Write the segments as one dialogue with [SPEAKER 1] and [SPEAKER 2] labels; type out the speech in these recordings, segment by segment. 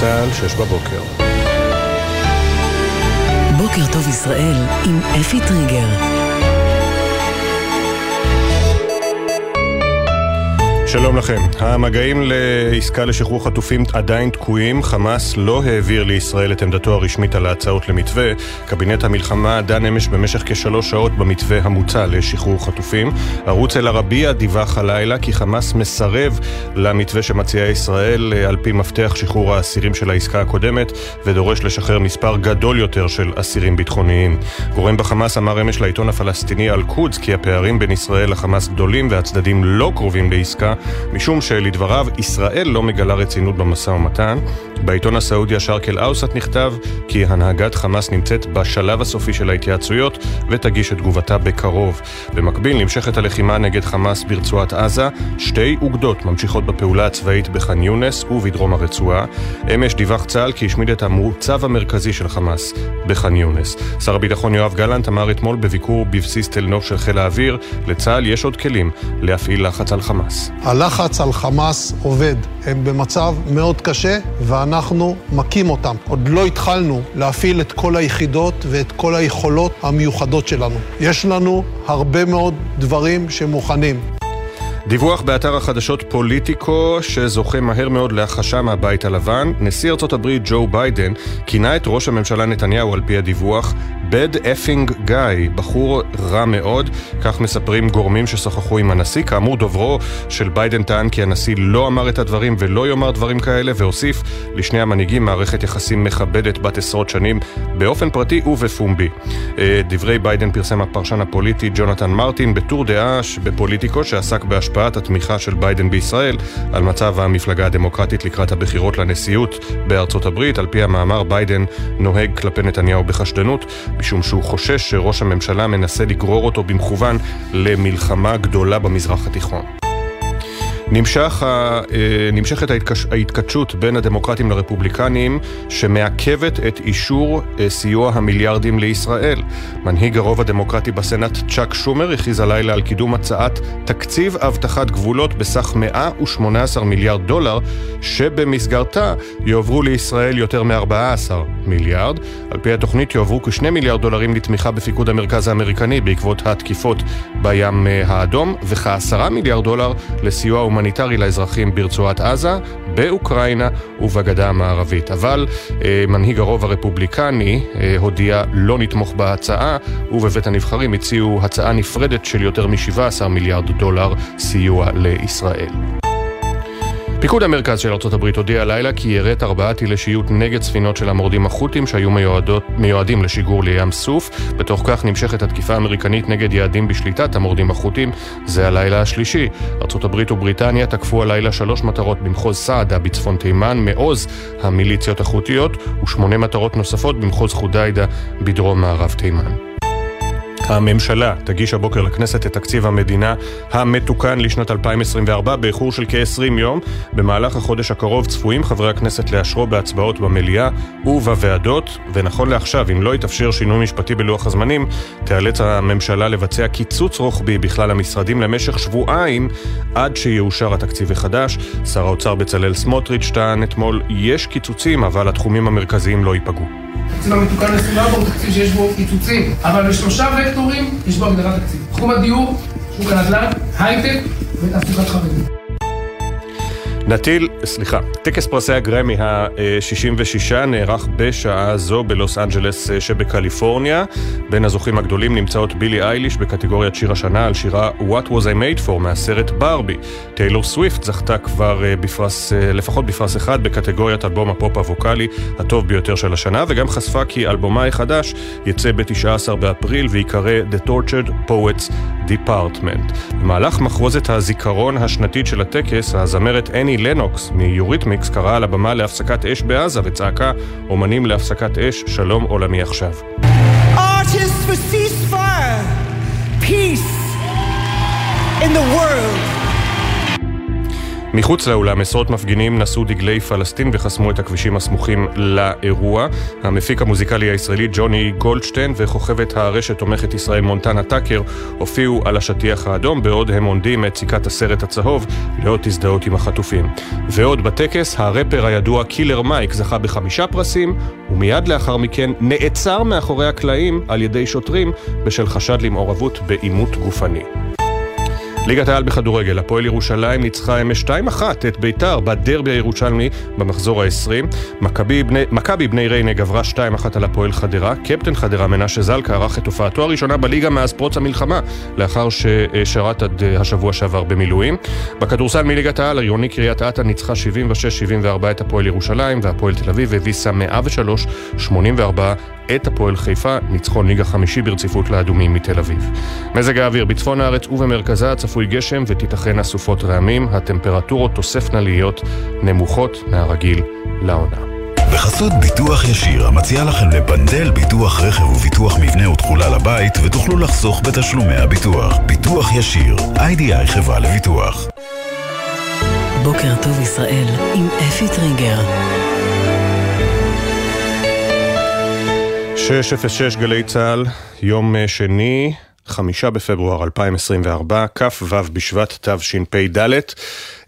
[SPEAKER 1] צה"ל, שש בבוקר.
[SPEAKER 2] בוקר טוב ישראל עם אפי טריגר.
[SPEAKER 1] שלום לכם. המגעים לעסקה לשחרור חטופים עדיין תקועים. חמאס לא העביר לישראל את עמדתו הרשמית על ההצעות למתווה. קבינט המלחמה דן אמש במשך כשלוש שעות במתווה המוצע לשחרור חטופים. ערוץ אל-ערבייה דיווח הלילה כי חמאס מסרב למתווה שמציעה ישראל על פי מפתח שחרור האסירים של העסקה הקודמת ודורש לשחרר מספר גדול יותר של אסירים ביטחוניים. גורם בחמאס אמר אמש לעיתון הפלסטיני אל-קודס כי הפערים בין ישראל לחמאס גדולים והצדדים לא קרובים לעסקה משום שלדבריו ישראל לא מגלה רצינות במשא ומתן. בעיתון הסעודי השארק אל-אאוסט נכתב כי הנהגת חמאס נמצאת בשלב הסופי של ההתייעצויות ותגיש את תגובתה בקרוב. במקביל נמשכת הלחימה נגד חמאס ברצועת עזה, שתי אוגדות ממשיכות בפעולה הצבאית בח'אן יונס ובדרום הרצועה. אמש דיווח צה"ל כי השמיד את המוצב המרכזי של חמאס בח'אן יונס. שר הביטחון יואב גלנט אמר אתמול בביקור בבסיס תל נוף של חיל האוויר, לצה"ל יש עוד כלים להפעיל לחץ על חמאס.
[SPEAKER 3] הלחץ על חמאס עובד. הם במצב מאוד קשה, ואנחנו מכים אותם. עוד לא התחלנו להפעיל את כל היחידות ואת כל היכולות המיוחדות שלנו. יש לנו הרבה מאוד דברים שמוכנים.
[SPEAKER 1] דיווח באתר החדשות פוליטיקו שזוכה מהר מאוד להכחשה מהבית הלבן. נשיא ארצות הברית ג'ו ביידן כינה את ראש הממשלה נתניהו על פי הדיווח bad effing guy, בחור רע מאוד, כך מספרים גורמים ששוחחו עם הנשיא. כאמור, דוברו של ביידן טען כי הנשיא לא אמר את הדברים ולא יאמר דברים כאלה, והוסיף לשני המנהיגים מערכת יחסים מכבדת בת עשרות שנים באופן פרטי ובפומבי. אה, דברי ביידן פרסם הפרשן הפוליטי ג'ונתן מרטין בטור דעה בפוליטיקו שעסק בהשפעת התמיכה של ביידן בישראל על מצב המפלגה הדמוקרטית לקראת הבחירות לנשיאות בארצות הברית. על פי המאמר, ביידן נוהג כלפי נתניהו בחשדנות. משום שהוא חושש שראש הממשלה מנסה לגרור אותו במכוון למלחמה גדולה במזרח התיכון. נמשך, אה, נמשכת ההתכתשות בין הדמוקרטים לרפובליקנים שמעכבת את אישור אה, סיוע המיליארדים לישראל. מנהיג הרוב הדמוקרטי בסנאט צ'אק שומר הכריז הלילה על קידום הצעת תקציב אבטחת גבולות בסך 118 מיליארד דולר שבמסגרתה יועברו לישראל יותר מ-14 מיליארד. על פי התוכנית יועברו כ-2 מיליארד דולרים לתמיכה בפיקוד המרכז האמריקני בעקבות התקיפות בים אה, האדום וכ-10 מיליארד דולר לסיוע הומניטרי לאזרחים ברצועת עזה, באוקראינה ובגדה המערבית. אבל אה, מנהיג הרוב הרפובליקני אה, הודיע לא נתמוך בהצעה, ובבית הנבחרים הציעו הצעה נפרדת של יותר מ-17 מיליארד דולר סיוע לישראל. פיקוד המרכז של ארה"ב הודיע הלילה כי יראת ארבעה טילי שיוט נגד ספינות של המורדים החות'ים שהיו מיועדות, מיועדים לשיגור לים סוף. בתוך כך נמשכת התקיפה האמריקנית נגד יעדים בשליטת המורדים החות'ים. זה הלילה השלישי. ארה"ב ובריטניה תקפו הלילה שלוש מטרות במחוז סעדה בצפון תימן, מעוז המיליציות החות'יות, ושמונה מטרות נוספות במחוז חודיידה בדרום מערב תימן. הממשלה תגיש הבוקר לכנסת את תקציב המדינה המתוקן לשנת 2024 באיחור של כ-20 יום. במהלך החודש הקרוב צפויים חברי הכנסת לאשרו בהצבעות במליאה ובוועדות, ונכון לעכשיו, אם לא יתאפשר שינוי משפטי בלוח הזמנים, תיאלץ הממשלה לבצע קיצוץ רוחבי בכלל המשרדים למשך שבועיים עד שיאושר התקציב החדש. שר האוצר בצלאל סמוטריץ' טען אתמול, יש קיצוצים, אבל התחומים המרכזיים לא ייפגעו.
[SPEAKER 4] התקציב המתוקן ל-24 הוא תקציב שיש בו קיצוצים, אבל בשלושה וקטורים יש בו הגדרת תקציב. תחום הדיור, שוק הנדל"ן, הייטק ותעסוקת חרדים.
[SPEAKER 1] להטיל, סליחה, טקס פרסי הגראמי ה-66 נערך בשעה זו בלוס אנג'לס שבקליפורניה. בין הזוכים הגדולים נמצאות בילי אייליש בקטגוריית שיר השנה על שירה What Was I Made For מהסרט ברבי. טיילור סוויפט זכתה כבר אה, בפרס, אה, לפחות בפרס אחד בקטגוריית אלבום הפופ הווקאלי הטוב ביותר של השנה, וגם חשפה כי אלבומה החדש יצא ב-19 באפריל ויקרא The Tortured Poets Department. במהלך מחרוזת הזיכרון השנתית של הטקס, הזמרת אנני לנוקס מיוריתמיקס קראה על הבמה להפסקת אש בעזה וצעקה אמנים להפסקת אש, שלום עולמי עכשיו. מחוץ לאולם עשרות מפגינים נשאו דגלי פלסטין וחסמו את הכבישים הסמוכים לאירוע. המפיק המוזיקלי הישראלי ג'וני גולדשטיין וכוכבת הרשת תומכת ישראל מונטנה טאקר הופיעו על השטיח האדום בעוד הם עונדים את סיכת הסרט הצהוב לאות הזדהות עם החטופים. ועוד בטקס הראפר הידוע קילר מייק זכה בחמישה פרסים ומיד לאחר מכן נעצר מאחורי הקלעים על ידי שוטרים בשל חשד למעורבות בעימות גופני. ליגת העל בכדורגל, הפועל ירושלים ניצחה אמש 2-1 את ביתר בדרבי הירושלמי במחזור ה-20. מכבי בני ריינה גברה 2-1 על הפועל חדרה. קפטן חדרה מנשה זלקה ערך את הופעתו הראשונה בליגה מאז פרוץ המלחמה, לאחר ששרת עד אה, השבוע שעבר במילואים. בכדורסל מליגת העל, עירוני קריית אתא ניצחה 76-74 את הפועל ירושלים, והפועל תל אביב הביסה 103-84 את הפועל חיפה, ניצחון ליגה חמישי ברציפות לאדומים מתל אביב. מזג האוויר בצפון הארץ ובמרכזה צפוי גשם ותיתכן אסופות רעמים, הטמפרטורות תוספנה להיות נמוכות מהרגיל לעונה.
[SPEAKER 5] בחסות ביטוח ישיר, המציע לכם לבנדל ביטוח רכב וביטוח מבנה ותכולה לבית, ותוכלו לחסוך בתשלומי הביטוח. ביטוח ישיר, איי-די-איי חברה לביטוח.
[SPEAKER 2] בוקר טוב ישראל עם אפי טריגר.
[SPEAKER 1] 606 גלי צה"ל, יום שני, חמישה בפברואר 2024, כ"ו בשבט תשפ"ד.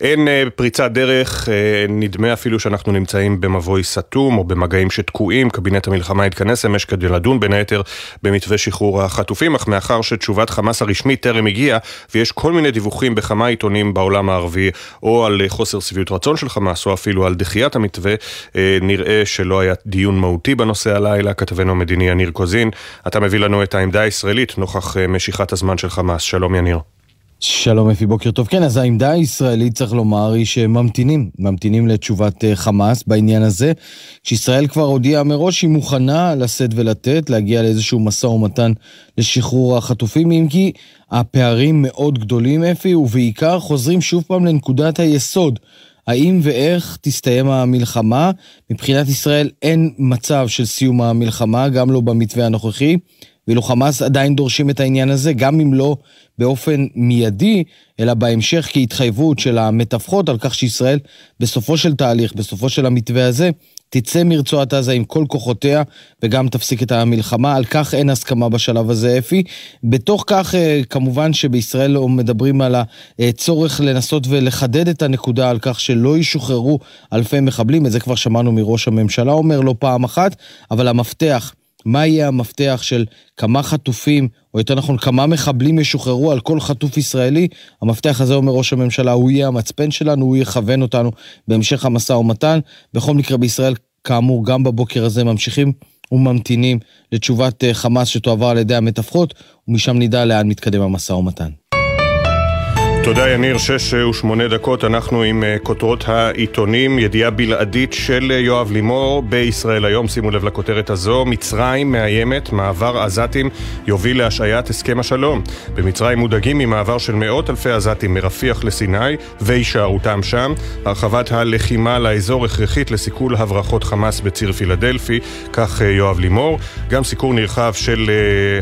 [SPEAKER 1] אין אה, פריצת דרך, אה, נדמה אפילו שאנחנו נמצאים במבוי סתום או במגעים שתקועים, קבינט המלחמה התכנס אמש כדי לדון בין היתר במתווה שחרור החטופים, אך מאחר שתשובת חמאס הרשמית טרם הגיעה, ויש כל מיני דיווחים בכמה עיתונים בעולם הערבי, או על חוסר שביעות רצון של חמאס, או אפילו על דחיית המתווה, אה, נראה שלא היה דיון מהותי בנושא הלילה, כתבנו המדיני יניר קוזין. אתה מביא לנו את העמדה הישראלית נוכח משיכת הזמן של חמאס. שלום יניר.
[SPEAKER 6] שלום אפי, בוקר טוב. כן, אז העמדה הישראלית, צריך לומר, היא שממתינים, ממתינים לתשובת אה, חמאס בעניין הזה. כשישראל כבר הודיעה מראש שהיא מוכנה לשאת ולתת, להגיע לאיזשהו משא ומתן לשחרור החטופים, אם כי הפערים מאוד גדולים, אפי, ובעיקר חוזרים שוב פעם לנקודת היסוד. האם ואיך תסתיים המלחמה? מבחינת ישראל אין מצב של סיום המלחמה, גם לא במתווה הנוכחי. ואילו חמאס עדיין דורשים את העניין הזה, גם אם לא באופן מיידי, אלא בהמשך כהתחייבות של המתווכות על כך שישראל בסופו של תהליך, בסופו של המתווה הזה, תצא מרצועת עזה עם כל כוחותיה וגם תפסיק את המלחמה. על כך אין הסכמה בשלב הזה, אפי. בתוך כך, אה, כמובן שבישראל מדברים על הצורך לנסות ולחדד את הנקודה על כך שלא ישוחררו אלפי מחבלים, את זה כבר שמענו מראש הממשלה אומר לא פעם אחת, אבל המפתח מה יהיה המפתח של כמה חטופים, או יותר נכון, כמה מחבלים ישוחררו על כל חטוף ישראלי? המפתח הזה, אומר ראש הממשלה, הוא יהיה המצפן שלנו, הוא יכוון אותנו בהמשך המשא ומתן. בכל מקרה, בישראל, כאמור, גם בבוקר הזה ממשיכים וממתינים לתשובת אה, חמאס שתועבר על ידי המתווכות, ומשם נדע לאן מתקדם המשא ומתן.
[SPEAKER 1] תודה יניר, שש ושמונה דקות, אנחנו עם אה, כותרות העיתונים, ידיעה בלעדית של אה, יואב לימור בישראל היום, שימו לב לכותרת הזו, מצרים מאיימת, מעבר עזתים יוביל להשעיית הסכם השלום. במצרים מודאגים ממעבר של מאות אלפי עזתים מרפיח לסיני והישארותם שם. הרחבת הלחימה לאזור הכרחית לסיכול הברחות חמאס בציר פילדלפי, כך אה, יואב לימור. גם סיקור נרחב של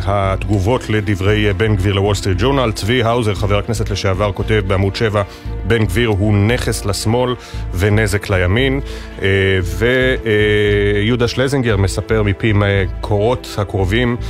[SPEAKER 1] התגובות לדברי בן גביר לוול סטריט ג'ורנל, צבי האוזר, חבר הכנסת לשעבר כבר כותב בעמוד 7, בן גביר הוא נכס לשמאל ונזק לימין, אה, ויהודה שלזינגר מספר מפי מקורות הקרובים, אה,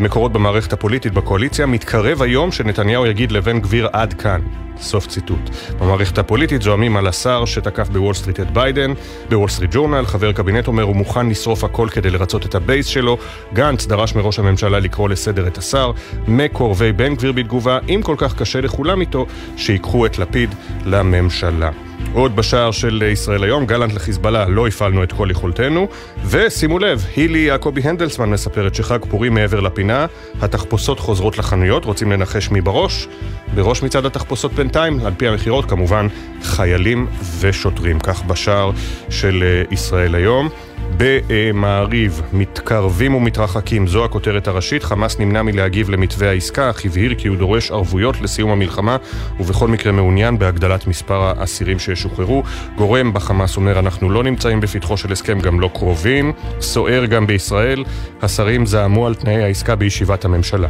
[SPEAKER 1] מקורות במערכת הפוליטית בקואליציה, מתקרב היום שנתניהו יגיד לבן גביר עד כאן. סוף ציטוט. במערכת הפוליטית זועמים על השר שתקף בוול סטריט את ביידן, בוול סטריט ג'ורנל, חבר קבינט אומר הוא מוכן לשרוף הכל כדי לרצות את הבייס שלו, גנץ דרש מראש הממשלה לקרוא לסדר את השר, מקורבי בן גביר בתגובה, אם כל כך קשה לכולם איתו, שיקחו את לפיד לממשלה. עוד בשער של ישראל היום, גלנט לחיזבאללה, לא הפעלנו את כל יכולתנו. ושימו לב, הילי יעקבי הנדלסמן מספרת שחג פורים מעבר לפינה, התחפושות חוזרות לחנויות, רוצים לנחש מי בראש? בראש מצד התחפושות בינתיים, על פי המכירות כמובן, חיילים ושוטרים. כך בשער של אה, ישראל היום. במעריב, מתקרבים ומתרחקים, זו הכותרת הראשית. חמאס נמנע מלהגיב למתווה העסקה, אך הבהיר כי הוא דורש ערבויות לסיום המלחמה, ובכל מקרה מעוניין בהגדלת מספר האסירים שישוחררו. גורם בחמאס אומר, אנחנו לא נמצאים בפתחו של הסכם, גם לא קרובים. סוער גם בישראל, השרים זעמו על תנאי העסקה בישיבת הממשלה.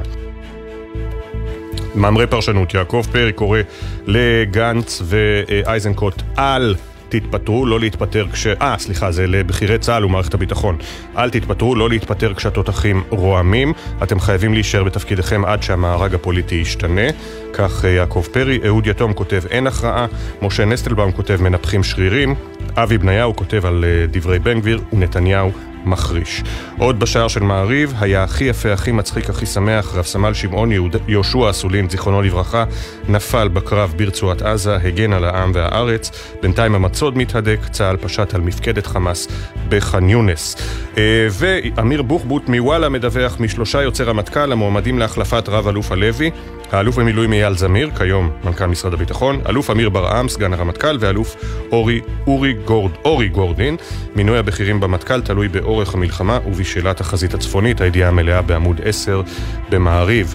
[SPEAKER 1] מאמרי פרשנות, יעקב פרי קורא לגנץ ואייזנקוט על תתפטרו, לא להתפטר כש... אה, סליחה, זה לבכירי צה"ל ומערכת הביטחון. אל תתפטרו, לא להתפטר כשהתותחים רועמים. אתם חייבים להישאר בתפקידכם עד שהמארג הפוליטי ישתנה. כך אה, יעקב פרי. אהוד יתום כותב אין הכרעה. משה נסטלבאום כותב מנפחים שרירים. אבי בניהו כותב על אה, דברי בן גביר. ונתניהו מחריש. עוד בשער של מעריב, היה הכי יפה, הכי מצחיק, הכי שמח, רב סמל שמעון יהושע אסולין, זיכרונו לברכה, נפל בקרב ברצועת עזה, הגן על העם והארץ. בינתיים המצוד מתהדק, צה"ל פשט על מפקדת חמאס בח'אן יונס. אה, ואמיר בוחבוט מוואלה מדווח משלושה יוצאי רמטכ"ל המועמדים להחלפת רב אלוף הלוי. האלוף במילואים אייל זמיר, כיום מנכ"ל משרד הביטחון, אלוף אמיר ברעם, סגן הרמטכ"ל, ואלוף אורי, אורי, גורד, אורי גורדין. מינוי הבכירים במטכ"ל תלוי באורך המלחמה ובשאלת החזית הצפונית, הידיעה המלאה בעמוד 10 במעריב.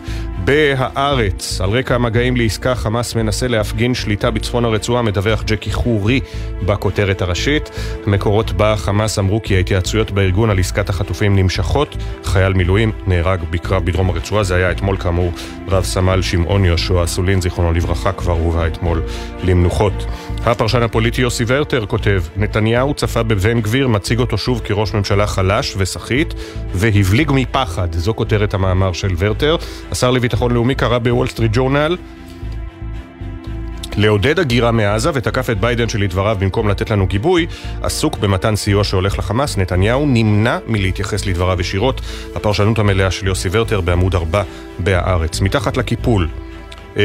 [SPEAKER 1] בהארץ, על רקע המגעים לעסקה, חמאס מנסה להפגין שליטה בצפון הרצועה, מדווח ג'קי חורי בכותרת הראשית. מקורות בה חמאס אמרו כי ההתייעצויות בארגון על עסקת החטופים נמשכות. חייל מילואים נהרג בקרב בדרום הרצועה, זה היה אתמול כאמור רב סמל שמעון יהושע אסולין, זיכרונו לברכה, כבר הובא אתמול למנוחות. הפרשן הפוליטי יוסי ורטר כותב, נתניהו צפה בבן גביר, מציג אותו שוב כראש ממשלה חלש וסחיט, והבליג מפחד. זו כותרת המאמר של ורטר. השר לביטחון לאומי קרא בוול סטריט ג'ורנל לעודד הגירה מעזה ותקף את ביידן שלדבריו במקום לתת לנו גיבוי, עסוק במתן סיוע שהולך לחמאס, נתניהו נמנע מלהתייחס לדבריו ישירות. הפרשנות המלאה של יוסי ורטר בעמוד 4 בהארץ. מתחת לקיפול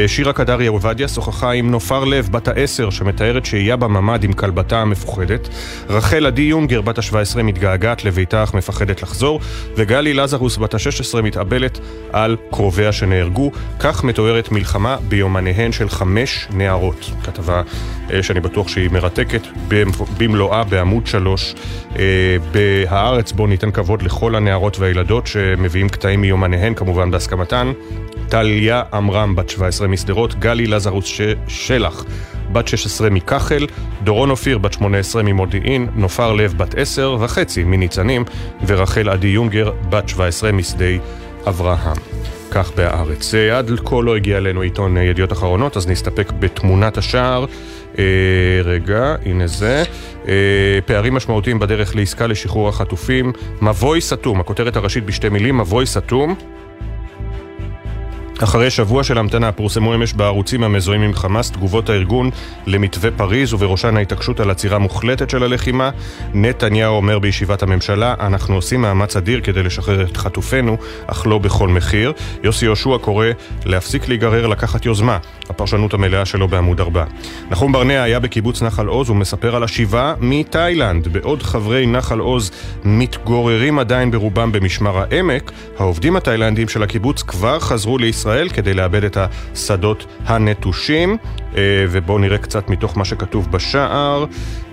[SPEAKER 1] שירה קדריה עובדיה שוחחה עם נופר לב, בת העשר, שמתארת שהייה בממ"ד עם כלבתה המפוחדת. רחל עדי יונגר, בת ה-17, מתגעגעת לביתה אך מפחדת לחזור. וגלי לזרוס, בת ה-16, מתאבלת על קרוביה שנהרגו. כך מתוארת מלחמה ביומניהן של חמש נערות. כתבה אה, שאני בטוח שהיא מרתקת במלואה בעמוד שלוש אה, בהארץ, בו ניתן כבוד לכל הנערות והילדות שמביאים קטעים מיומניהן, כמובן בהסכמתן. טליה עמרם, בת 17 משדרות, גלי לזרוס ש... שלח, בת 16 מכחל, דורון אופיר, בת 18 ממודיעין, נופר לב, בת 10 וחצי מניצנים, ורחל עדי יונגר, בת 17 משדה אברהם. כך בהארץ. עד כה לא הגיע אלינו עיתון ידיעות אחרונות, אז נסתפק בתמונת השער. אה, רגע, הנה זה. אה, פערים משמעותיים בדרך לעסקה לשחרור החטופים. מבוי סתום, הכותרת הראשית בשתי מילים, מבוי סתום. אחרי שבוע של המתנה פורסמו אמש בערוצים המזוהים עם חמאס תגובות הארגון למתווה פריז ובראשן ההתעקשות על עצירה מוחלטת של הלחימה. נתניהו אומר בישיבת הממשלה, אנחנו עושים מאמץ אדיר כדי לשחרר את חטופינו, אך לא בכל מחיר. יוסי יהושע קורא להפסיק להיגרר לקחת יוזמה, הפרשנות המלאה שלו בעמוד 4. נחום ברנע היה בקיבוץ נחל עוז ומספר על השיבה מתאילנד. בעוד חברי נחל עוז מתגוררים עדיין ברובם במשמר העמק, העובדים התאילנדים של הקיבוץ כבר חזרו לישראל. ישראל כדי לאבד את השדות הנטושים. אה, ובואו נראה קצת מתוך מה שכתוב בשער.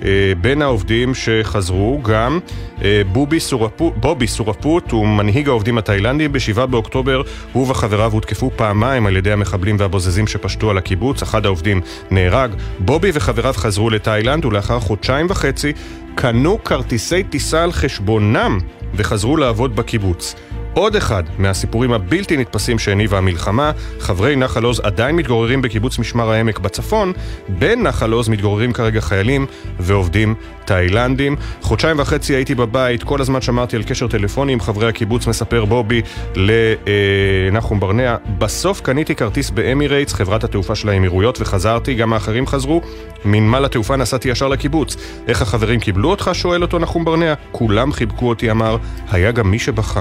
[SPEAKER 1] אה, בין העובדים שחזרו גם אה, בובי סורפוט, בובי סורפוט הוא מנהיג העובדים התאילנדים. ב-7 באוקטובר הוא וחבריו הותקפו פעמיים על ידי המחבלים והבוזזים שפשטו על הקיבוץ. אחד העובדים נהרג. בובי וחבריו חזרו לתאילנד ולאחר חודשיים וחצי קנו כרטיסי טיסה על חשבונם וחזרו לעבוד בקיבוץ. עוד אחד מהסיפורים הבלתי נתפסים שהניבה המלחמה, חברי נחל עוז עדיין מתגוררים בקיבוץ משמר העמק בצפון, בין נחל עוז מתגוררים כרגע חיילים ועובדים תאילנדים. חודשיים וחצי הייתי בבית, כל הזמן שמרתי על קשר טלפוני עם חברי הקיבוץ, מספר בובי לנחום ברנע. בסוף קניתי כרטיס באמירייטס, חברת התעופה של האמירויות, וחזרתי, גם האחרים חזרו. מנמל התעופה נסעתי ישר לקיבוץ. איך החברים קיבלו אותך? שואל אותו נחום ברנע. כולם חיבקו אותי, אמר. היה גם מי שבכה.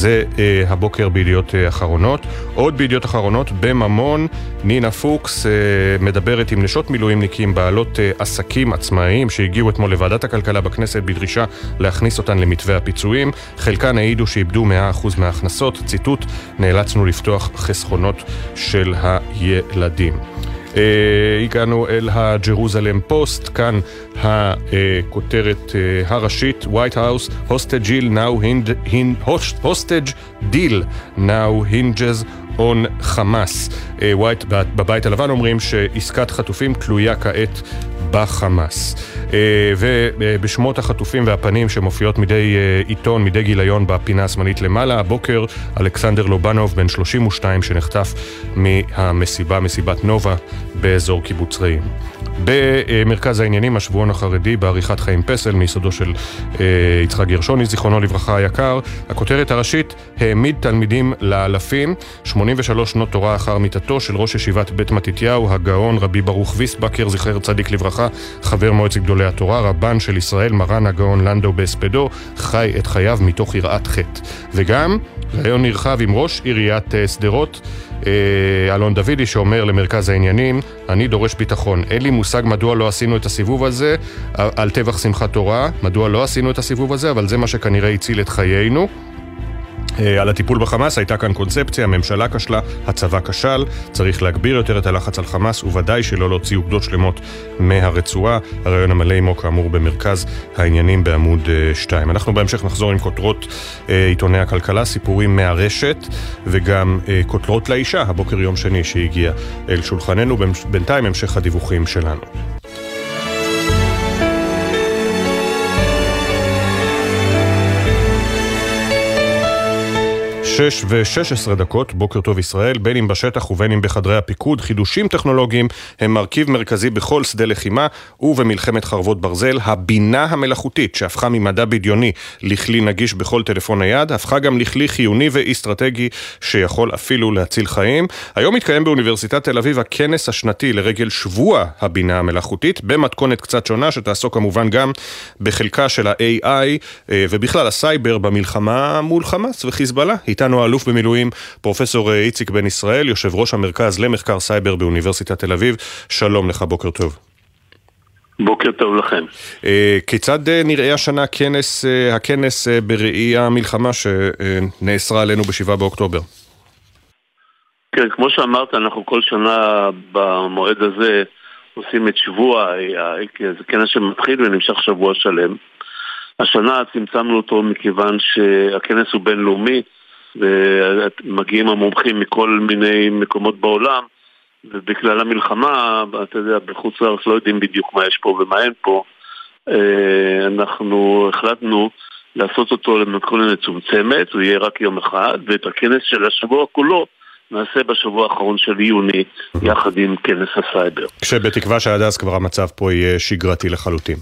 [SPEAKER 1] זה אה, הבוקר בידיעות אה, אחרונות. עוד בידיעות אחרונות, בממון, נינה פוקס אה, מדברת עם נשות מילואימניקים, בעלות אה, עסקים עצמאיים שהגיעו אתמול לוועדת הכלכלה בכנסת בדרישה להכניס אותן למתווה הפיצויים. חלקן העידו שאיבדו 100% מההכנסות. ציטוט, נאלצנו לפתוח חסכונות של הילדים. Uh, הגענו אל הג'רוזלם פוסט, כאן הכותרת uh, הראשית, White House, hostage deal now, hind, hostage deal now hinges on חמאס. White, בבית הלבן אומרים שעסקת חטופים תלויה כעת בחמאס. ובשמות החטופים והפנים שמופיעות מדי עיתון, מדי גיליון בפינה השמאלית למעלה, הבוקר אלכסנדר לובנוב, בן 32, שנחטף מהמסיבה, מסיבת נובה, באזור קיבוץ רעים. במרכז העניינים, השבועון החרדי, בעריכת חיים פסל, מיסודו של אה, יצחק גרשוני, זיכרונו לברכה היקר. הכותרת הראשית, העמיד תלמידים לאלפים, 83 שנות תורה אחר מיתתו של ראש ישיבת בית מתתיהו, הגאון רבי ברוך ויסבקר, זכר צדיק לברכה, חבר מועצת גדולי התורה, רבן של ישראל, מרן הגאון לנדו בהספדו, חי את חייו מתוך יראת חטא. וגם, ראיון נרחב עם ראש עיריית אה, שדרות. אה, אלון דוידי שאומר למרכז העניינים, אני דורש ביטחון. אין לי מושג מדוע לא עשינו את הסיבוב הזה על טבח שמחת תורה, מדוע לא עשינו את הסיבוב הזה, אבל זה מה שכנראה הציל את חיינו. אה, על הטיפול בחמאס הייתה כאן קונספציה, הממשלה כשלה, הצבא כשל, צריך להגביר יותר את הלחץ על חמאס, וודאי שלא להוציא אוגדות שלמות מהרצועה. הרעיון המלא עמו כאמור במרכז העניינים בעמוד 2. אה, אנחנו בהמשך נחזור עם כותרות אה, עיתוני הכלכלה, סיפורים מהרשת, וגם כותרות לאישה, הבוקר יום שני שהגיע אל שולחננו, בינתיים המשך הדיווחים שלנו. שש ושש עשרה דקות, בוקר טוב ישראל, בין אם בשטח ובין אם בחדרי הפיקוד, חידושים טכנולוגיים הם מרכיב מרכזי בכל שדה לחימה ובמלחמת חרבות ברזל. הבינה המלאכותית שהפכה ממדע בדיוני לכלי נגיש בכל טלפון נייד, הפכה גם לכלי חיוני ואסטרטגי שיכול אפילו להציל חיים. היום מתקיים באוניברסיטת תל אביב הכנס השנתי לרגל שבוע הבינה המלאכותית, במתכונת קצת שונה שתעסוק כמובן גם בחלקה של ה-AI אה, ובכלל הסייבר במלחמה מול חמאס וחיזבאללה. איתנו האלוף במילואים פרופסור אה, איציק בן ישראל, יושב ראש המרכז למחקר סייבר באוניברסיטת תל אביב. שלום לך, בוקר טוב.
[SPEAKER 7] בוקר טוב לכם.
[SPEAKER 1] אה, כיצד אה, נראה השנה הכנס, הכנס בראי המלחמה שנאסרה עלינו ב-7 באוקטובר?
[SPEAKER 7] כן, כמו שאמרת, אנחנו כל שנה במועד הזה עושים את שבוע, זה כנס שמתחיל ונמשך שבוע שלם. השנה צמצמנו אותו מכיוון שהכנס הוא בינלאומי, ומגיעים המומחים מכל מיני מקומות בעולם, ובכלל המלחמה, אתה יודע, בחוץ לארץ לא יודעים בדיוק מה יש פה ומה אין פה. אה, אנחנו החלטנו לעשות אותו למתכונת מצומצמת, הוא יהיה רק יום אחד, ואת הכנס של השבוע כולו נעשה בשבוע האחרון של יוני, יחד עם כנס הסייבר.
[SPEAKER 1] כשבתקווה שעד אז כבר המצב פה יהיה שגרתי לחלוטין.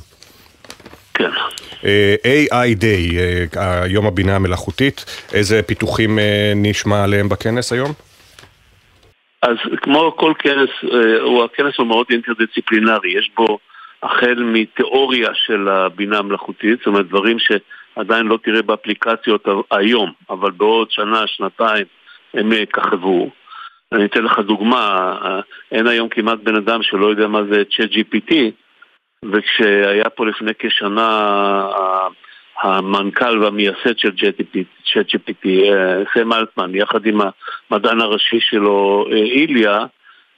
[SPEAKER 7] כן.
[SPEAKER 1] אה, AI Day, אה, יום הבינה המלאכותית, איזה פיתוחים אה, נשמע עליהם בכנס היום?
[SPEAKER 7] אז כמו כל כנס, הוא, הכנס הוא מאוד אינטרדיציפלינרי, יש בו החל מתיאוריה של הבינה המלאכותית, זאת אומרת דברים שעדיין לא תראה באפליקציות היום, אבל בעוד שנה, שנתיים הם יככבו. אני אתן לך דוגמה, אין היום כמעט בן אדם שלא יודע מה זה ChatGPT, וכשהיה פה לפני כשנה המנכ"ל והמייסד של ChatGPT, אה, סם אלטמן, יחד עם המדען הראשי שלו, אה, איליה,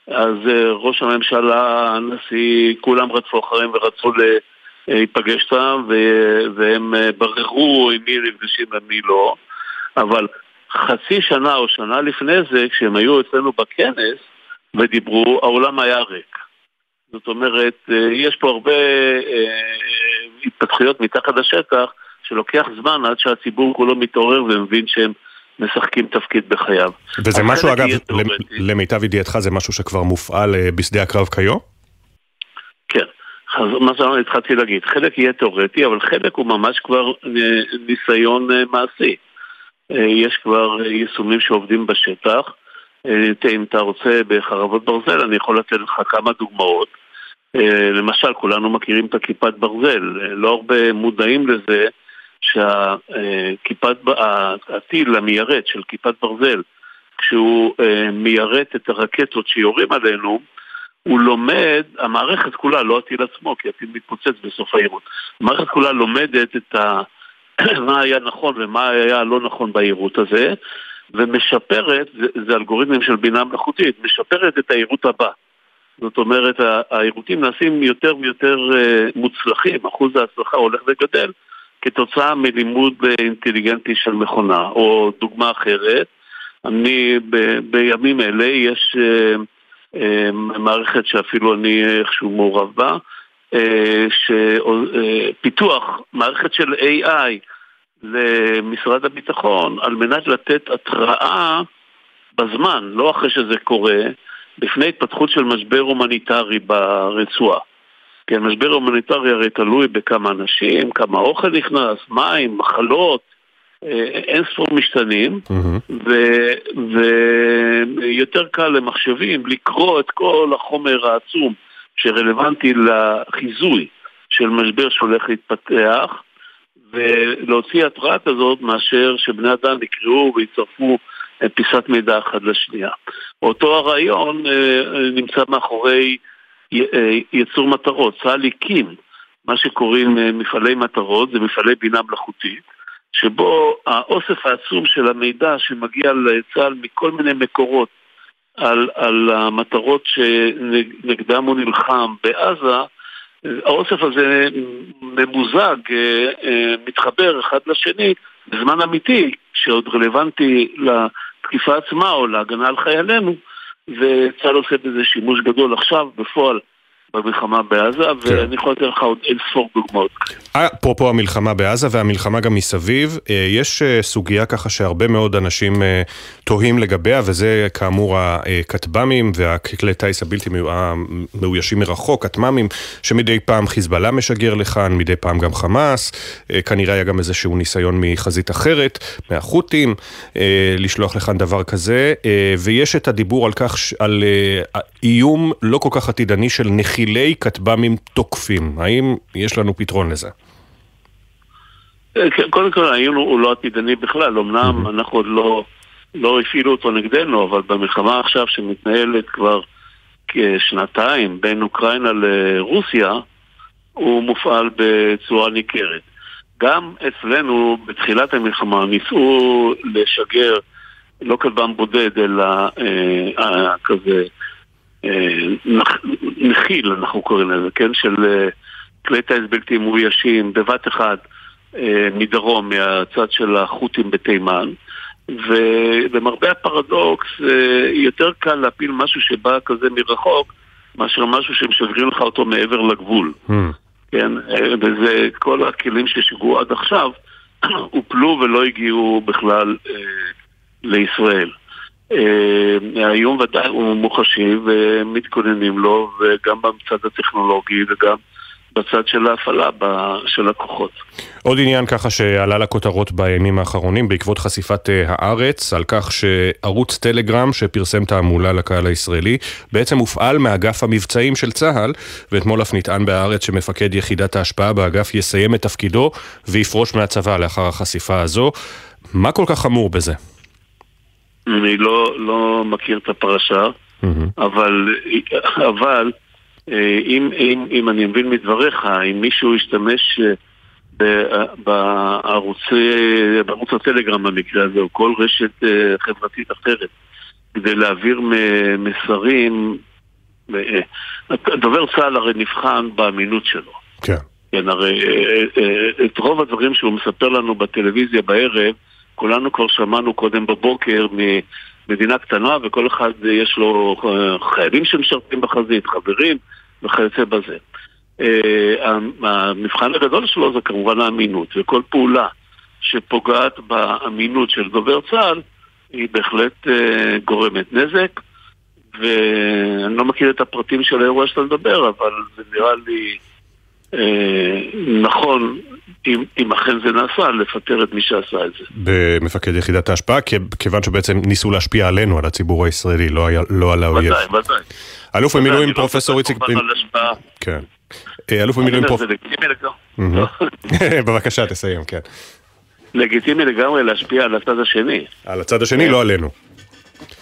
[SPEAKER 7] אז אה, ראש הממשלה, הנשיא, כולם רדפו אחריהם ורצו להיפגש איתם, והם בררו עם מי נפגשים ומי לא, אבל חצי שנה או שנה לפני זה, כשהם היו אצלנו בכנס ודיברו, העולם היה ריק. זאת אומרת, אה, יש פה הרבה אה, התפתחויות מתחת לשטח, שלוקח זמן עד שהציבור כולו מתעורר ומבין שהם משחקים תפקיד בחייו.
[SPEAKER 1] וזה משהו, אגב, למיטב ידיעתך, זה משהו שכבר מופעל אה, בשדה הקרב כיום?
[SPEAKER 7] כן. אז מה שהתחלתי להגיד, חלק יהיה תיאורטי, אבל חלק הוא ממש כבר ניסיון מעשי. יש כבר יישומים שעובדים בשטח. אם אתה רוצה בחרבות ברזל, אני יכול לתת לך כמה דוגמאות. אה, למשל, כולנו מכירים את הכיפת ברזל, אה, לא הרבה מודעים לזה שהכיפת, הטיל המיירט של כיפת ברזל, כשהוא אה, מיירט את הרקטות שיורים עלינו, הוא לומד, המערכת כולה, לא הטיל עצמו, כי הטיל מתפוצץ בסוף העירות, המערכת כולה לומדת את ה... מה היה נכון ומה היה לא נכון בעירות הזה, ומשפרת, זה, זה אלגוריתמים של בינה מלאכותית, משפרת את העירות הבאה. זאת אומרת, העיוותים נעשים יותר ויותר אה, מוצלחים, אחוז ההצלחה הולך וגדל כתוצאה מלימוד אינטליגנטי של מכונה. או דוגמה אחרת, אני ב, בימים אלה יש אה, אה, מערכת שאפילו אני איכשהו מעורב בה, שפיתוח מערכת של AI למשרד הביטחון על מנת לתת התראה בזמן, לא אחרי שזה קורה, בפני התפתחות של משבר הומניטרי ברצועה. כן, משבר הומניטרי הרי תלוי בכמה אנשים, כמה אוכל נכנס, מים, מחלות, אה, אין ספור משתנים, mm-hmm. ויותר קל למחשבים לקרוא את כל החומר העצום שרלוונטי לחיזוי של משבר שהולך להתפתח, ולהוציא התראה כזאת מאשר שבני אדם יקראו ויצרפו פיסת מידע אחד לשנייה. אותו הרעיון אה, נמצא מאחורי אה, יצור מטרות. צה"ל הקים מה שקוראים אה, מפעלי מטרות, זה מפעלי בינה מלאכותית, שבו האוסף העצום של המידע שמגיע לצה"ל מכל מיני מקורות על, על המטרות שנגדם הוא נלחם בעזה, האוסף הזה ממוזג, מתחבר אחד לשני בזמן אמיתי, שעוד רלוונטי לתקיפה עצמה או להגנה על חיילינו, וצה"ל עושה בזה שימוש גדול עכשיו, בפועל. במלחמה בעזה, כן. ואני יכול לתת לך עוד אין ספור דוגמאות.
[SPEAKER 1] אפרופו המלחמה בעזה והמלחמה גם מסביב, אה, יש אה, סוגיה ככה שהרבה מאוד אנשים אה, תוהים לגביה, וזה כאמור הכטב"מים והכלי טיס הבלתי מאוישים מרחוק, כטמ"מים, שמדי פעם חיזבאללה משגר לכאן, מדי פעם גם חמאס, כנראה היה גם איזשהו ניסיון מחזית אחרת, מהחות'ים, לשלוח לכאן דבר כזה, ויש את הדיבור על כך, על איום לא כל כך עתידני של נחיל. מכילי כטב"מים תוקפים. האם יש לנו פתרון לזה?
[SPEAKER 7] אה, כן, קודם כל, העיון הוא לא עתידני בכלל, אמנם אנחנו עוד לא, לא הפעילו אותו נגדנו, אבל במלחמה עכשיו שמתנהלת כבר כשנתיים בין אוקראינה לרוסיה, הוא מופעל בצורה ניכרת. גם אצלנו, בתחילת המלחמה, ניסו לשגר לא כלבם בודד, אלא אה, אה, כזה נחיל, אנחנו קוראים לזה, כן? של אה, כלי טיס בלתי מאוישים בבת אחת אה, מדרום, מהצד של החות'ים בתימן. ולמרבה הפרדוקס, אה, יותר קל להפיל משהו שבא כזה מרחוק, מאשר משהו שמשגרים לך אותו מעבר לגבול. Mm. כן, וזה כל הכלים ששיגרו עד עכשיו, הופלו ולא הגיעו בכלל אה, לישראל. אה, האיום ודאי הוא מוחשי ומתכוננים לו, וגם בצד הטכנולוגי וגם בצד של ההפעלה של הכוחות.
[SPEAKER 1] עוד עניין ככה שעלה לכותרות בימים האחרונים בעקבות חשיפת אה, הארץ על כך שערוץ טלגרם שפרסם תעמולה לקהל הישראלי בעצם הופעל מאגף המבצעים של צה"ל ואתמול אף נטען בהארץ שמפקד יחידת ההשפעה באגף יסיים את תפקידו ויפרוש מהצבא לאחר החשיפה הזו. מה כל כך חמור בזה?
[SPEAKER 7] אני לא, לא מכיר את הפרשה. אבל, אבל אה, אם, אם, אם אני מבין מדבריך, אם מישהו ישתמש אה, בערוצי, בערוץ הטלגרם במקרה הזה, או כל רשת אה, חברתית אחרת, כדי להעביר מסרים, דובר צה"ל הרי נבחן באמינות שלו. כן. כן, הרי את רוב הדברים שהוא מספר לנו בטלוויזיה בערב, כולנו כבר שמענו קודם בבוקר ממדינה קטנה וכל אחד יש לו אה, חיילים שמשרתים בחזית, חברים וכיוצא בזה. אה, המבחן הגדול שלו זה כמובן האמינות, וכל פעולה שפוגעת באמינות של דובר צה"ל היא בהחלט אה, גורמת נזק, ואני לא מכיר את הפרטים של האירוע שאתה מדבר, אבל זה נראה לי נכון אם, אם אכן זה נעשה, לפטר את מי שעשה את זה.
[SPEAKER 1] במפקד יחידת ההשפעה, כיוון שבעצם ניסו להשפיע עלינו, על הציבור הישראלי, לא, היה, לא על האויב.
[SPEAKER 7] ודאי, ודאי.
[SPEAKER 1] אלוף במילואים לא פרופסור איציק... כן. אה, אלוף במילואים פרופסור... בבקשה, תסיים, כן.
[SPEAKER 7] לגיטימי לגמרי להשפיע על הצד השני.
[SPEAKER 1] על הצד השני, לא עלינו.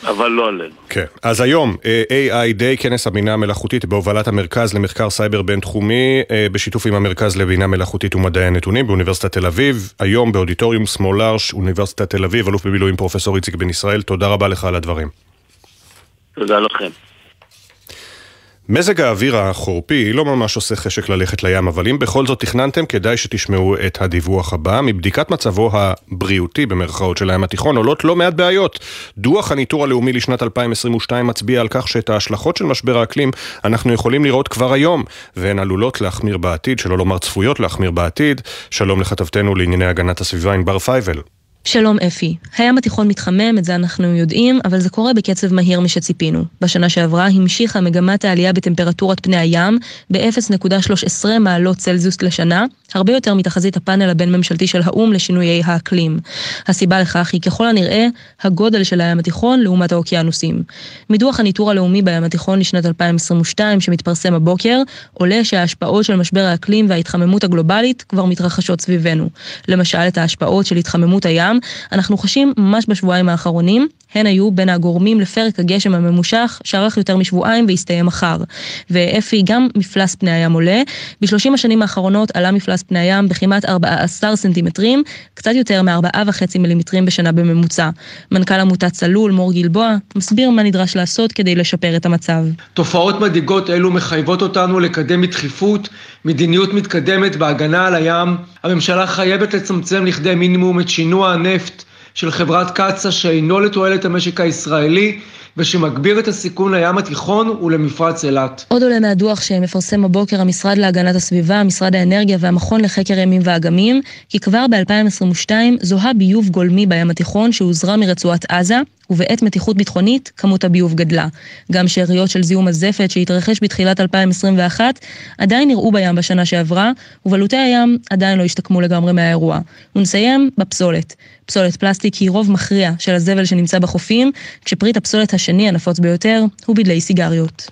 [SPEAKER 7] אבל לא עלינו.
[SPEAKER 1] כן. אז היום, אה, AI Day, כנס הבינה המלאכותית בהובלת המרכז למחקר סייבר בינתחומי, אה, בשיתוף עם המרכז לבינה מלאכותית ומדעי הנתונים באוניברסיטת תל אביב. היום באודיטוריום סמולארש, אוניברסיטת תל אביב, אלוף במילואים פרופסור איציק בן ישראל, תודה רבה לך על הדברים.
[SPEAKER 7] תודה לכם.
[SPEAKER 1] מזג האוויר החורפי לא ממש עושה חשק ללכת לים, אבל אם בכל זאת תכננתם, כדאי שתשמעו את הדיווח הבא. מבדיקת מצבו הבריאותי במרכאות של הים התיכון עולות לא מעט בעיות. דוח הניטור הלאומי לשנת 2022 מצביע על כך שאת ההשלכות של משבר האקלים אנחנו יכולים לראות כבר היום, והן עלולות להחמיר בעתיד, שלא לומר צפויות להחמיר בעתיד. שלום לכתבתנו לענייני הגנת הסביבה ענבר פייבל.
[SPEAKER 8] שלום אפי. הים התיכון מתחמם, את זה אנחנו יודעים, אבל זה קורה בקצב מהיר משציפינו. בשנה שעברה המשיכה מגמת העלייה בטמפרטורת פני הים ב-0.13 מעלות צלזיוס לשנה, הרבה יותר מתחזית הפאנל הבין-ממשלתי של האו"ם לשינויי האקלים. הסיבה לכך היא ככל הנראה הגודל של הים התיכון לעומת האוקיינוסים. מדוח הניטור הלאומי בים התיכון לשנת 2022 שמתפרסם הבוקר, עולה שההשפעות של משבר האקלים וההתחממות הגלובלית כבר מתרחשות סביבנו. למשל את ההשפעות של התחממות הים אנחנו חשים ממש בשבועיים האחרונים, הן היו בין הגורמים לפרק הגשם הממושך, שארך יותר משבועיים והסתיים מחר. ואפי, גם מפלס פני הים עולה. בשלושים השנים האחרונות עלה מפלס פני הים בכמעט 14 סנטימטרים, קצת יותר מ-4.5 מילימטרים בשנה בממוצע. מנכ"ל עמותת צלול, מור גלבוע, מסביר מה נדרש לעשות כדי לשפר את המצב.
[SPEAKER 9] תופעות מדאיגות אלו מחייבות אותנו לקדם בדחיפות מדיניות מתקדמת בהגנה על הים. הממשלה חייבת לצמצם לכדי מינימום את שינוע הנפט של חברת קצא"א שאינו לתועלת המשק הישראלי ושמגביר את הסיכון לים התיכון ולמפרץ אילת.
[SPEAKER 8] עוד עולה מהדוח שמפרסם הבוקר המשרד להגנת הסביבה, משרד האנרגיה והמכון לחקר ימים ואגמים, כי כבר ב-2022 זוהה ביוב גולמי בים התיכון שהוזרם מרצועת עזה, ובעת מתיחות ביטחונית, כמות הביוב גדלה. גם שאריות של זיהום הזפת שהתרחש בתחילת 2021 עדיין נראו בים בשנה שעברה, ובלוטי הים עדיין לא השתקמו לגמרי מהאירוע. ונסיים בפסולת. פסולת פלסטיק היא רוב מכריע של הזבל שנמצא בחופים, כשפריט הפסולת השני הנפוץ ביותר הוא בדלי סיגריות.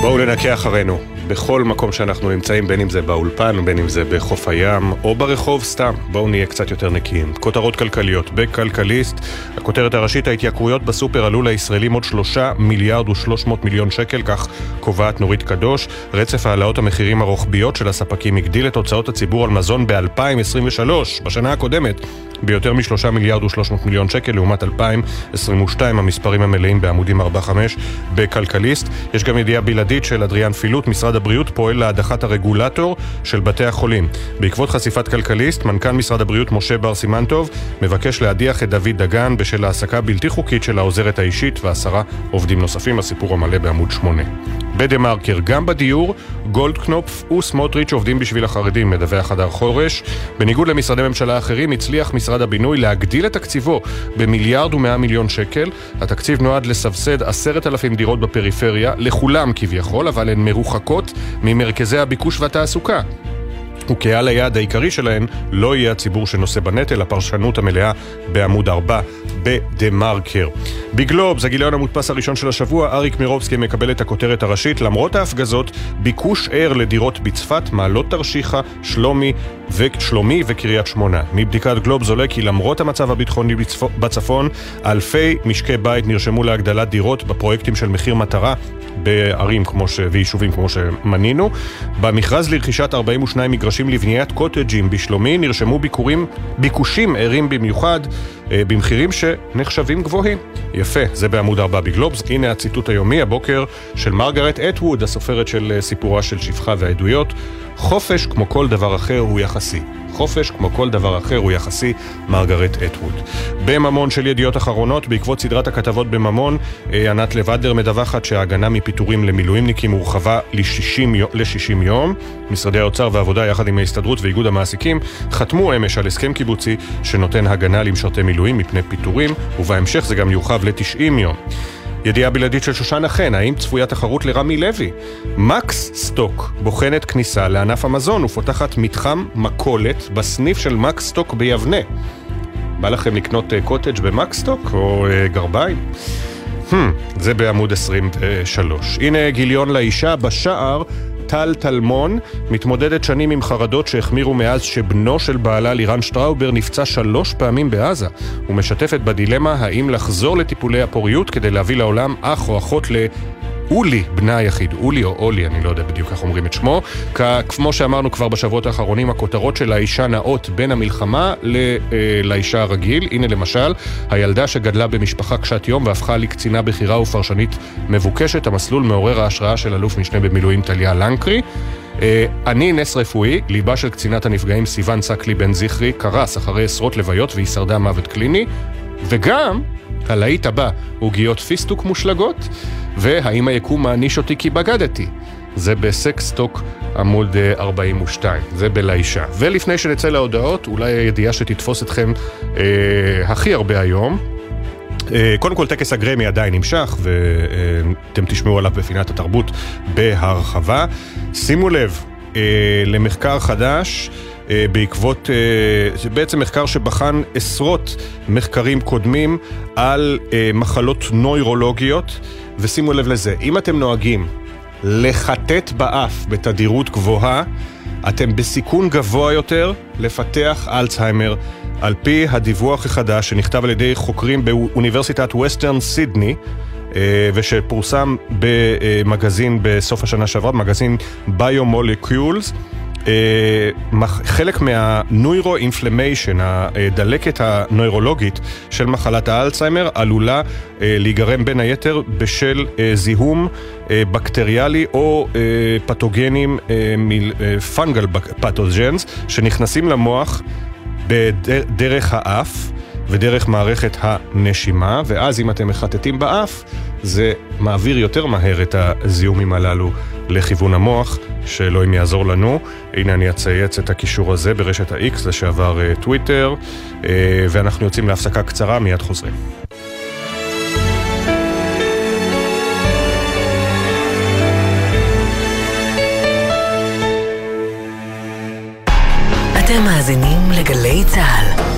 [SPEAKER 1] בואו לנקה אחרינו. בכל מקום שאנחנו נמצאים, בין אם זה באולפן, בין אם זה בחוף הים, או ברחוב סתם. בואו נהיה קצת יותר נקיים. כותרות כלכליות. בכלכליסט, הכותרת הראשית, ההתייקרויות בסופר עלו לישראלים עוד שלושה מיליארד ושלוש מאות מיליון שקל, כך קובעת נורית קדוש. רצף העלאות המחירים הרוחביות של הספקים הגדיל את הוצאות הציבור על מזון ב-2023, בשנה הקודמת, ביותר משלושה מיליארד ושלוש מאות מיליון שקל, לעומת 2022, המספרים המלאים בעמודים 4-5 בכלכליסט. יש גם ידיעה בלעדית של אדריאן פילוט, משרד הבריאות פועל להדחת הרגולטור של בתי החולים. בעקבות חשיפת כלכליסט, מנכ"ל משרד הבריאות משה בר סימנטוב מבקש להדיח את דוד דגן בשל העסקה בלתי חוקית של העוזרת האישית ועשרה עובדים נוספים. הסיפור המלא בעמוד 8. בדה מרקר, גם בדיור, גולדקנופ וסמוטריץ' עובדים בשביל החרדים, מדווח חדר חורש. בניגוד למשרדי ממשלה אחרים, הצליח משרד הבינוי להגדיל את תקציבו במיליארד ומאה מיליון שקל. התקציב נועד לסבסד עשרת אלפים דירות בפריפריה, לכולם כביכול, אבל הן מרוחקות ממרכזי הביקוש והתעסוקה. וקהל היעד העיקרי שלהן לא יהיה הציבור שנושא בנטל, הפרשנות המלאה בעמוד 4 בדה מרקר. בגלובס, הגיליון המודפס הראשון של השבוע, אריק מירובסקי מקבל את הכותרת הראשית. למרות ההפגזות, ביקוש ער לדירות בצפת, מעלות תרשיחא, שלומי, ושלומי וקריית שמונה. מבדיקת גלובס עולה כי למרות המצב הביטחוני בצפון, אלפי משקי בית נרשמו להגדלת דירות בפרויקטים של מחיר מטרה בערים כמו ש... ויישובים כמו שמנינו. במכרז לרכישת 42 מגרשים לבניית קוטג'ים בשלומי נרשמו ביקורים, ביקושים ערים במיוחד במחירים שנחשבים גבוהים. יפה, זה בעמוד 4 בגלובס. הנה הציטוט היומי הבוקר של מרגרט אטווד, הסופרת של אה, סיפורה של שפחה והעדויות. חופש, כמו כל דבר אחר, הוא יחסי. חופש, כמו כל דבר אחר, הוא יחסי, מרגרט אטווד. בממון של ידיעות אחרונות, בעקבות סדרת הכתבות בממון, אה, ענת לבדר מדווחת שההגנה מפיטורים למילואימניקים הורחבה ל-60 יום. משרדי האוצר והעבודה, יחד עם ההסתדרות ואיגוד המעסיקים, חתמו אמש על הסכם קיבוצי שנותן הגנה למשרתי מילואים מפני פיטורים, ובהמשך זה גם יורחב ל-90 יום. ידיעה בלעדית של שושנה חן, האם צפויה תחרות לרמי לוי? מקס סטוק בוחנת כניסה לענף המזון ופותחת מתחם מכולת בסניף של מקס סטוק ביבנה. בא לכם לקנות אה, קוטג' במקס סטוק או uh, גרביים? Hmm, זה בעמוד 23. הנה גיליון לאישה בשער טל טלמון מתמודדת שנים עם חרדות שהחמירו מאז שבנו של בעלה לירן שטראובר נפצע שלוש פעמים בעזה ומשתפת בדילמה האם לחזור לטיפולי הפוריות כדי להביא לעולם אח או אחות אולי, בנה היחיד, אולי או אולי, אני לא יודע בדיוק איך אומרים את שמו. כמו שאמרנו כבר בשבועות האחרונים, הכותרות של האישה נעות בין המלחמה ל, אה, לאישה הרגיל. הנה למשל, הילדה שגדלה במשפחה קשת יום והפכה לקצינה בכירה ופרשנית מבוקשת, המסלול מעורר ההשראה של אלוף משנה במילואים טליה לנקרי. אה, אני נס רפואי, ליבה של קצינת הנפגעים סיון סקלי בן זכרי קרס אחרי עשרות לוויות והיא שרדה מוות קליני, וגם הלהיט הבא, עוגיות פיסטוק מושלגות, והאם היקום מעניש אותי כי בגדתי. זה בסקסטוק עמוד 42, אה, זה בלאישה. ולפני שנצא להודעות, אולי הידיעה שתתפוס אתכם אה, הכי הרבה היום, אה, קודם כל, טקס הגרמי עדיין נמשך, ואתם תשמעו עליו בפינת התרבות בהרחבה. שימו לב אה, למחקר חדש. אה, בעקבות, זה בעצם מחקר שבחן עשרות מחקרים קודמים על מחלות נוירולוגיות, ושימו לב לזה, אם אתם נוהגים לחטט באף בתדירות גבוהה, אתם בסיכון גבוה יותר לפתח אלצהיימר. על פי הדיווח החדש שנכתב על ידי חוקרים באוניברסיטת ווסטרן סידני אה, ושפורסם במגזין בסוף השנה שעברה, מגזין ביומולקיולס אה, חלק מה-Neuro-Inflammation, הדלקת הנוירולוגית של מחלת האלצהיימר, עלולה אה, להיגרם בין היתר בשל זיהום בקטריאלי או פתוגנים, פונגל פתוג'נס, שנכנסים למוח בדרך האף ודרך מערכת הנשימה, ואז אם אתם מחטטים באף, זה מעביר יותר מהר את הזיהומים הללו לכיוון המוח, שאלוהים יעזור לנו. הנה אני אצייץ את הקישור הזה ברשת ה-X, לשעבר אה, טוויטר, אה, ואנחנו יוצאים להפסקה קצרה, מיד חוזרים.
[SPEAKER 2] אתם מאזינים לגלי צה"ל.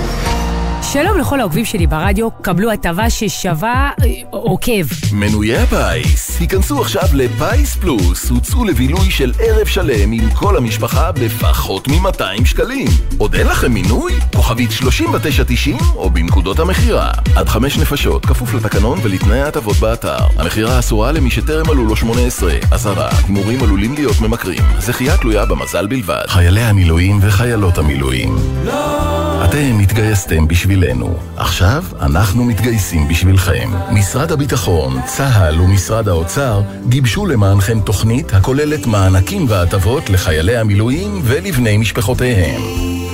[SPEAKER 10] שלום לכל העוקבים שלי ברדיו, קבלו הטבה ששווה אה, עוקב.
[SPEAKER 5] מנויי הפיס, היכנסו עכשיו לפיס פלוס, הוצאו לבילוי של ערב שלם עם כל המשפחה בפחות מ-200 שקלים. עוד אין לכם מינוי? כוכבית 3990 או בנקודות המכירה. עד חמש נפשות, כפוף לתקנון ולתנאי ההטבות באתר. המכירה אסורה למי שטרם מלאו לו 18. אזהרה, הימורים עלולים להיות ממכרים. זכייה תלויה במזל בלבד. חיילי המילואים וחיילות המילואים. לא! אתם התגייסתם בשבילנו, עכשיו אנחנו מתגייסים בשבילכם. משרד הביטחון, צה"ל ומשרד האוצר גיבשו למענכם תוכנית הכוללת מענקים והטבות לחיילי המילואים ולבני משפחותיהם.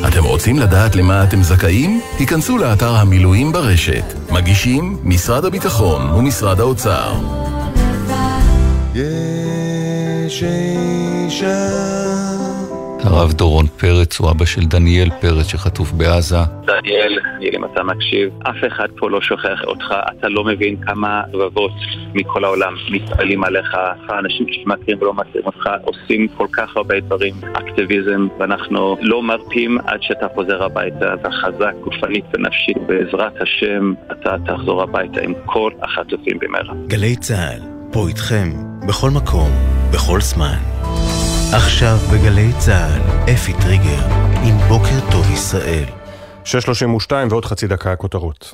[SPEAKER 5] אתם רוצים לדעת למה אתם זכאים? היכנסו לאתר המילואים ברשת. מגישים משרד הביטחון ומשרד האוצר. יש אישה
[SPEAKER 11] הרב דורון פרץ הוא אבא של דניאל פרץ שחטוף בעזה.
[SPEAKER 12] דניאל, אם אתה מקשיב, אף אחד פה לא שוכח אותך, אתה לא מבין כמה רבבות מכל העולם מתפעלים עליך, האנשים שמכירים ולא מכירים אותך עושים כל כך הרבה דברים, אקטיביזם, ואנחנו לא מרפים עד שאתה חוזר הביתה, אתה חזק גופנית ונפשית, בעזרת השם אתה תחזור הביתה עם כל החטופים במהרה.
[SPEAKER 2] גלי צה"ל, פה איתכם, בכל מקום, בכל זמן. עכשיו בגלי צה"ל, אפי טריגר, עם בוקר טוב ישראל.
[SPEAKER 1] 6.32 ועוד חצי דקה הכותרות.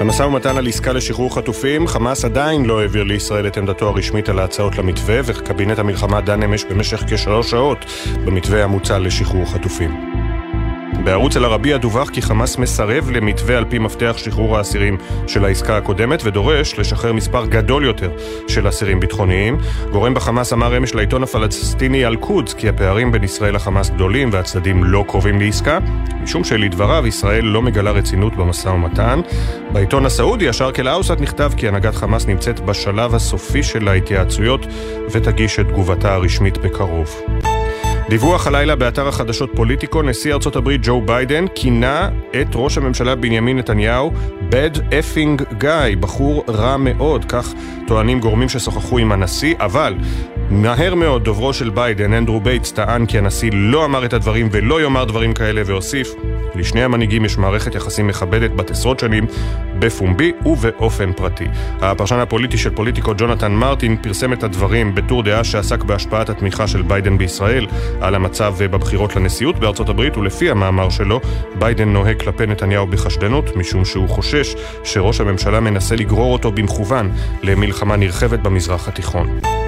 [SPEAKER 1] במשא ומתן על עסקה לשחרור חטופים, חמאס עדיין לא העביר לישראל את עמדתו הרשמית על ההצעות למתווה, וקבינט המלחמה דן אמש במשך כשלוש שעות במתווה המוצע לשחרור חטופים. בערוץ אל-ערבייה דווח כי חמאס מסרב למתווה על פי מפתח שחרור האסירים של העסקה הקודמת ודורש לשחרר מספר גדול יותר של אסירים ביטחוניים. גורם בחמאס אמר אמש לעיתון הפלסטיני אל-קודס כי הפערים בין ישראל לחמאס גדולים והצדדים לא קרובים לעסקה, משום שלדבריו ישראל לא מגלה רצינות במשא ומתן. בעיתון הסעודי, א-שרק אל-אווסט, נכתב כי הנהגת חמאס נמצאת בשלב הסופי של ההתייעצויות ותגיש את תגובתה הרשמית בקרוב. דיווח הלילה באתר החדשות פוליטיקו, נשיא ארצות הברית ג'ו ביידן כינה את ראש הממשלה בנימין נתניהו bad effing guy, בחור רע מאוד, כך טוענים גורמים ששוחחו עם הנשיא, אבל מהר מאוד דוברו של ביידן, אנדרו בייטס, טען כי הנשיא לא אמר את הדברים ולא יאמר דברים כאלה, והוסיף, לשני המנהיגים יש מערכת יחסים מכבדת בת עשרות שנים, בפומבי ובאופן פרטי. הפרשן הפוליטי של פוליטיקו ג'ונתן מרטין פרסם את הדברים בטור דעה שעסק בהשפעת התמיכה של ביידן בישראל על המצב בבחירות לנשיאות בארצות הברית, ולפי המאמר שלו, ביידן נוהג כלפי נתניהו בחשדנות, משום שהוא חושש שראש הממשלה מנסה לגרור אותו במכוון למלחמה נרחבת במזרח התיכון.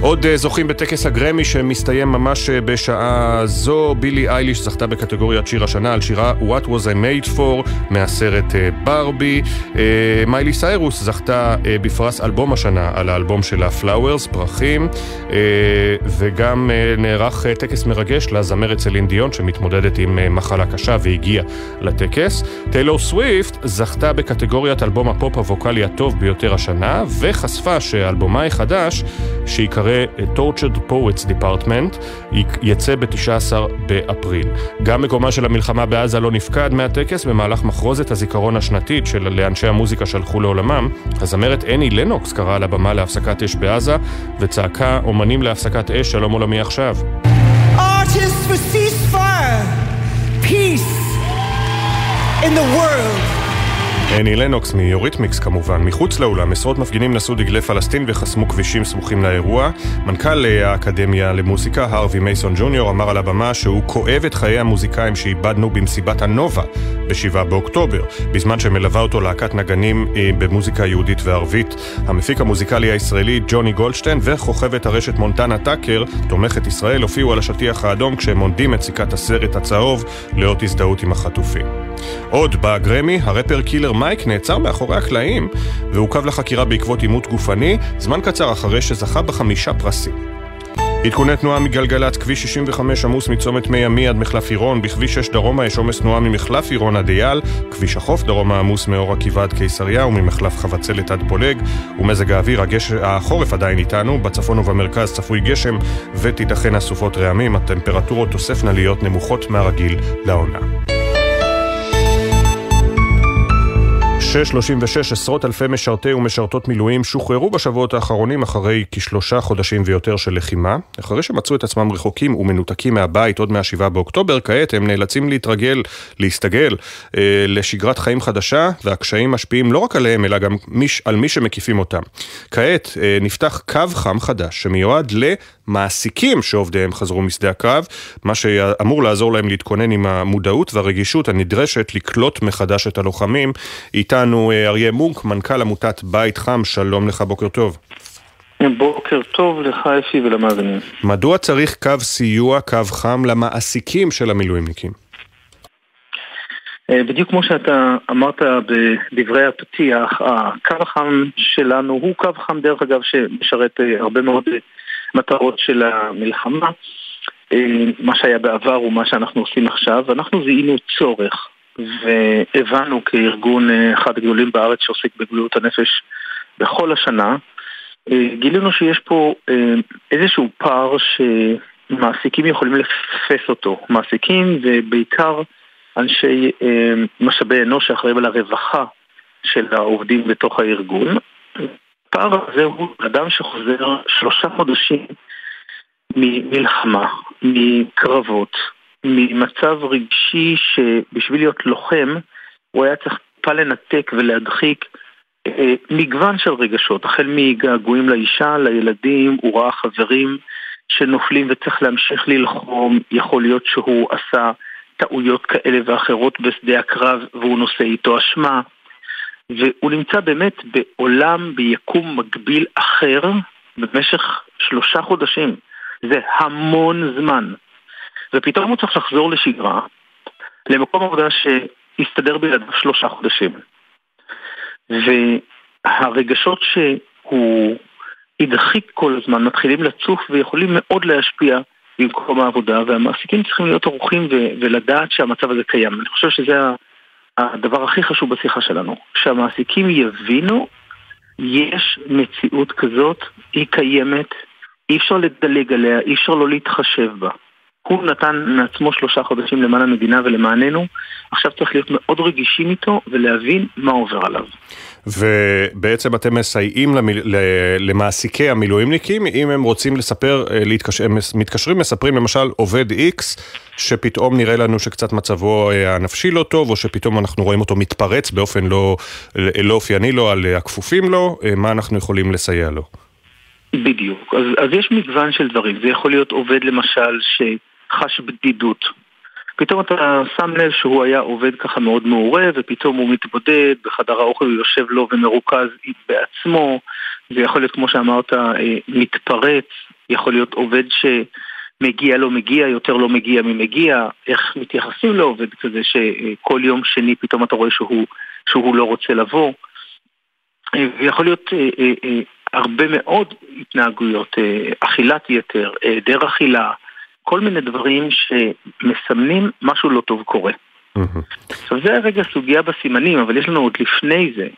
[SPEAKER 1] עוד אה, זוכים בטקס הגרמי שמסתיים ממש אה, בשעה זו, בילי אייליש זכתה בקטגוריית שיר השנה על שירה What Was I Made For מהסרט אה, ברבי. מיילי סיירוס זכתה בפרס אלבום השנה על האלבום שלה פלאוורס, פרחים, וגם נערך טקס מרגש לזמרת סלין דיון שמתמודדת עם מחלה קשה והגיעה לטקס. טיילור סוויפט זכתה בקטגוריית אלבום הפופ הווקאלי הטוב ביותר השנה, וחשפה שאלבומה החדש, שיקרא ייקרא Tortured Poets Department, יצא ב-19 באפריל. גם מקומה של המלחמה בעזה לא נפקד מהטקס במהלך מחרוזת הזיכרון השנתית של לאנשי המוזיקה שהלכו לעולמם. הזמרת אני לנוקס קראה על הבמה להפסקת אש בעזה וצעקה אומנים להפסקת אש שלום עולמי עכשיו. Peace in the world. אני לנוקס מיוריתמיקס כמובן. מחוץ לאולם עשרות מפגינים נשאו דגלי פלסטין וחסמו כבישים סמוכים לאירוע. מנכ"ל האקדמיה למוסיקה, הרווי מייסון ג'וניור, אמר על הבמה שהוא כואב את חיי המוזיקאים שאיבדנו במסיבת הנובה ב-7 באוקטובר, בזמן שמלווה אותו להקת נגנים אה, במוזיקה יהודית וערבית. המפיק המוזיקלי הישראלי ג'וני גולדשטיין וכוכבת הרשת מונטנה טאקר, תומכת ישראל, הופיעו על השטיח האדום כשהם עונדים את סיכת הסרט הצהוב לאות הזדהות עם החטופים. עוד בגרמי, הרפר קילר מייק נעצר מאחורי הקלעים ועוכב לחקירה בעקבות עימות גופני, זמן קצר אחרי שזכה בחמישה פרסים. עדכוני תנועה מגלגלת, כביש 65 עמוס מצומת מי עמי עד מחלף עירון, בכביש 6 דרומה יש עומס תנועה ממחלף עירון עד אייל, כביש החוף דרומה עמוס מאור עקיבא עד קיסריה וממחלף חבצלת עד פולג, ומזג האוויר, הגש... החורף עדיין איתנו, בצפון ובמרכז צפוי גשם ותיתכן אסופות רעמים, הטמפרטורות תוספנה להיות נמוכות מהרגיל לעונה. 636 עשרות אלפי משרתי ומשרתות מילואים שוחררו בשבועות האחרונים אחרי כשלושה חודשים ויותר של לחימה. אחרי שמצאו את עצמם רחוקים ומנותקים מהבית עוד מהשבעה באוקטובר, כעת הם נאלצים להתרגל, להסתגל אה, לשגרת חיים חדשה, והקשיים משפיעים לא רק עליהם, אלא גם מיש, על מי שמקיפים אותם. כעת אה, נפתח קו חם חדש שמיועד למעסיקים שעובדיהם חזרו משדה הקרב, מה שאמור לעזור להם להתכונן עם המודעות והרגישות הנדרשת לקלוט מחדש את הלוחמים. איתם איתנו אה, אריה מונק, מנכ"ל עמותת בית חם, שלום לך, בוקר טוב.
[SPEAKER 13] בוקר טוב לך אפי ולמאזינים.
[SPEAKER 1] מדוע צריך קו סיוע, קו חם, למעסיקים של המילואימניקים?
[SPEAKER 13] אה, בדיוק כמו שאתה אמרת בדברי הפתיח, הקו החם שלנו הוא קו חם דרך אגב שמשרת אה, הרבה מאוד מטרות של המלחמה. מה שהיה בעבר ומה שאנחנו עושים עכשיו, אנחנו זיהינו צורך והבנו כארגון אה, אחד הגדולים בארץ שעוסק בבריאות הנפש בכל השנה, אה, גילינו שיש פה אה, איזשהו פער שמעסיקים יכולים לפספס אותו. מעסיקים ובעיקר אנשי משאבי אנוש שאחראים על הרווחה של העובדים בתוך הארגון. הפער הזה הוא אדם שחוזר שלושה חודשים ממלחמה, מקרבות, ממצב רגשי שבשביל להיות לוחם הוא היה צריך טיפה לנתק ולהדחיק אה, מגוון של רגשות, החל מגעגועים לאישה, לילדים, הוא ראה חברים שנופלים וצריך להמשיך ללחום, יכול להיות שהוא עשה טעויות כאלה ואחרות בשדה הקרב והוא נושא איתו אשמה והוא נמצא באמת בעולם, ביקום מקביל אחר במשך שלושה חודשים. זה המון זמן. ופתאום הוא צריך לחזור לשגרה, למקום עבודה שהסתדר בלעדיו שלושה חודשים. והרגשות שהוא הדחיק כל הזמן מתחילים לצוף ויכולים מאוד להשפיע במקום העבודה, והמעסיקים צריכים להיות ערוכים ו- ולדעת שהמצב הזה קיים. אני חושב שזה הדבר הכי חשוב בשיחה שלנו, שהמעסיקים יבינו, יש מציאות כזאת, היא קיימת, אי אפשר לדלג עליה, אי אפשר לא להתחשב בה. הוא נתן מעצמו שלושה חודשים למען המדינה ולמעננו, עכשיו צריך להיות מאוד רגישים איתו ולהבין מה עובר עליו.
[SPEAKER 1] ובעצם אתם מסייעים למיל... למעסיקי המילואימניקים, אם הם רוצים לספר, אה, להתקשר... הם מתקשרים, מספרים למשל עובד X, שפתאום נראה לנו שקצת מצבו אה, הנפשי לא טוב, או שפתאום אנחנו רואים אותו מתפרץ באופן לא, לא אופייני לו על הכפופים לו, מה אנחנו יכולים לסייע לו?
[SPEAKER 13] בדיוק. אז, אז יש מגוון של דברים. זה יכול להיות עובד למשל שחש בדידות. פתאום אתה שם לב שהוא היה עובד ככה מאוד מעורב, ופתאום הוא מתבודד, בחדר האוכל הוא יושב לו ומרוכז בעצמו. זה יכול להיות, כמו שאמרת, אה, מתפרץ. יכול להיות עובד שמגיע לא מגיע, יותר לא מגיע ממגיע. איך מתייחסים לעובד כזה שכל יום שני פתאום אתה רואה שהוא, שהוא לא רוצה לבוא. אה, ויכול להיות אה, הרבה מאוד התנהגויות, אה, אכילת יתר, היעדר אכילה, כל מיני דברים שמסמנים משהו לא טוב קורה. עכשיו זה הרגע סוגיה בסימנים, אבל יש לנו עוד לפני זה.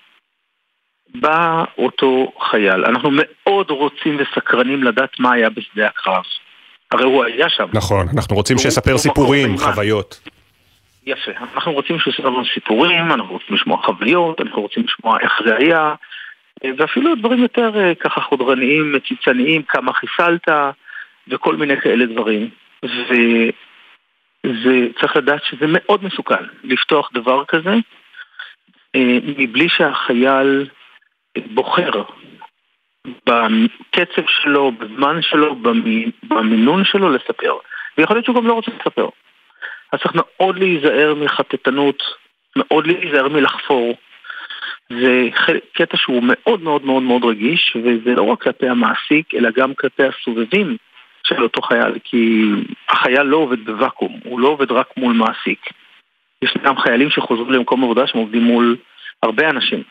[SPEAKER 13] בא אותו חייל, אנחנו מאוד רוצים וסקרנים לדעת מה היה בשדה הקרב. הרי הוא היה שם.
[SPEAKER 1] נכון, אנחנו רוצים שיספר סיפורים, חוויות.
[SPEAKER 13] יפה, אנחנו רוצים שהוא יספר לנו סיפורים, אנחנו רוצים לשמוע חוויות, אנחנו רוצים לשמוע איך זה היה, ואפילו דברים יותר אה, ככה חודרניים, מציצניים, כמה חיסלת וכל מיני כאלה דברים. וצריך לדעת שזה מאוד מסוכן לפתוח דבר כזה אה, מבלי שהחייל בוחר בקצב שלו, בזמן שלו, במינון שלו לספר. ויכול להיות שהוא גם לא רוצה לספר. אז צריך מאוד להיזהר מחטטנות, מאוד להיזהר מלחפור. זה קטע שהוא מאוד מאוד מאוד מאוד רגיש, וזה לא רק כלפי המעסיק, אלא גם כלפי הסובבים של אותו חייל, כי החייל לא עובד בוואקום, הוא לא עובד רק מול מעסיק. יש גם חיילים שחוזרים למקום עבודה שהם עובדים מול הרבה אנשים.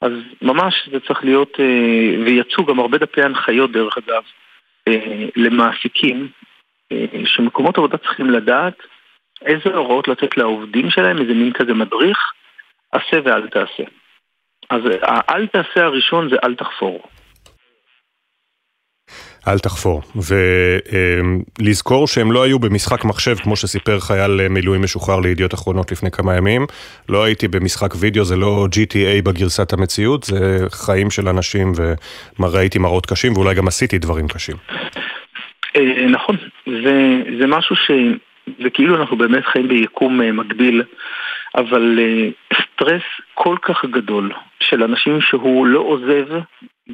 [SPEAKER 13] אז ממש זה צריך להיות, אה, ויצאו גם הרבה דפי הנחיות דרך אגב, אה, למעסיקים, אה, שמקומות עבודה צריכים לדעת איזה הוראות לתת לעובדים שלהם, איזה מין כזה מדריך, עשה ואל תעשה. אז האל תעשה הראשון זה אל תחפור.
[SPEAKER 1] אל תחפור, ולזכור שהם לא היו במשחק מחשב כמו שסיפר חייל מילואים משוחרר לידיעות אחרונות לפני כמה ימים. לא הייתי במשחק וידאו, זה לא GTA בגרסת המציאות, זה חיים של אנשים וראיתי מראות קשים ואולי גם עשיתי דברים קשים.
[SPEAKER 13] אה, נכון, זה משהו ש... זה כאילו אנחנו באמת חיים ביקום אה, מקביל אבל uh, סטרס כל כך גדול של אנשים שהוא לא עוזב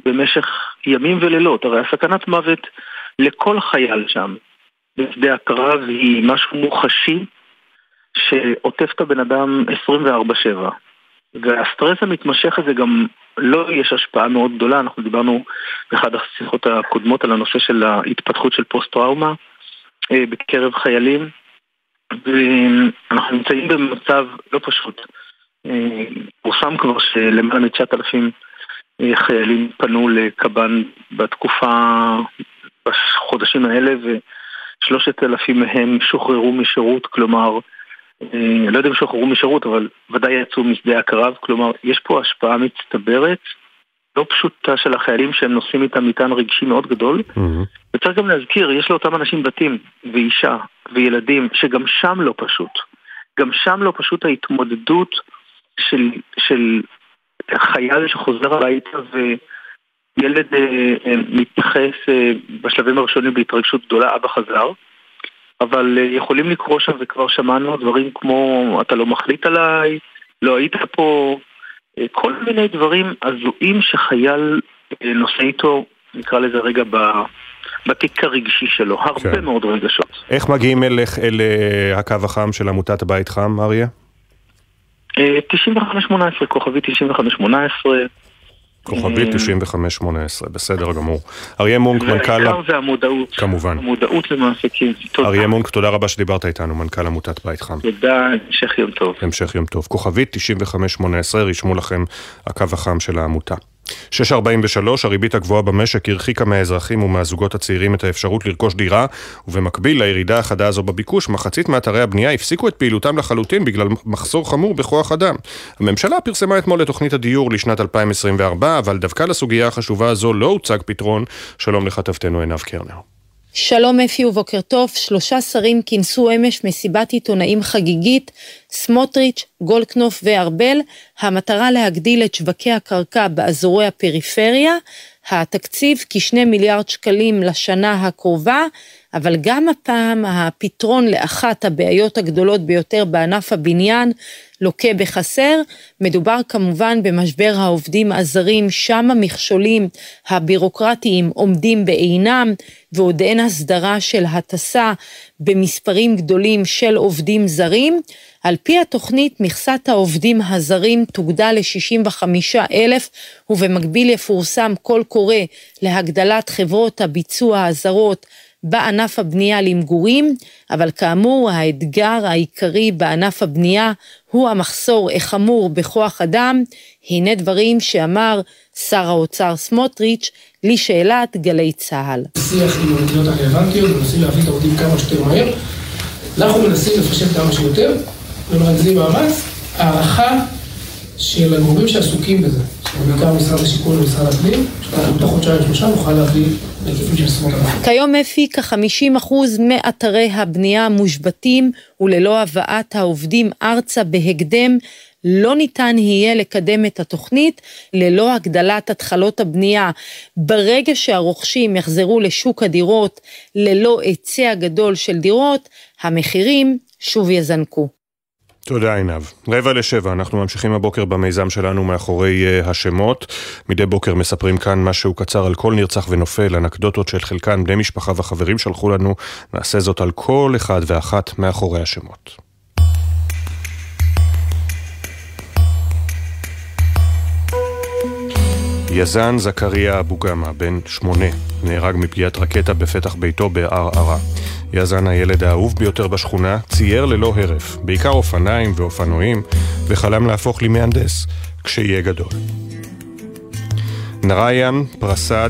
[SPEAKER 13] במשך ימים ולילות, הרי הסכנת מוות לכל חייל שם בשדה הקרב היא משהו מוחשי שעוטף את הבן אדם 24-7 והסטרס המתמשך הזה גם לא יש השפעה מאוד גדולה, אנחנו דיברנו באחד השיחות הקודמות על הנושא של ההתפתחות של פוסט-טראומה אה, בקרב חיילים ואנחנו נמצאים במצב לא פשוט. אה, פורסם כבר שלמעלה מ-9,000 אה, חיילים פנו לקב"ן בתקופה, בחודשים האלה, ו-3,000 מהם שוחררו משירות, כלומר, אה, לא יודע אם שוחררו משירות, אבל ודאי יצאו משדה הקרב, כלומר, יש פה השפעה מצטברת לא פשוטה של החיילים שהם נושאים איתם מטען רגשי מאוד גדול. Mm-hmm. וצריך גם להזכיר, יש לאותם אנשים בתים ואישה וילדים, שגם שם לא פשוט. גם שם לא פשוט ההתמודדות של, של חייל שחוזר הביתה וילד אה, אה, מתייחס אה, בשלבים הראשונים בהתרגשות גדולה, אבא חזר. אבל אה, יכולים לקרוא שם, וכבר שמענו דברים כמו אתה לא מחליט עליי, לא היית פה, אה, כל מיני דברים הזויים שחייל אה, נושא איתו, נקרא לזה רגע, בתיק הרגשי שלו, הרבה כן. מאוד רגשות.
[SPEAKER 1] איך מגיעים אליך, אל אה, הקו החם של עמותת הבית חם, אריה?
[SPEAKER 13] 9518, כוכבי 9518.
[SPEAKER 1] כוכבי 9518, בסדר גמור. אריה מונק, מנכ"ל...
[SPEAKER 13] זה המודעות.
[SPEAKER 1] כמובן.
[SPEAKER 13] המודעות למעסיקים.
[SPEAKER 1] אריה מונק, תודה רבה שדיברת איתנו, מנכ"ל עמותת בית חם.
[SPEAKER 13] תודה, המשך יום טוב.
[SPEAKER 1] המשך יום טוב. כוכבית 9518, רשמו לכם הקו החם של העמותה. 6.43, הריבית הגבוהה במשק הרחיקה מהאזרחים ומהזוגות הצעירים את האפשרות לרכוש דירה, ובמקביל לירידה החדה הזו בביקוש, מחצית מאתרי הבנייה הפסיקו את פעילותם לחלוטין בגלל מחסור חמור בכוח אדם. הממשלה פרסמה אתמול את תוכנית הדיור לשנת 2024, אבל דווקא לסוגיה החשובה הזו לא הוצג פתרון. שלום לכתבתנו עינב קרנר.
[SPEAKER 14] שלום אפי ובוקר טוב, שלושה שרים כינסו אמש מסיבת עיתונאים חגיגית, סמוטריץ', גולדקנופ וארבל, המטרה להגדיל את שווקי הקרקע באזורי הפריפריה, התקציב כשני מיליארד שקלים לשנה הקרובה, אבל גם הפעם הפתרון לאחת הבעיות הגדולות ביותר בענף הבניין לוקה בחסר. מדובר כמובן במשבר העובדים הזרים, שם המכשולים הבירוקרטיים עומדים בעינם, ועוד אין הסדרה של הטסה במספרים גדולים של עובדים זרים. על פי התוכנית, מכסת העובדים הזרים תוגדל ל-65 אלף, ובמקביל יפורסם קול קורא להגדלת חברות הביצוע הזרות בענף הבנייה למגורים, אבל כאמור האתגר העיקרי בענף הבנייה הוא המחסור החמור בכוח אדם. הנה דברים שאמר שר האוצר סמוטריץ' לשאלת גלי צה"ל.
[SPEAKER 4] שיח עם המדינות הרלוונטיות, מנסים להביא את העובדים כמה שיותר מהר. אנחנו מנסים לפשט כמה שיותר ומרכזים מאמץ. הערכה של הגורמים שעסוקים בזה, בעיקר משרד השיכון ומשרד הפנים, שאנחנו בתוך חודשיים שלושה נוכל להביא להיקפים של עשרות אלפים.
[SPEAKER 14] כיום אפי כ-50% מאתרי הבנייה מושבתים וללא הבאת העובדים ארצה בהקדם. לא ניתן יהיה לקדם את התוכנית ללא הגדלת התחלות הבנייה. ברגע שהרוכשים יחזרו לשוק הדירות ללא היצע גדול של דירות, המחירים שוב יזנקו.
[SPEAKER 1] תודה עינב. רבע לשבע, אנחנו ממשיכים הבוקר במיזם שלנו מאחורי uh, השמות. מדי בוקר מספרים כאן משהו קצר על כל נרצח ונופל, אנקדוטות של חלקן בני משפחה וחברים שלחו לנו. נעשה זאת על כל אחד ואחת מאחורי השמות. יזן זכריה אבו גמא, בן שמונה, נהרג מפגיעת רקטה בפתח ביתו בערערה. יזן הילד האהוב ביותר בשכונה, צייר ללא הרף, בעיקר אופניים ואופנועים, וחלם להפוך למהנדס כשיהיה גדול. נריין פרסד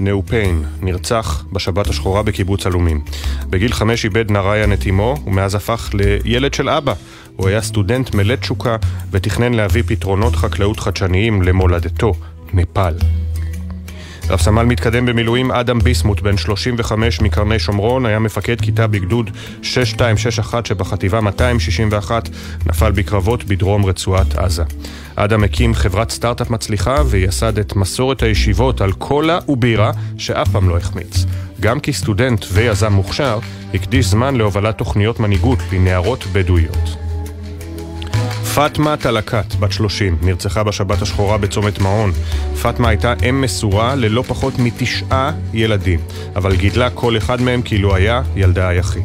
[SPEAKER 1] נאופיין נרצח בשבת השחורה בקיבוץ עלומים. בגיל חמש איבד נריין את אמו, ומאז הפך לילד של אבא. הוא היה סטודנט מלא תשוקה, ותכנן להביא פתרונות חקלאות חדשניים למולדתו, נפאל. רב סמל מתקדם במילואים אדם ביסמוט, בן 35 מקרני שומרון, היה מפקד כיתה בגדוד 6261 שבחטיבה 261, נפל בקרבות בדרום רצועת עזה. אדם הקים חברת סטארט-אפ מצליחה וייסד את מסורת הישיבות על קולה ובירה שאף פעם לא החמיץ. גם כסטודנט ויזם מוכשר, הקדיש זמן להובלת תוכניות מנהיגות לנערות בדואיות. פאטמה טלקת, בת 30, נרצחה בשבת השחורה בצומת מעון. פאטמה הייתה אם מסורה ללא פחות מתשעה ילדים, אבל גידלה כל אחד מהם כאילו היה ילדה היחיד.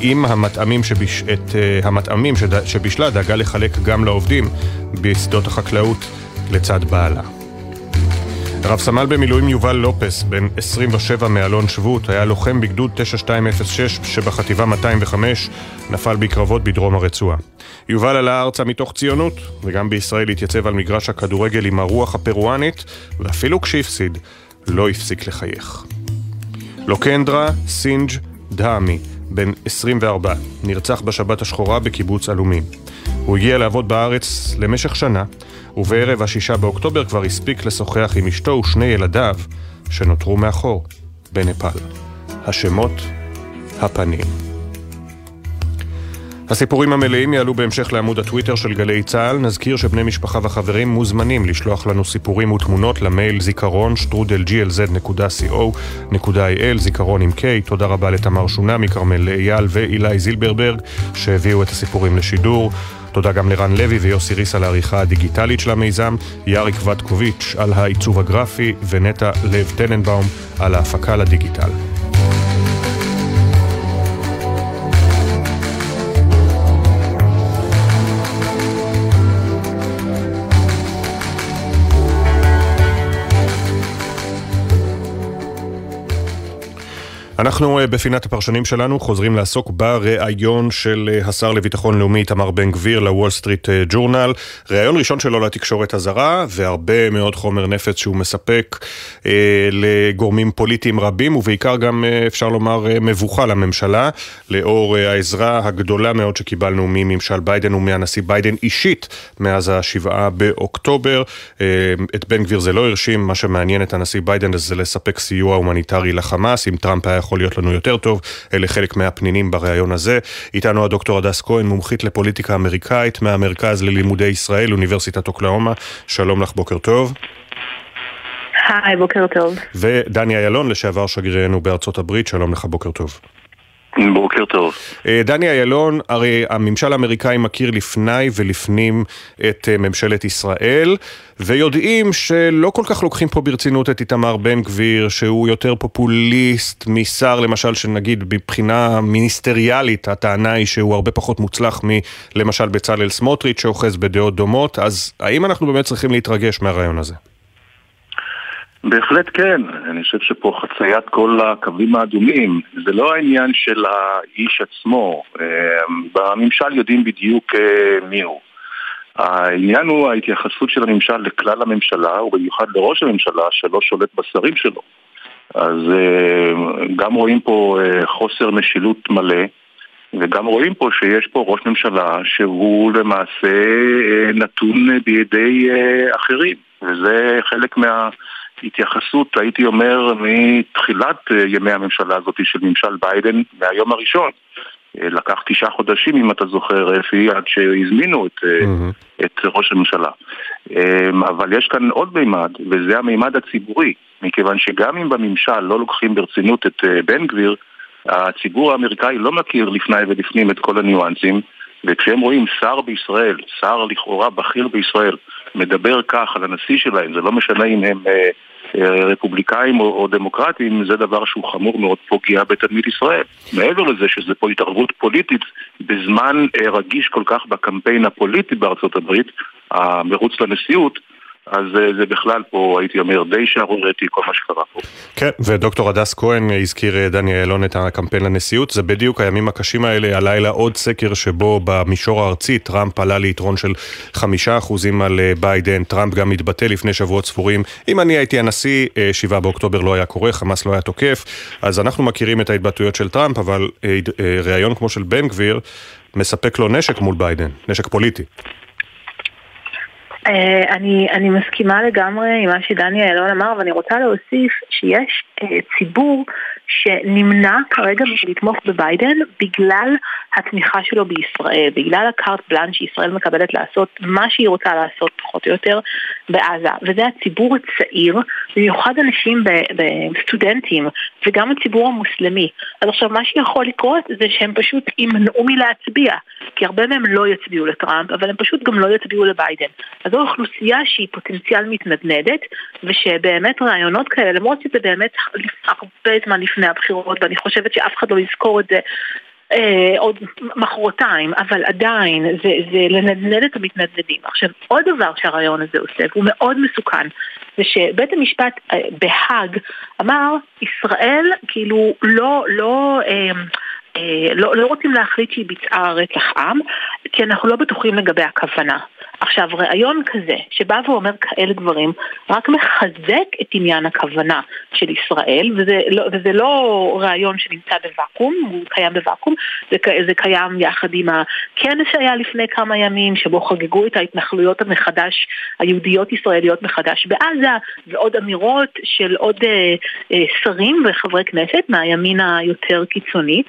[SPEAKER 1] עם המטעמים, שביש, את, uh, המטעמים שד, שבישלה דאגה לחלק גם לעובדים בשדות החקלאות לצד בעלה. רב סמל במילואים יובל לופס, בן 27 מאלון שבות, היה לוחם בגדוד 9206 שבחטיבה 205, נפל בקרבות בדרום הרצועה. יובל עלה ארצה מתוך ציונות, וגם בישראל התייצב על מגרש הכדורגל עם הרוח הפרואנית, ואפילו כשהפסיד, לא הפסיק לחייך. לוקנדרה סינג' דהמי, בן 24, נרצח בשבת השחורה בקיבוץ עלומים. הוא הגיע לעבוד בארץ למשך שנה, ובערב השישה באוקטובר כבר הספיק לשוחח עם אשתו ושני ילדיו שנותרו מאחור, בנפאל. השמות, הפנים. הסיפורים המלאים יעלו בהמשך לעמוד הטוויטר של גלי צה"ל. נזכיר שבני משפחה וחברים מוזמנים לשלוח לנו סיפורים ותמונות למייל זיכרון שטרודל glz.co.il זיכרון עם K. תודה רבה לתמר שונה מכרמל אייל ואילי זילברברג שהביאו את הסיפורים לשידור. תודה גם לרן לוי ויוסי ריס על העריכה הדיגיטלית של המיזם, יאריק וטקוביץ' על העיצוב הגרפי ונטע לב טננבאום על ההפקה לדיגיטל. אנחנו אה, בפינת הפרשנים שלנו חוזרים לעסוק בריאיון של אה, השר לביטחון לאומי איתמר בן גביר לוול סטריט אה, ג'ורנל. ריאיון ראשון שלו לתקשורת הזרה והרבה מאוד חומר נפץ שהוא מספק אה, לגורמים פוליטיים רבים ובעיקר גם אפשר לומר מבוכה לממשלה לאור העזרה הגדולה מאוד שקיבלנו מממשל ביידן ומהנשיא ביידן אישית מאז השבעה באוקטובר. אה, את בן גביר זה לא הרשים, מה שמעניין את הנשיא ביידן זה לספק סיוע הומניטרי לחמאס, אם טראמפ היה יכול יכול להיות לנו יותר טוב. אלה חלק מהפנינים בריאיון הזה. איתנו הדוקטור הדס כהן, מומחית לפוליטיקה אמריקאית מהמרכז ללימודי ישראל, אוניברסיטת אוקלאומה. שלום לך, בוקר טוב.
[SPEAKER 15] היי, בוקר טוב.
[SPEAKER 1] ודני אילון, לשעבר שגרירנו בארצות הברית, שלום לך, בוקר טוב.
[SPEAKER 16] בוקר טוב.
[SPEAKER 1] אה, דני אילון, הרי הממשל האמריקאי מכיר לפני ולפנים את אה, ממשלת ישראל, ויודעים שלא כל כך לוקחים פה ברצינות את איתמר בן גביר, שהוא יותר פופוליסט משר, למשל, שנגיד מבחינה מיניסטריאלית, הטענה היא שהוא הרבה פחות מוצלח מלמשל בצלאל סמוטריץ', שאוחז בדעות דומות, אז האם אנחנו באמת צריכים להתרגש מהרעיון הזה?
[SPEAKER 16] בהחלט כן, אני חושב שפה חציית כל הקווים האדומים, זה לא העניין של האיש עצמו, אה, בממשל יודעים בדיוק אה, מי הוא. העניין הוא ההתייחסות של הממשל לכלל הממשלה, ובמיוחד לראש הממשלה שלא שולט בשרים שלו. אז אה, גם רואים פה חוסר משילות מלא, וגם רואים פה שיש פה ראש ממשלה שהוא למעשה נתון בידי אחרים, וזה חלק מה... התייחסות, הייתי אומר, מתחילת אה, ימי הממשלה הזאת של ממשל ביידן, מהיום הראשון. אה, לקח תשעה חודשים, אם אתה זוכר, אפי, עד שהזמינו את, mm-hmm. את ראש הממשלה. אבל יש כאן עוד מימד, וזה המימד הציבורי, מכיוון שגם אם בממשל לא לוקחים ברצינות את בן גביר, הציבור האמריקאי לא מכיר לפני ולפנים את כל הניואנסים, וכשהם רואים שר בישראל, שר לכאורה בכיר בישראל, מדבר כך על הנשיא שלהם, זה לא משנה אם הם אה, אה, רפובליקאים או, או דמוקרטים, זה דבר שהוא חמור מאוד, פוגע בתדמית ישראל. מעבר לזה שזה פה התערבות פוליטית בזמן אה, רגיש כל כך בקמפיין הפוליטי בארצות הברית, המרוץ לנשיאות, אז אה, זה בכלל פה, הייתי אומר, די שערורייתי כל מה שקרה פה.
[SPEAKER 1] כן, ודוקטור הדס כהן הזכיר אה, דני אילון את הקמפיין לנשיאות, זה בדיוק הימים הקשים האלה, הלילה עוד סקר שבו במישור הארצי טראמפ עלה ליתרון של חמישה אחוזים על אה, ביידן, טראמפ גם התבטא לפני שבועות ספורים, אם אני הייתי הנשיא, שבעה באוקטובר לא היה קורה, חמאס לא היה תוקף, אז אנחנו מכירים את ההתבטאויות של טראמפ, אבל ראיון כמו של בן גביר מספק לו נשק מול ביידן, נשק פוליטי.
[SPEAKER 15] Uh, אני, אני מסכימה לגמרי עם מה שדני אילון אמר, ואני רוצה להוסיף שיש uh, ציבור שנמנע כרגע מלתמוך בביידן בגלל התמיכה שלו בישראל, בגלל הקארט בלאן שישראל מקבלת לעשות מה שהיא רוצה לעשות פחות או יותר בעזה, וזה הציבור הצעיר, במיוחד אנשים, סטודנטים, וגם הציבור המוסלמי. אז עכשיו מה שיכול לקרות זה שהם פשוט יימנעו מלהצביע, כי הרבה מהם לא יצביעו לטראמפ, אבל הם פשוט גם לא יצביעו לביידן. אז זו אוכלוסייה שהיא פוטנציאל מתנדנדת, ושבאמת רעיונות כאלה, למרות שזה באמת הרבה זמן לפני הבחירות, ואני חושבת שאף אחד לא יזכור את זה אה, עוד מחרתיים, אבל עדיין זה, זה לנדנד את המתנדנדים. עכשיו, עוד דבר שהרעיון הזה עושה, והוא מאוד מסוכן, זה שבית המשפט אה, בהאג אמר, ישראל כאילו לא, לא, אה, אה, לא, לא רוצים להחליט שהיא ביצעה רצח עם, כי אנחנו לא בטוחים לגבי הכוונה. עכשיו, ראיון כזה, שבא ואומר כאלה דברים, רק מחזק את עניין הכוונה של ישראל, וזה לא, וזה לא ראיון שנמצא בוואקום, הוא קיים בוואקום, זה, זה קיים יחד עם הכנס שהיה לפני כמה ימים, שבו חגגו את ההתנחלויות המחדש, היהודיות-ישראליות מחדש בעזה, ועוד אמירות של עוד אה, אה, שרים וחברי כנסת מהימין היותר קיצוני.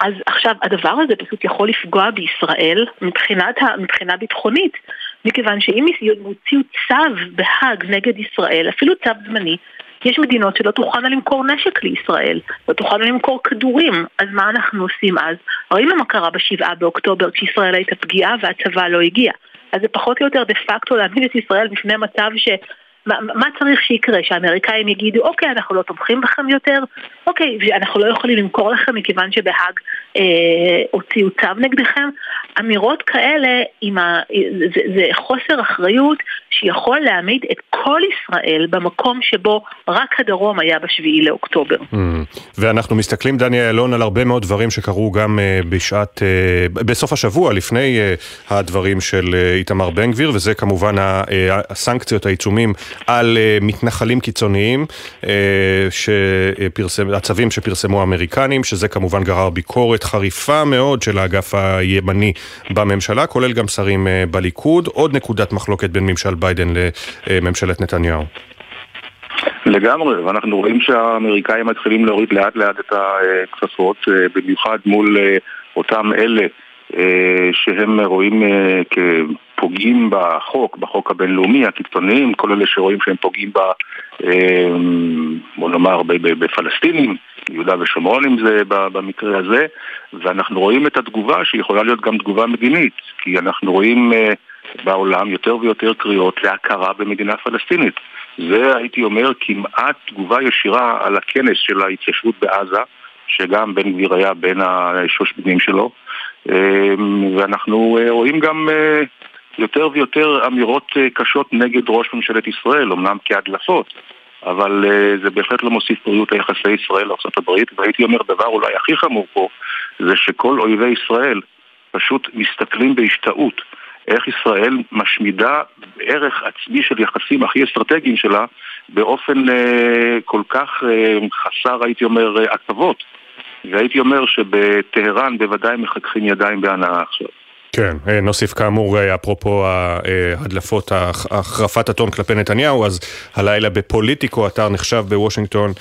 [SPEAKER 15] אז עכשיו, הדבר הזה פשוט יכול לפגוע בישראל מבחינת, מבחינה ביטחונית. מכיוון שאם יוציאו צו בהאג נגד ישראל, אפילו צו זמני, יש מדינות שלא תוכלנה למכור נשק לישראל, לא תוכלנה למכור כדורים, אז מה אנחנו עושים אז? ראינו מה קרה בשבעה באוקטובר כשישראל הייתה פגיעה והצבא לא הגיע. אז זה פחות או יותר דה פקטו להעמיד את ישראל בפני מצב ש... מה, מה צריך שיקרה? שהאמריקאים יגידו, אוקיי, אנחנו לא תומכים בכם יותר, אוקיי, ואנחנו לא יכולים למכור לכם מכיוון שבהאג אה, הוציאו צו נגדכם? אמירות כאלה, ה, זה, זה חוסר אחריות שיכול להעמיד את כל ישראל במקום שבו רק הדרום היה בשביעי לאוקטובר. Mm.
[SPEAKER 1] ואנחנו מסתכלים, דני אילון, על הרבה מאוד דברים שקרו גם uh, בשעת, uh, בסוף השבוע, לפני uh, הדברים של איתמר בן גביר, וזה כמובן הסנקציות, העיצומים על uh, מתנחלים קיצוניים, uh, שפרסם, הצווים שפרסמו האמריקנים, שזה כמובן גרר ביקורת חריפה מאוד של האגף הימני בממשלה, כולל גם שרים uh, בליכוד. עוד נקודת מחלוקת בין ממשל ביידן לממשלת נתניהו.
[SPEAKER 16] לגמרי, ואנחנו רואים שהאמריקאים מתחילים להוריד לאט לאט את הכפפות, במיוחד מול אותם אלה שהם רואים כפוגעים בחוק, בחוק הבינלאומי, הקיצוניים, כל אלה שרואים שהם פוגעים ב... בוא נאמר בפלסטינים, יהודה ושומרון אם זה במקרה הזה, ואנחנו רואים את התגובה שיכולה להיות גם תגובה מדינית, כי אנחנו רואים בעולם יותר ויותר קריאות להכרה במדינה פלסטינית. זה הייתי אומר כמעט תגובה ישירה על הכנס של ההתיישבות בעזה, שגם בן גביר היה בין השושבינים שלו, ואנחנו רואים גם יותר ויותר אמירות קשות נגד ראש ממשלת ישראל, אמנם כהדלפות, אבל זה בהחלט לא מוסיף פריות ליחסי ישראל לארה"ב, והייתי אומר דבר אולי הכי חמור פה, זה שכל אויבי ישראל פשוט מסתכלים בהשתאות איך ישראל משמידה ערך עצמי של יחסים הכי אסטרטגיים שלה באופן אה, כל כך אה, חסר, הייתי אומר, עכבות. והייתי אומר שבטהרן בוודאי מחככים ידיים בהנאה עכשיו.
[SPEAKER 1] כן, נוסיף כאמור, אפרופו ההדלפות, החרפת הטון כלפי נתניהו, אז הלילה בפוליטיקו, אתר נחשב בוושינגטון,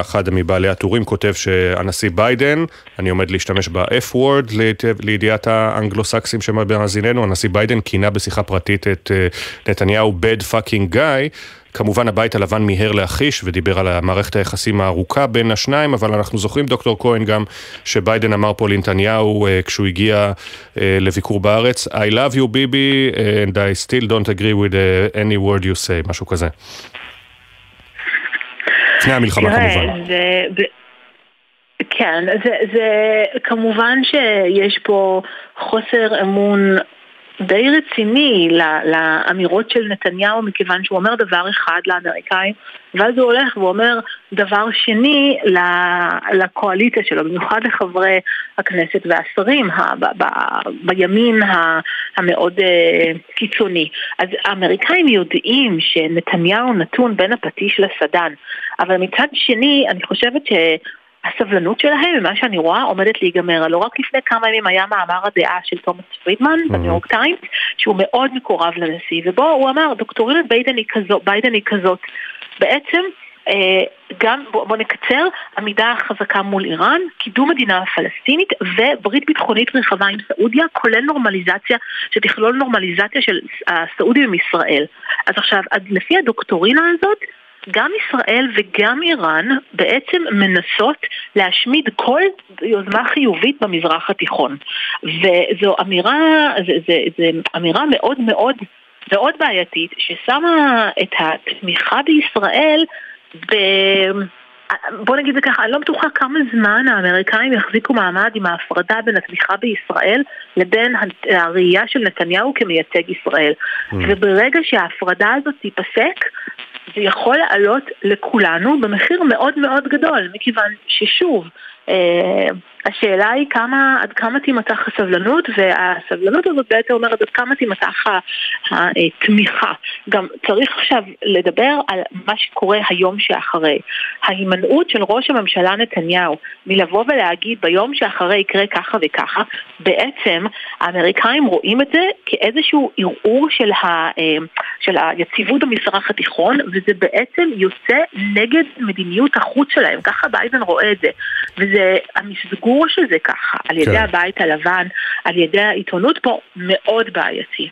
[SPEAKER 1] אחד מבעלי הטורים כותב שהנשיא ביידן, אני עומד להשתמש ב-F-word לידיעת האנגלו-סקסים שמאזינינו, הנשיא ביידן כינה בשיחה פרטית את נתניהו bad fucking guy. כמובן הבית הלבן מיהר להכיש ודיבר על מערכת היחסים הארוכה בין השניים, אבל אנחנו זוכרים, דוקטור כהן, גם שביידן אמר פה לנתניהו כשהוא הגיע לביקור בארץ, I love you ביבי and I still don't agree with any word you say, משהו כזה. לפני המלחמה כמובן.
[SPEAKER 15] זה... כן, זה, זה כמובן שיש פה חוסר אמון די רציני לאמירות של נתניהו מכיוון שהוא אומר דבר אחד לאמריקאים ואז הוא הולך ואומר דבר שני לקואליציה שלו, במיוחד לחברי הכנסת והשרים בימין המאוד קיצוני. אז האמריקאים יודעים שנתניהו נתון בין הפטיש לסדן, אבל מצד שני אני חושבת ש... הסבלנות שלהם, ממה שאני רואה, עומדת להיגמר. הלא רק לפני כמה ימים היה מאמר הדעה של תומאס פרידמן mm-hmm. בניו יורק טיימס, שהוא מאוד מקורב לנשיא, ובו הוא אמר, דוקטרינת ביידן היא כזאת, ביידן היא כזאת. בעצם, אה, גם, בוא, בוא נקצר, עמידה חזקה מול איראן, קידום מדינה פלסטינית וברית ביטחונית רחבה עם סעודיה, כולל נורמליזציה, שתכלול נורמליזציה של הסעודים עם ישראל. אז עכשיו, לפי הדוקטרינה הזאת, גם ישראל וגם איראן בעצם מנסות להשמיד כל יוזמה חיובית במזרח התיכון. וזו אמירה, זה, זה, זה אמירה מאוד מאוד מאוד בעייתית, ששמה את התמיכה בישראל ב... בוא נגיד זה ככה, אני לא בטוחה כמה זמן האמריקאים יחזיקו מעמד עם ההפרדה בין התמיכה בישראל לבין הראייה של נתניהו כמייצג ישראל. Mm. וברגע שההפרדה הזאת תיפסק, זה יכול לעלות לכולנו במחיר מאוד מאוד גדול, מכיוון ששוב, השאלה היא כמה, עד כמה תימתח הסבלנות, והסבלנות הזאת בעצם אומרת עד כמה תימתח התמיכה. גם צריך עכשיו לדבר על מה שקורה היום שאחרי. ההימנעות של ראש הממשלה נתניהו מלבוא ולהגיד ביום שאחרי יקרה ככה וככה, בעצם האמריקאים רואים את זה כאיזשהו ערעור של, ה, אה, של היציבות במזרח התיכון, וזה בעצם יוצא נגד מדיניות החוץ שלהם, ככה ביידן רואה את זה. וזה המסגור הדיבור שזה ככה, על ידי כן. הבית הלבן, על ידי העיתונות פה, מאוד בעייתי.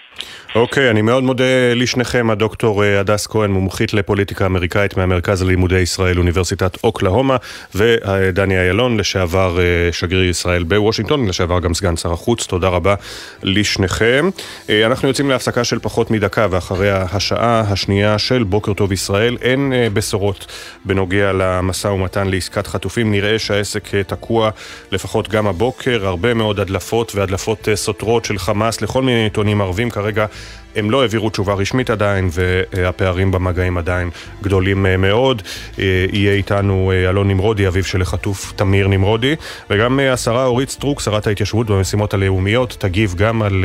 [SPEAKER 1] אוקיי, okay, אני מאוד מודה לשניכם, הדוקטור אה, הדס כהן, מומחית לפוליטיקה אמריקאית מהמרכז ללימודי ישראל, אוניברסיטת אוקלהומה, ודני איילון, לשעבר אה, שגריר ישראל בוושינגטון, לשעבר גם סגן שר החוץ, תודה רבה לשניכם. אה, אנחנו יוצאים להפסקה של פחות מדקה, ואחריה השעה השנייה של בוקר טוב ישראל. אין בשורות בנוגע למשא ומתן לעסקת חטופים, נראה שהעסק תקוע לפחות גם הבוקר, הרבה מאוד הדלפות והדלפות סותרות של חמאס לכל מיני עיתונים ערבים. כרגע הם לא העבירו תשובה רשמית עדיין, והפערים במגעים עדיין גדולים אה, מאוד. אה, יהיה איתנו אה, אלון נמרודי, אביו של החטוף תמיר נמרודי, וגם השרה אורית סטרוק, שרת ההתיישבות והמשימות הלאומיות, תגיב גם על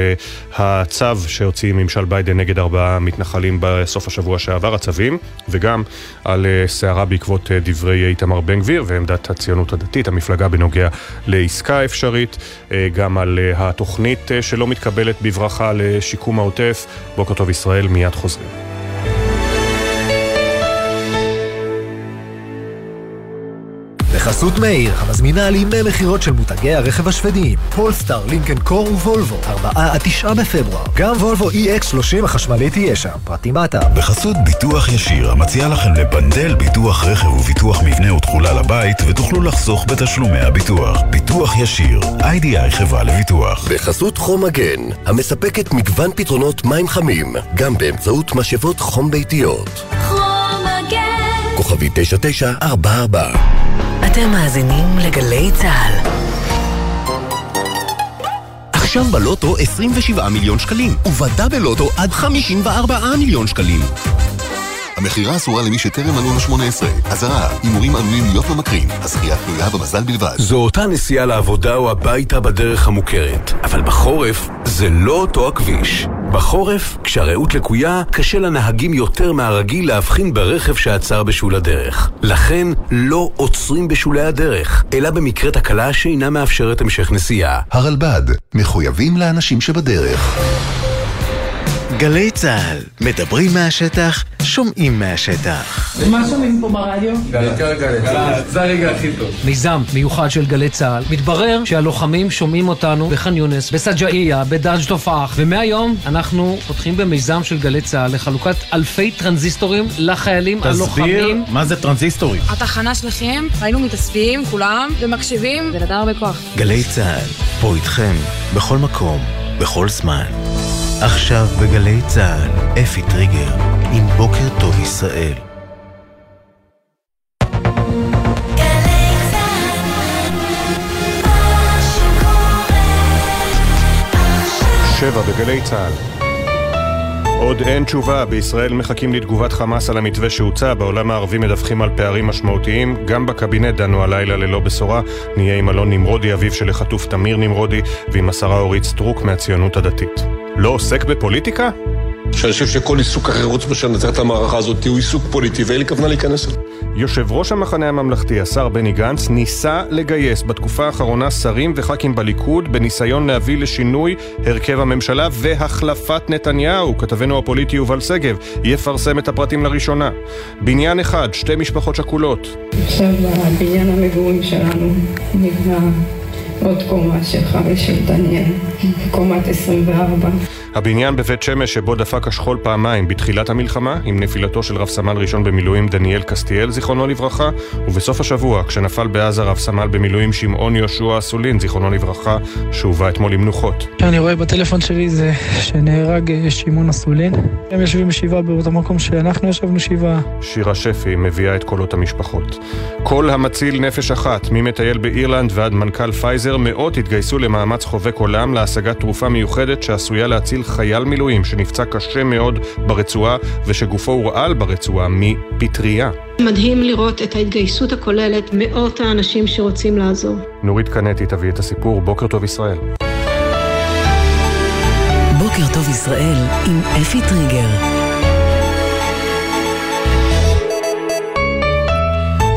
[SPEAKER 1] הצו שהוציא ממשל ביידן נגד ארבעה מתנחלים בסוף השבוע שעבר, הצווים, וגם על סערה בעקבות דברי איתמר בן גביר ועמדת הציונות הדתית, המפלגה בנוגע לעסקה אפשרית, גם על התוכנית שלא מתקבלת בברכה לשיקום העוטף. בוקר טוב ישראל, מיד חוזרים.
[SPEAKER 17] בחסות מאיר, המזמינה על ימי מכירות של מותגי הרכב השוודיים. פולסטאר, לינקן קור ווולבו, 4 עד 9 בפברואר. גם וולבו EX30 החשמלית תהיה שם, פרטים באתר.
[SPEAKER 18] בחסות ביטוח ישיר, המציע לכם לבנדל ביטוח רכב וביטוח מבנה ותכולה לבית, ותוכלו לחסוך בתשלומי הביטוח. ביטוח ישיר, איי-די-איי חברה לביטוח.
[SPEAKER 19] בחסות חום מגן, המספקת מגוון פתרונות מים חמים, גם באמצעות משאבות חום ביתיות.
[SPEAKER 20] חום מגן
[SPEAKER 19] כוכבי 9944
[SPEAKER 20] אתם מאזינים לגלי צה"ל.
[SPEAKER 19] עכשיו בלוטו 27 מיליון שקלים, ובדאבל-לוטו עד 54 מיליון שקלים.
[SPEAKER 21] המכירה אסורה למי שטרם מלאו ל-18. אזהרה, הימורים עלולים להיות ממכרים. הזכייה תלויה במזל בלבד.
[SPEAKER 22] זו אותה נסיעה לעבודה או הביתה בדרך המוכרת, אבל בחורף זה לא אותו הכביש. בחורף, כשהרעות לקויה, קשה לנהגים יותר מהרגיל להבחין ברכב שעצר בשול הדרך. לכן, לא עוצרים בשולי הדרך, אלא במקרה תקלה שאינה מאפשרת המשך נסיעה.
[SPEAKER 21] הרלב"ד, מחויבים לאנשים שבדרך.
[SPEAKER 2] גלי צה"ל, מדברים מהשטח, שומעים מהשטח.
[SPEAKER 23] מה שומעים פה ברדיו?
[SPEAKER 24] זה הרגע הכי טוב.
[SPEAKER 23] מיזם מיוחד של גלי צה"ל. מתברר שהלוחמים שומעים אותנו בח'אן יונס, בסג'אעייה, בדרג' תופאח, ומהיום אנחנו פותחים במיזם של גלי צה"ל לחלוקת אלפי טרנזיסטורים לחיילים הלוחמים.
[SPEAKER 6] תסביר מה זה טרנזיסטורים.
[SPEAKER 25] התחנה שלכם, היינו מתאספים כולם ומקשיבים, זה נתן הרבה כוח.
[SPEAKER 2] גלי צה"ל, פה איתכם, בכל מקום, בכל זמן. עכשיו בגלי צה"ל, אפי טריגר, עם בוקר טוב ישראל.
[SPEAKER 1] שבע בגלי צה"ל. עוד אין תשובה, בישראל מחכים לתגובת חמאס על המתווה שהוצע, בעולם הערבי מדווחים על פערים משמעותיים, גם בקבינט דנו הלילה ללא בשורה, נהיה עם אלון נמרודי, אביו של החטוף תמיר נמרודי, ועם השרה אורית סטרוק מהציונות הדתית. לא עוסק בפוליטיקה?
[SPEAKER 26] שאני חושב שכל עיסוק אחר חוץ מאשר לנצח את המערכה הזאת הוא עיסוק פוליטי ואין לי כוונה להיכנס אליו.
[SPEAKER 1] יושב ראש המחנה הממלכתי, השר בני גנץ, ניסה לגייס בתקופה האחרונה שרים וח"כים בליכוד בניסיון להביא לשינוי הרכב הממשלה והחלפת נתניהו. כתבנו הפוליטי יובל שגב יפרסם את הפרטים לראשונה. בניין אחד, שתי משפחות שכולות.
[SPEAKER 27] עכשיו בבניין המגורים שלנו נבנה עוד קומה שלך ושל דניאל, קומת 24.
[SPEAKER 1] הבניין בבית שמש שבו דפק השכול פעמיים בתחילת המלחמה, עם נפילתו של רב סמל ראשון במילואים דניאל קסטיאל, זיכרונו לברכה, ובסוף השבוע, כשנפל בעזה רב סמל במילואים שמעון יהושע אסולין, זיכרונו לברכה, שהובא אתמול למנוחות.
[SPEAKER 28] שאני רואה בטלפון שלי זה שנהרג אה, שמעון אסולין. הם יושבים שבעה באותו מקום שאנחנו ישבנו שבעה.
[SPEAKER 1] שירה שפי מביאה את קולות המשפחות. כל המציל נפש אחת, ממטייל באירלנד ועד מנכ"ל פייזר, מאות התגייסו למאמץ חובק עולם להשגת תרופה מיוחדת שעשויה להציל חייל מילואים שנפצע קשה מאוד ברצועה ושגופו הורעל ברצועה מפטרייה.
[SPEAKER 29] מדהים לראות את ההתגייסות הכוללת, מאות האנשים שרוצים לעזור.
[SPEAKER 1] נורית קנטי תביא את הסיפור, בוקר טוב ישראל.
[SPEAKER 20] בוקר טוב ישראל עם אפי טריגר.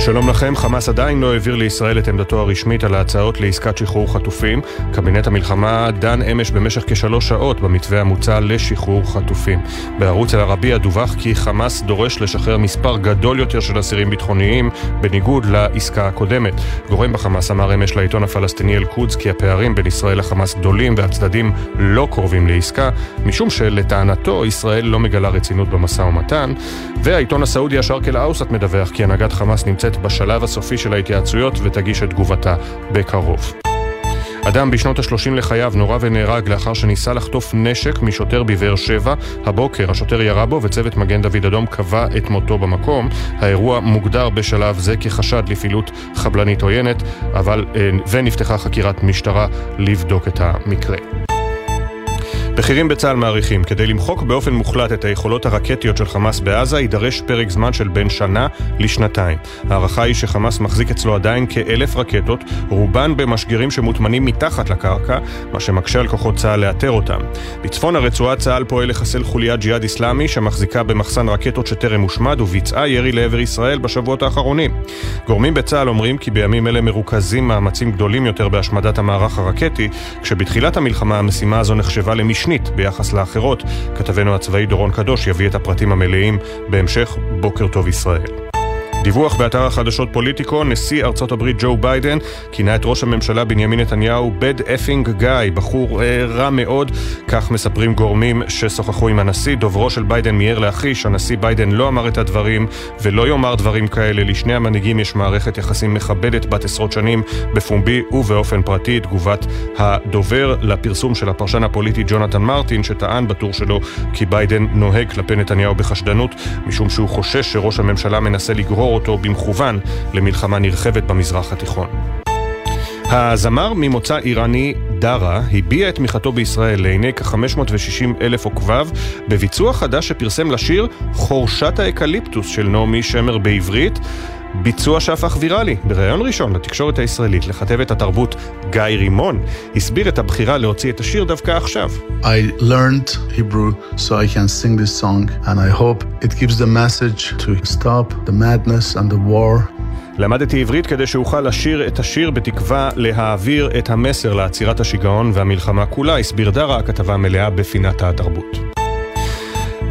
[SPEAKER 1] שלום לכם, חמאס עדיין לא העביר לישראל את עמדתו הרשמית על ההצעות לעסקת שחרור חטופים. קבינט המלחמה דן אמש במשך כשלוש שעות במתווה המוצע לשחרור חטופים. בערוץ אל-ערבייה דווח כי חמאס דורש לשחרר מספר גדול יותר של אסירים ביטחוניים, בניגוד לעסקה הקודמת. גורם בחמאס אמר אמש לעיתון הפלסטיני אל-קודס כי הפערים בין ישראל לחמאס גדולים והצדדים לא קרובים לעסקה, משום שלטענתו ישראל לא מגלה רצינות במשא ומתן. והעיתון הסעודי השארק אל-אאוסט מדווח כי הנהגת חמאס נמצאת בשלב הסופי של ההתייעצויות ותגיש את תגובתה בקרוב. אדם בשנות ה-30 לחייו נורה ונהרג לאחר שניסה לחטוף נשק משוטר בבאר שבע. הבוקר השוטר ירה בו וצוות מגן דוד אדום קבע את מותו במקום. האירוע מוגדר בשלב זה כחשד לפעילות חבלנית עוינת, אבל, ונפתחה חקירת משטרה לבדוק את המקרה. בכירים בצה"ל מעריכים, כדי למחוק באופן מוחלט את היכולות הרקטיות של חמאס בעזה, יידרש פרק זמן של בין שנה לשנתיים. ההערכה היא שחמאס מחזיק אצלו עדיין כאלף רקטות, רובן במשגרים שמוטמנים מתחת לקרקע, מה שמקשה על כוחות צה"ל לאתר אותם. בצפון הרצועה צה"ל פועל לחסל חוליית ג'יהאד אסלאמי, שמחזיקה במחסן רקטות שטרם הושמד, וביצעה ירי לעבר ישראל בשבועות האחרונים. גורמים בצה"ל אומרים כי בימים אלה מרוכזים מאמצים גדולים יותר בהשמדת המערך הרקטי, כשבתחילת המלחמה המשימה הזו נחשבה למשנה משנית ביחס לאחרות. כתבנו הצבאי דורון קדוש יביא את הפרטים המלאים בהמשך בוקר טוב ישראל. דיווח באתר החדשות פוליטיקו, נשיא ארצות הברית ג'ו ביידן כינה את ראש הממשלה בנימין נתניהו bad effing guy, בחור אה, רע מאוד, כך מספרים גורמים ששוחחו עם הנשיא. דוברו של ביידן מיהר להכחיש, הנשיא ביידן לא אמר את הדברים ולא יאמר דברים כאלה. לשני המנהיגים יש מערכת יחסים מכבדת בת עשרות שנים בפומבי ובאופן פרטי. תגובת הדובר לפרסום של הפרשן הפוליטי ג'ונתן מרטין, שטען בטור שלו כי ביידן נוהג כלפי נתניהו בחשדנות, משום שהוא חושש שראש הממשלה מנסה לגרור אותו במכוון למלחמה נרחבת במזרח התיכון. הזמר ממוצא איראני דארה הביע את תמיכתו בישראל לעיני כ-560 אלף עוקביו בביצוע חדש שפרסם לשיר חורשת האקליפטוס של נעמי שמר בעברית ביצוע שהפך ויראלי. בריאיון ראשון לתקשורת הישראלית לכתבת התרבות גיא רימון, הסביר את הבחירה להוציא את השיר דווקא עכשיו.
[SPEAKER 30] I learned Hebrew so I can sing this song and I hope it gives the message to stop the madness and the war
[SPEAKER 1] למדתי עברית כדי שאוכל לשיר את השיר בתקווה להעביר את המסר לעצירת השיגעון והמלחמה כולה, הסביר דרה, הכתבה המלאה בפינת התרבות.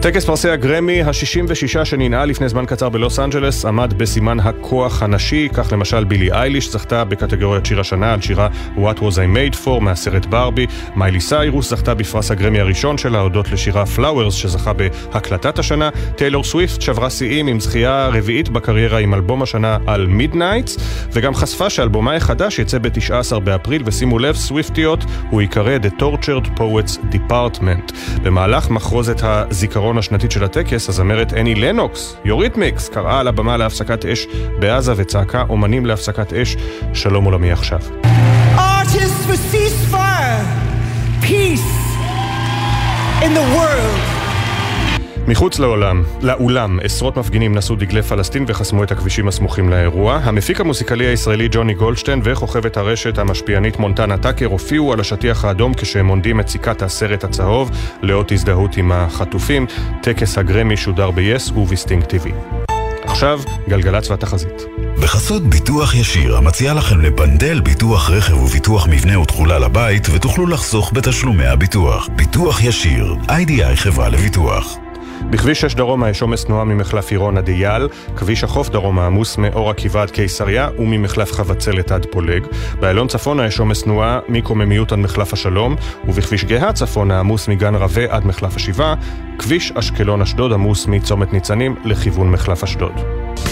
[SPEAKER 1] טקס פרסי הגרמי ה-66 שננעל לפני זמן קצר בלוס אנג'לס עמד בסימן הכוח הנשי, כך למשל בילי אייליש זכתה בקטגוריית שיר השנה על שירה What Was I Made For מהסרט ברבי, מיילי סיירוס זכתה בפרס הגרמי הראשון שלה הודות לשירה Flowers שזכה בהקלטת השנה, טיילור סוויפט שברה שיאים עם זכייה רביעית בקריירה עם אלבום השנה על Midnights, וגם חשפה שאלבומה החדש יצא ב-19 באפריל, ושימו לב, סוויפטיות, הוא ייקרא The Tortured Poets Department. במהלך מחרוזת הזיכרון הזיכרון השנתית של הטקס, הזמרת אני לנוקס, יוריתמיקס, קראה על הבמה להפסקת אש בעזה וצעקה אומנים להפסקת אש, שלום עולמי עכשיו. in the world. מחוץ לעולם, לאולם, עשרות מפגינים נשאו דגלי פלסטין וחסמו את הכבישים הסמוכים לאירוע. המפיק המוסיקלי הישראלי ג'וני גולדשטיין וכוכבת הרשת המשפיענית מונטנה טאקר הופיעו על השטיח האדום כשהם עונדים את סיכת הסרט הצהוב לאות הזדהות עם החטופים. טקס הגרמי שודר ב-yes ובסטינג TV. עכשיו, גלגלצ והתחזית.
[SPEAKER 18] בחסות ביטוח ישיר, המציע לכם לבנדל ביטוח רכב וביטוח מבנה ותכולה לבית, ותוכלו לחסוך בתשלומי הביטוח. ביטוח ישיר, IDI חברה לביטוח.
[SPEAKER 1] בכביש 6 דרומה יש עומס תנועה ממחלף עירון עד אייל, כביש החוף דרומה עמוס מאור עקיבא עד קיסריה וממחלף חבצלת עד פולג. באיילון צפונה יש עומס תנועה מקוממיות עד מחלף השלום, ובכביש גאה צפונה עמוס מגן רבה עד מחלף השבעה, כביש אשקלון אשדוד עמוס מצומת ניצנים לכיוון מחלף אשדוד.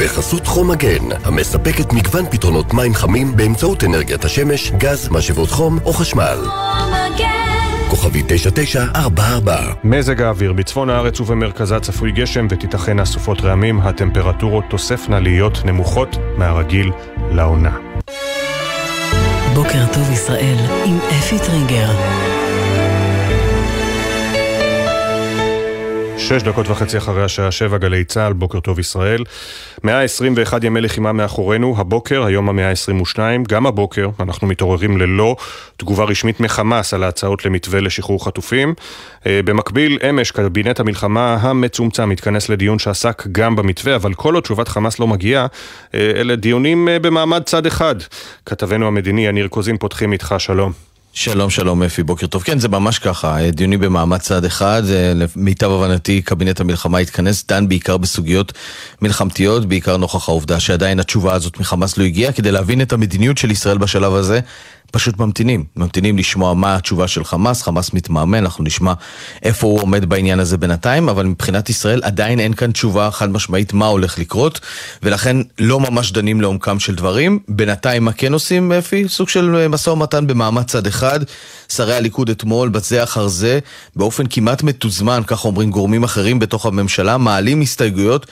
[SPEAKER 19] בחסות חום מגן, המספקת מגוון פתרונות מים חמים באמצעות אנרגיית השמש, גז, משאבות חום או חשמל. חום מגן כוכבי 9944.
[SPEAKER 1] מזג האוויר בצפון הארץ ובמרכזה צפוי גשם ותיתכן אסופות רעמים, הטמפרטורות תוספנה להיות נמוכות מהרגיל לעונה.
[SPEAKER 20] בוקר טוב ישראל עם אפי טריגר.
[SPEAKER 1] שש דקות וחצי אחרי השעה שבע, גלי צה"ל, בוקר טוב ישראל. 121 ימי לחימה מאחורינו, הבוקר, היום המאה ה-22, גם הבוקר, אנחנו מתעוררים ללא תגובה רשמית מחמאס על ההצעות למתווה לשחרור חטופים. אה, במקביל, אמש, קבינט המלחמה המצומצם התכנס לדיון שעסק גם במתווה, אבל כל עוד תשובת חמאס לא מגיעה, אה, אלה דיונים אה, במעמד צד אחד. כתבנו המדיני, יניר קוזין, פותחים איתך, שלום.
[SPEAKER 6] שלום, שלום אפי, בוקר טוב. כן, זה ממש ככה, אה, דיונים במעמד צד אחד, למיטב הבנתי קבינט המלחמה התכנס, דן בעיקר בסוגיות מלחמתיות, בעיקר נוכח העובדה שעדיין התשובה הזאת מחמאס לא הגיעה, כדי להבין את המדיניות של ישראל בשלב הזה, פשוט ממתינים, ממתינים לשמוע מה התשובה של חמאס, חמאס מתמהמה, אנחנו נשמע איפה הוא עומד בעניין הזה בינתיים, אבל מבחינת ישראל עדיין אין כאן תשובה חד משמעית מה הולך לקרות, ולכן לא ממש דנים לעומקם של דברים. בינתיים מה כן עושים, אפי? סוג של משא ומתן במעמד צד אחד. שרי הליכוד אתמול, בזה אחר זה, באופן כמעט מתוזמן, כך אומרים גורמים אחרים בתוך הממשלה, מעלים הסתייגויות.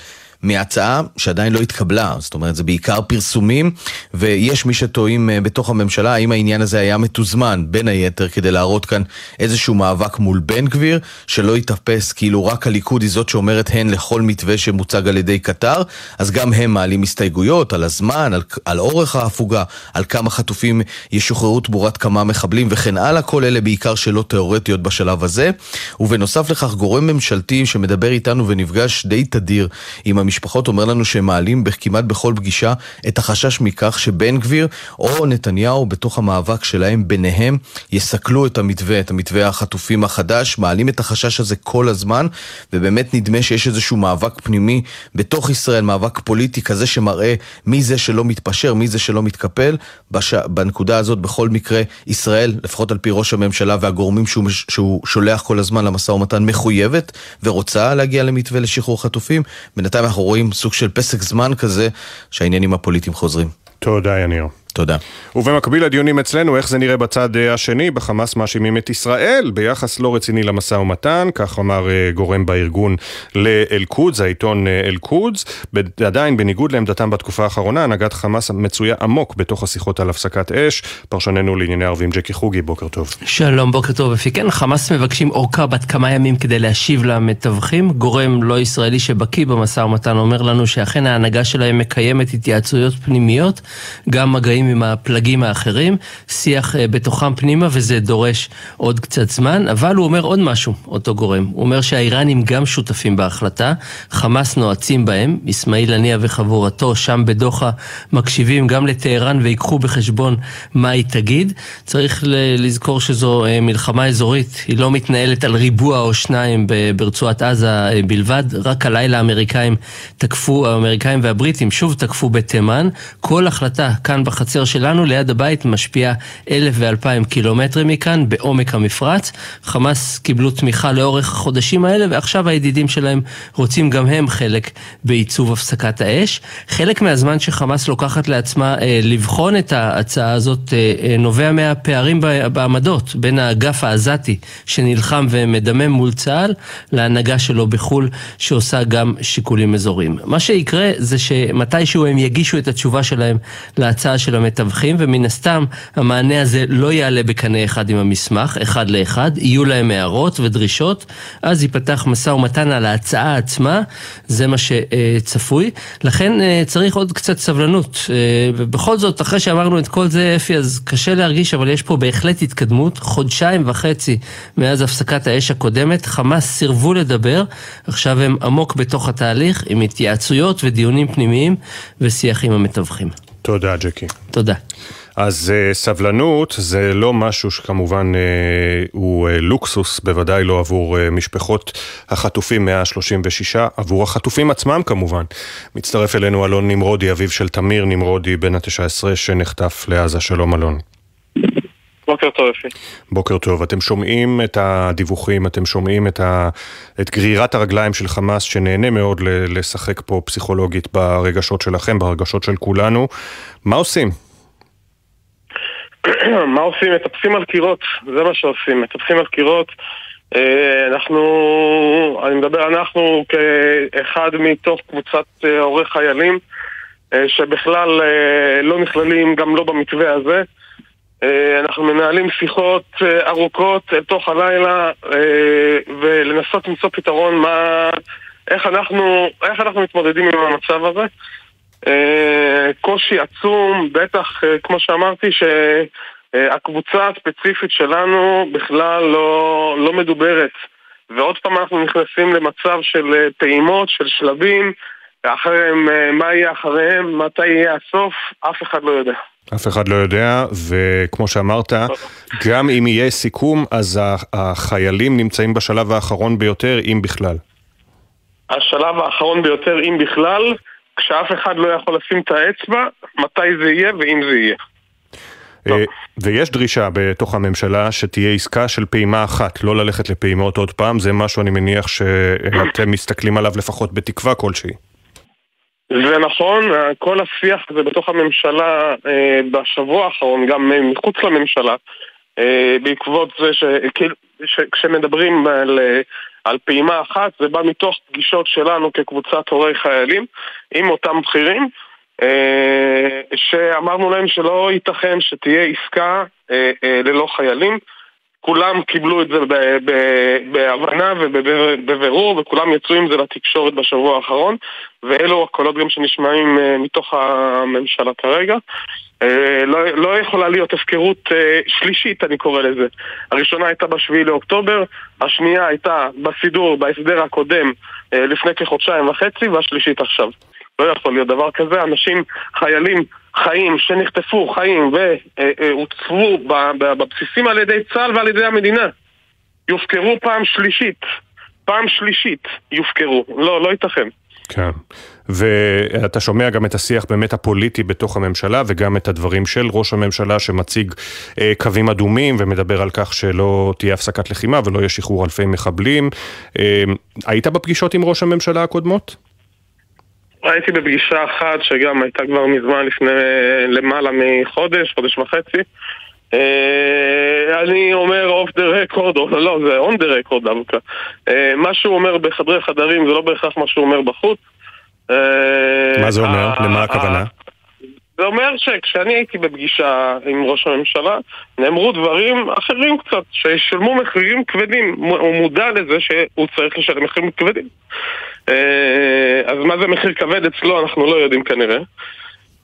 [SPEAKER 6] מהצעה שעדיין לא התקבלה, זאת אומרת זה בעיקר פרסומים ויש מי שטועים אה, בתוך הממשלה האם העניין הזה היה מתוזמן בין היתר כדי להראות כאן איזשהו מאבק מול בן גביר שלא יתאפס כאילו רק הליכוד היא זאת שאומרת הן לכל מתווה שמוצג על ידי קטר. אז גם הם מעלים הסתייגויות על הזמן, על, על אורך ההפוגה, על כמה חטופים ישוחררו תמורת כמה מחבלים וכן הלאה, כל אלה בעיקר שאלות תיאורטיות בשלב הזה. ובנוסף לכך גורם ממשלתי שמדבר איתנו ונפגש די תדיר עם המשפחה המשפחות אומר לנו שהם מעלים כמעט בכל פגישה את החשש מכך שבן גביר או נתניהו בתוך המאבק שלהם ביניהם יסכלו את המתווה, את המתווה החטופים החדש, מעלים את החשש הזה כל הזמן, ובאמת נדמה שיש איזשהו מאבק פנימי בתוך ישראל, מאבק פוליטי כזה שמראה מי זה שלא מתפשר, מי זה שלא מתקפל. בש... בנקודה הזאת, בכל מקרה, ישראל, לפחות על פי ראש הממשלה והגורמים שהוא, שהוא שולח כל הזמן למשא ומתן, מחויבת ורוצה להגיע למתווה לשחרור חטופים. בינתיים אנחנו רואים סוג של פסק זמן כזה שהעניינים הפוליטיים חוזרים.
[SPEAKER 1] תודה, יניר.
[SPEAKER 6] תודה.
[SPEAKER 1] ובמקביל לדיונים אצלנו, איך זה נראה בצד אה, השני? בחמאס מאשימים את ישראל ביחס לא רציני למשא ומתן, כך אמר אה, גורם בארגון לאל-קודס, העיתון אה, אל-קודס. עדיין, בניגוד לעמדתם בתקופה האחרונה, הנהגת חמאס מצויה עמוק בתוך השיחות על הפסקת אש. פרשננו לענייני ערבים ג'קי חוגי, בוקר טוב.
[SPEAKER 31] שלום, בוקר טוב. אפי כן, חמאס מבקשים אורכה בת כמה ימים כדי להשיב למתווכים. גורם לא ישראלי שבקיא במשא ומתן אומר לנו שאכן ההנהגה שלהם מקיימת התייעצויות פנימיות, גם מגעים נמצאים עם הפלגים האחרים, שיח אה, בתוכם פנימה וזה דורש עוד קצת זמן, אבל הוא אומר עוד משהו, אותו גורם. הוא אומר שהאיראנים גם שותפים בהחלטה, חמאס נועצים בהם, אסמאעיל הנייה וחבורתו שם בדוחה מקשיבים גם לטהרן ויקחו בחשבון מה היא תגיד. צריך לזכור שזו אה, מלחמה אזורית, היא לא מתנהלת על ריבוע או שניים ברצועת עזה אה, בלבד, רק הלילה האמריקאים תקפו, האמריקאים והבריטים שוב תקפו בתימן, כל החלטה כאן בחצי החצר שלנו ליד הבית משפיע אלף ואלפיים קילומטרים מכאן, בעומק המפרץ. חמאס קיבלו תמיכה לאורך החודשים האלה, ועכשיו הידידים שלהם רוצים גם הם חלק בעיצוב הפסקת האש. חלק מהזמן שחמאס לוקחת לעצמה אה, לבחון את ההצעה הזאת אה, אה, נובע מהפערים בעמדות בין האגף העזתי שנלחם ומדמם מול צה"ל, להנהגה שלו בחו"ל שעושה גם שיקולים אזוריים. מה שיקרה זה שמתישהו הם יגישו את התשובה שלהם להצעה של המתווכים, ומן הסתם המענה הזה לא יעלה בקנה אחד עם המסמך, אחד לאחד, יהיו להם הערות ודרישות, אז ייפתח משא ומתן על ההצעה עצמה, זה מה שצפוי. לכן אה, צריך עוד קצת סבלנות. אה, ובכל זאת, אחרי שאמרנו את כל זה, אפי, אז קשה להרגיש, אבל יש פה בהחלט התקדמות. חודשיים וחצי מאז הפסקת האש הקודמת, חמאס סירבו לדבר, עכשיו הם עמוק בתוך התהליך, עם התייעצויות ודיונים פנימיים ושיח עם המתווכים.
[SPEAKER 1] תודה, ג'קי.
[SPEAKER 31] תודה.
[SPEAKER 1] אז uh, סבלנות זה לא משהו שכמובן uh, הוא uh, לוקסוס, בוודאי לא עבור uh, משפחות החטופים 136, עבור החטופים עצמם כמובן. מצטרף אלינו אלון נמרודי, אביו של תמיר נמרודי, בן ה-19, שנחטף לעזה. שלום אלון.
[SPEAKER 32] בוקר טוב, אפי.
[SPEAKER 1] בוקר טוב. אתם שומעים את הדיווחים, אתם שומעים את, ה... את גרירת הרגליים של חמאס, שנהנה מאוד לשחק פה פסיכולוגית ברגשות שלכם, ברגשות של כולנו. מה עושים?
[SPEAKER 32] מה עושים? מטפסים על קירות, זה מה שעושים, מטפסים על קירות. אה, אנחנו, אני מדבר אנחנו כאחד מתוך קבוצת אה, הורי חיילים אה, שבכלל לא נכללים גם לא במתווה הזה. אה, אנחנו מנהלים שיחות אה, ארוכות אל תוך הלילה אה, ולנסות למצוא פתרון מה... איך אנחנו, איך אנחנו מתמודדים עם המצב הזה. קושי עצום, בטח, כמו שאמרתי, שהקבוצה הספציפית שלנו בכלל לא, לא מדוברת. ועוד פעם אנחנו נכנסים למצב של טעימות, של שלבים, אחריהם, מה יהיה אחריהם, מתי יהיה הסוף, אף אחד לא יודע.
[SPEAKER 1] אף אחד לא יודע, וכמו שאמרת, גם אם יהיה סיכום, אז החיילים נמצאים בשלב האחרון ביותר, אם בכלל.
[SPEAKER 32] השלב האחרון ביותר, אם בכלל, כשאף אחד לא יכול לשים את האצבע, מתי זה יהיה ואם זה יהיה.
[SPEAKER 1] אה, ויש דרישה בתוך הממשלה שתהיה עסקה של פעימה אחת, לא ללכת לפעימות עוד פעם, זה משהו אני מניח שאתם מסתכלים עליו לפחות בתקווה כלשהי.
[SPEAKER 32] זה נכון, כל השיח הזה בתוך הממשלה אה, בשבוע האחרון, גם מחוץ לממשלה, אה, בעקבות זה שכשמדברים על, על פעימה אחת, זה בא מתוך פגישות שלנו כקבוצת הורי חיילים עם אותם בכירים, אה, שאמרנו להם שלא ייתכן שתהיה עסקה ללא חיילים. כולם קיבלו את זה בהבנה ובבירור, וכולם יצאו עם זה לתקשורת בשבוע האחרון, ואלו הקולות גם שנשמעים אה, מתוך הממשלה כרגע. אה, לא, לא יכולה להיות הפקרות אה, שלישית, אני קורא לזה. הראשונה הייתה בשביעי לאוקטובר, השנייה הייתה בסידור, בהסדר הקודם, לפני כחודשיים וחצי, והשלישית עכשיו. לא יכול להיות דבר כזה, אנשים, חיילים חיים שנחטפו חיים והוצבו בבסיסים על ידי צה"ל ועל ידי המדינה יופקרו פעם שלישית, פעם שלישית יופקרו, לא, לא ייתכן.
[SPEAKER 1] כן, ואתה שומע גם את השיח באמת הפוליטי בתוך הממשלה וגם את הדברים של ראש הממשלה שמציג אה, קווים אדומים ומדבר על כך שלא תהיה הפסקת לחימה ולא יהיה שחרור אלפי מחבלים. אה, היית בפגישות עם ראש הממשלה הקודמות?
[SPEAKER 32] הייתי בפגישה אחת שגם הייתה כבר מזמן לפני למעלה מחודש, חודש וחצי. אה, אני אומר off the record, או לא, זה on the record דווקא. אה, מה שהוא אומר בחדרי חדרים זה לא בהכרח מה שהוא אומר בחוץ.
[SPEAKER 1] אה, מה זה אומר? למה הכוונה?
[SPEAKER 32] זה אומר שכשאני הייתי בפגישה עם ראש הממשלה, נאמרו דברים אחרים קצת, שישלמו מחירים כבדים. הוא מודע לזה שהוא צריך לשלם מחירים כבדים. אה, אז מה זה מחיר כבד אצלו אנחנו לא יודעים כנראה.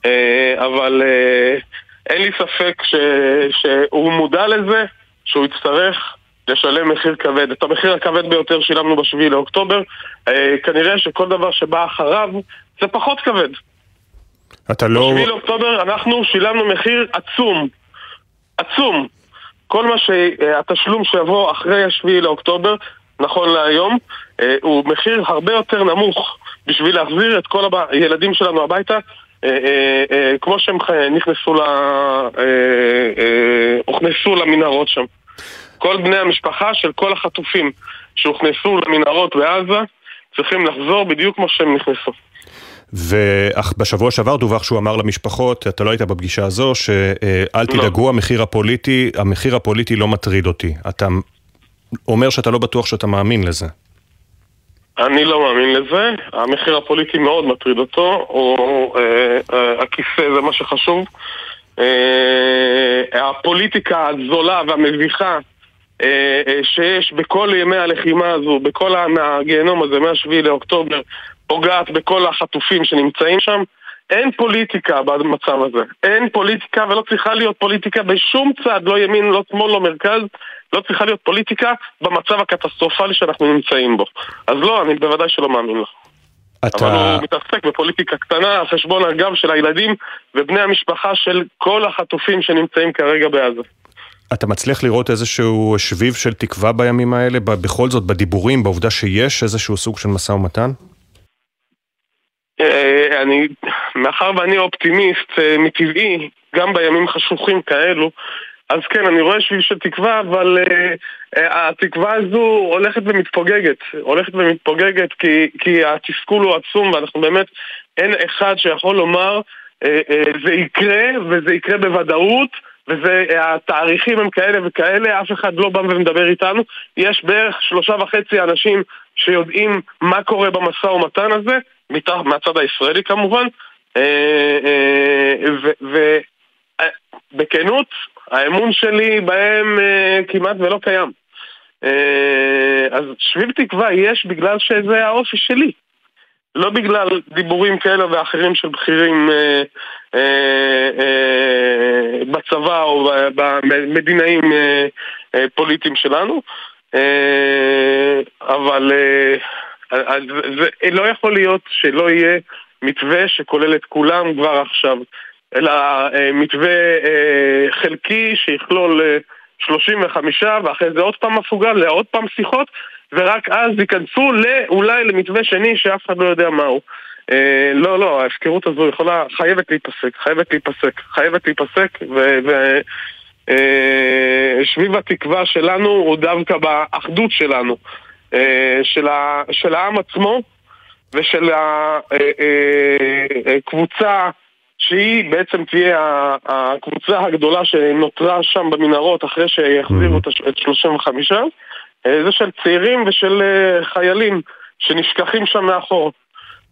[SPEAKER 32] אה, אבל אה, אין לי ספק ש, שהוא מודע לזה שהוא יצטרך לשלם מחיר כבד. את המחיר הכבד ביותר שילמנו בשביעי לאוקטובר. כנראה שכל דבר שבא אחריו זה פחות כבד.
[SPEAKER 1] אתה לא...
[SPEAKER 32] בשביעי לאוקטובר אנחנו שילמנו מחיר עצום. עצום. כל מה שהתשלום שיבוא אחרי השביעי לאוקטובר, נכון להיום, אה, הוא מחיר הרבה יותר נמוך בשביל להחזיר את כל הילדים שלנו הביתה אה, אה, כמו שהם נכנסו, ל... הוכנסו למנהרות שם. כל בני המשפחה של כל החטופים שהוכנסו למנהרות בעזה צריכים לחזור בדיוק כמו שהם נכנסו.
[SPEAKER 1] ואך בשבוע שעבר דווח שהוא אמר למשפחות, אתה לא היית בפגישה הזו, שאל לא. תדאגו, המחיר הפוליטי, המחיר הפוליטי לא מטריד אותי. אתה אומר שאתה לא בטוח שאתה מאמין לזה.
[SPEAKER 32] אני לא מאמין לזה, המחיר הפוליטי מאוד מטריד אותו, או אה, אה, הכיסא זה מה שחשוב. אה, הפוליטיקה הזולה והמביכה אה, אה, שיש בכל ימי הלחימה הזו, בכל הגיהנום הזה, מ-7 לאוקטובר, פוגעת בכל החטופים שנמצאים שם. אין פוליטיקה במצב הזה. אין פוליטיקה ולא צריכה להיות פוליטיקה בשום צד, לא ימין, לא שמאל, לא מרכז. לא צריכה להיות פוליטיקה במצב הקטסטרופלי שאנחנו נמצאים בו. אז לא, אני בוודאי שלא מאמין לו. אתה... אבל הוא מתעסק בפוליטיקה קטנה על חשבון הגב של הילדים ובני המשפחה של כל החטופים שנמצאים כרגע בעזה.
[SPEAKER 1] אתה מצליח לראות איזשהו שביב של תקווה בימים האלה, בכל זאת בדיבורים, בעובדה שיש איזשהו סוג של משא ומתן?
[SPEAKER 32] אה, אני, מאחר ואני אופטימיסט אה, מטבעי, גם בימים חשוכים כאלו, אז כן, אני רואה שביל של תקווה, אבל uh, uh, התקווה הזו הולכת ומתפוגגת. הולכת ומתפוגגת כי, כי התסכול הוא עצום, ואנחנו באמת, אין אחד שיכול לומר, uh, uh, זה יקרה, וזה יקרה בוודאות, והתאריכים הם כאלה וכאלה, אף אחד לא בא ומדבר איתנו. יש בערך שלושה וחצי אנשים שיודעים מה קורה במשא ומתן הזה, מהצד הישראלי כמובן, ובכנות, האמון שלי בהם אה, כמעט ולא קיים. אה, אז שביב תקווה יש בגלל שזה האופי שלי. לא בגלל דיבורים כאלה ואחרים של בכירים אה, אה, אה, בצבא או במדינאים אה, אה, פוליטיים שלנו, אה, אבל אה, זה לא יכול להיות שלא יהיה מתווה שכולל את כולם כבר עכשיו. אלא אה, מתווה אה, חלקי שיכלול 35 אה, ואחרי זה עוד פעם הפוגה לעוד פעם שיחות ורק אז ייכנסו אולי למתווה שני שאף אחד לא יודע מהו. לא, לא, ההפקרות הזו יכולה, חייבת להיפסק, חייבת להיפסק, חייבת להיפסק ושביב התקווה שלנו הוא דווקא באחדות שלנו, של העם עצמו ושל הקבוצה שהיא בעצם תהיה הקבוצה הגדולה שנותרה שם במנהרות אחרי שיחזירו את 35, אה, זה של צעירים ושל אה, חיילים שנשכחים שם מאחור.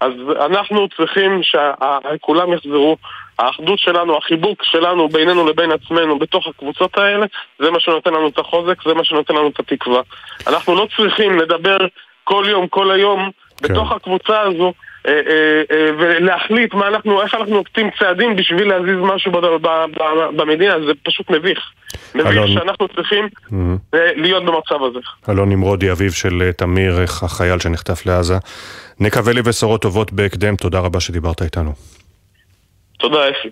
[SPEAKER 32] אז אנחנו צריכים שכולם יחזרו. האחדות שלנו, החיבוק שלנו בינינו לבין עצמנו בתוך הקבוצות האלה, זה מה שנותן לנו את החוזק, זה מה שנותן לנו את התקווה. אנחנו לא צריכים לדבר כל יום, כל היום, כן. בתוך הקבוצה הזו, ולהחליט מה אנחנו, איך אנחנו נוקטים צעדים בשביל להזיז משהו במדינה, זה פשוט מביך. מביך שאנחנו צריכים להיות במצב הזה.
[SPEAKER 1] אלון נמרודי, אביו של תמיר, החייל שנחטף לעזה. נקווה לי בשורות טובות בהקדם, תודה רבה שדיברת איתנו.
[SPEAKER 32] תודה, אפי.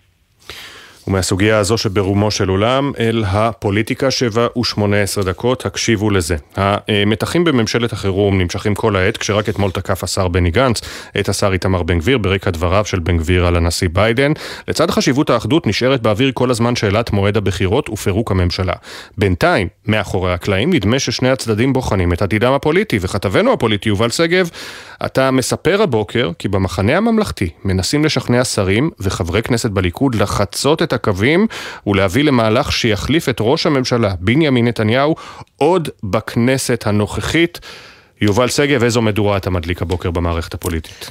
[SPEAKER 1] ומהסוגיה הזו שברומו של עולם אל הפוליטיקה 7 ו-18 דקות, הקשיבו לזה. המתחים בממשלת החירום נמשכים כל העת, כשרק אתמול תקף השר בני גנץ את השר איתמר בן גביר ברקע דבריו של בן גביר על הנשיא ביידן. לצד חשיבות האחדות נשארת באוויר כל הזמן שאלת מועד הבחירות ופירוק הממשלה. בינתיים, מאחורי הקלעים, נדמה ששני הצדדים בוחנים את עתידם הפוליטי, וכתבנו הפוליטי יובל שגב, אתה מספר הבוקר כי במחנה הממלכתי מנסים לשכנע שרים וחברי כנסת בליכוד לחצות את הקווים ולהביא למהלך שיחליף את ראש הממשלה בנימין נתניהו עוד בכנסת הנוכחית. יובל שגב, איזו מדורה אתה מדליק הבוקר במערכת הפוליטית?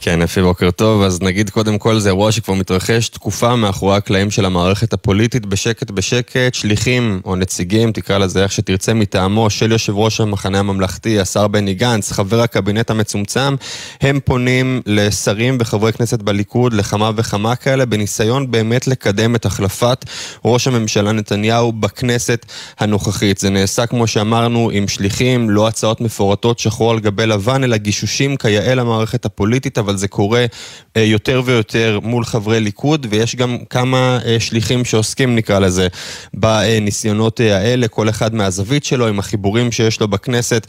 [SPEAKER 33] כן, אפי, בוקר טוב. אז נגיד קודם כל זה אירוע שכבר מתרחש תקופה מאחורי הקלעים של המערכת הפוליטית, בשקט בשקט, שליחים או נציגים, תקרא לזה איך שתרצה, מטעמו של יושב ראש המחנה הממלכתי, השר בני גנץ, חבר הקבינט המצומצם, הם פונים לשרים וחברי כנסת בליכוד, לכמה וכמה כאלה, בניסיון באמת לקדם את החלפת ראש הממשלה נתניהו בכנסת הנוכחית. זה נעשה, כמו שאמרנו, עם שליחים, לא הצעות מפורטות שחור על גבי לבן, אלא גישושים כיאה למערכת הפוליטית. אבל זה קורה אה, יותר ויותר מול חברי ליכוד, ויש גם כמה אה, שליחים שעוסקים, נקרא לזה, בניסיונות אה, האלה, כל אחד מהזווית שלו, עם החיבורים שיש לו בכנסת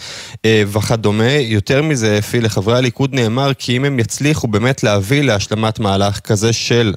[SPEAKER 33] וכדומה. יותר מזה, אפי, לחברי הליכוד נאמר כי אם הם יצליחו באמת להביא להשלמת מהלך כזה של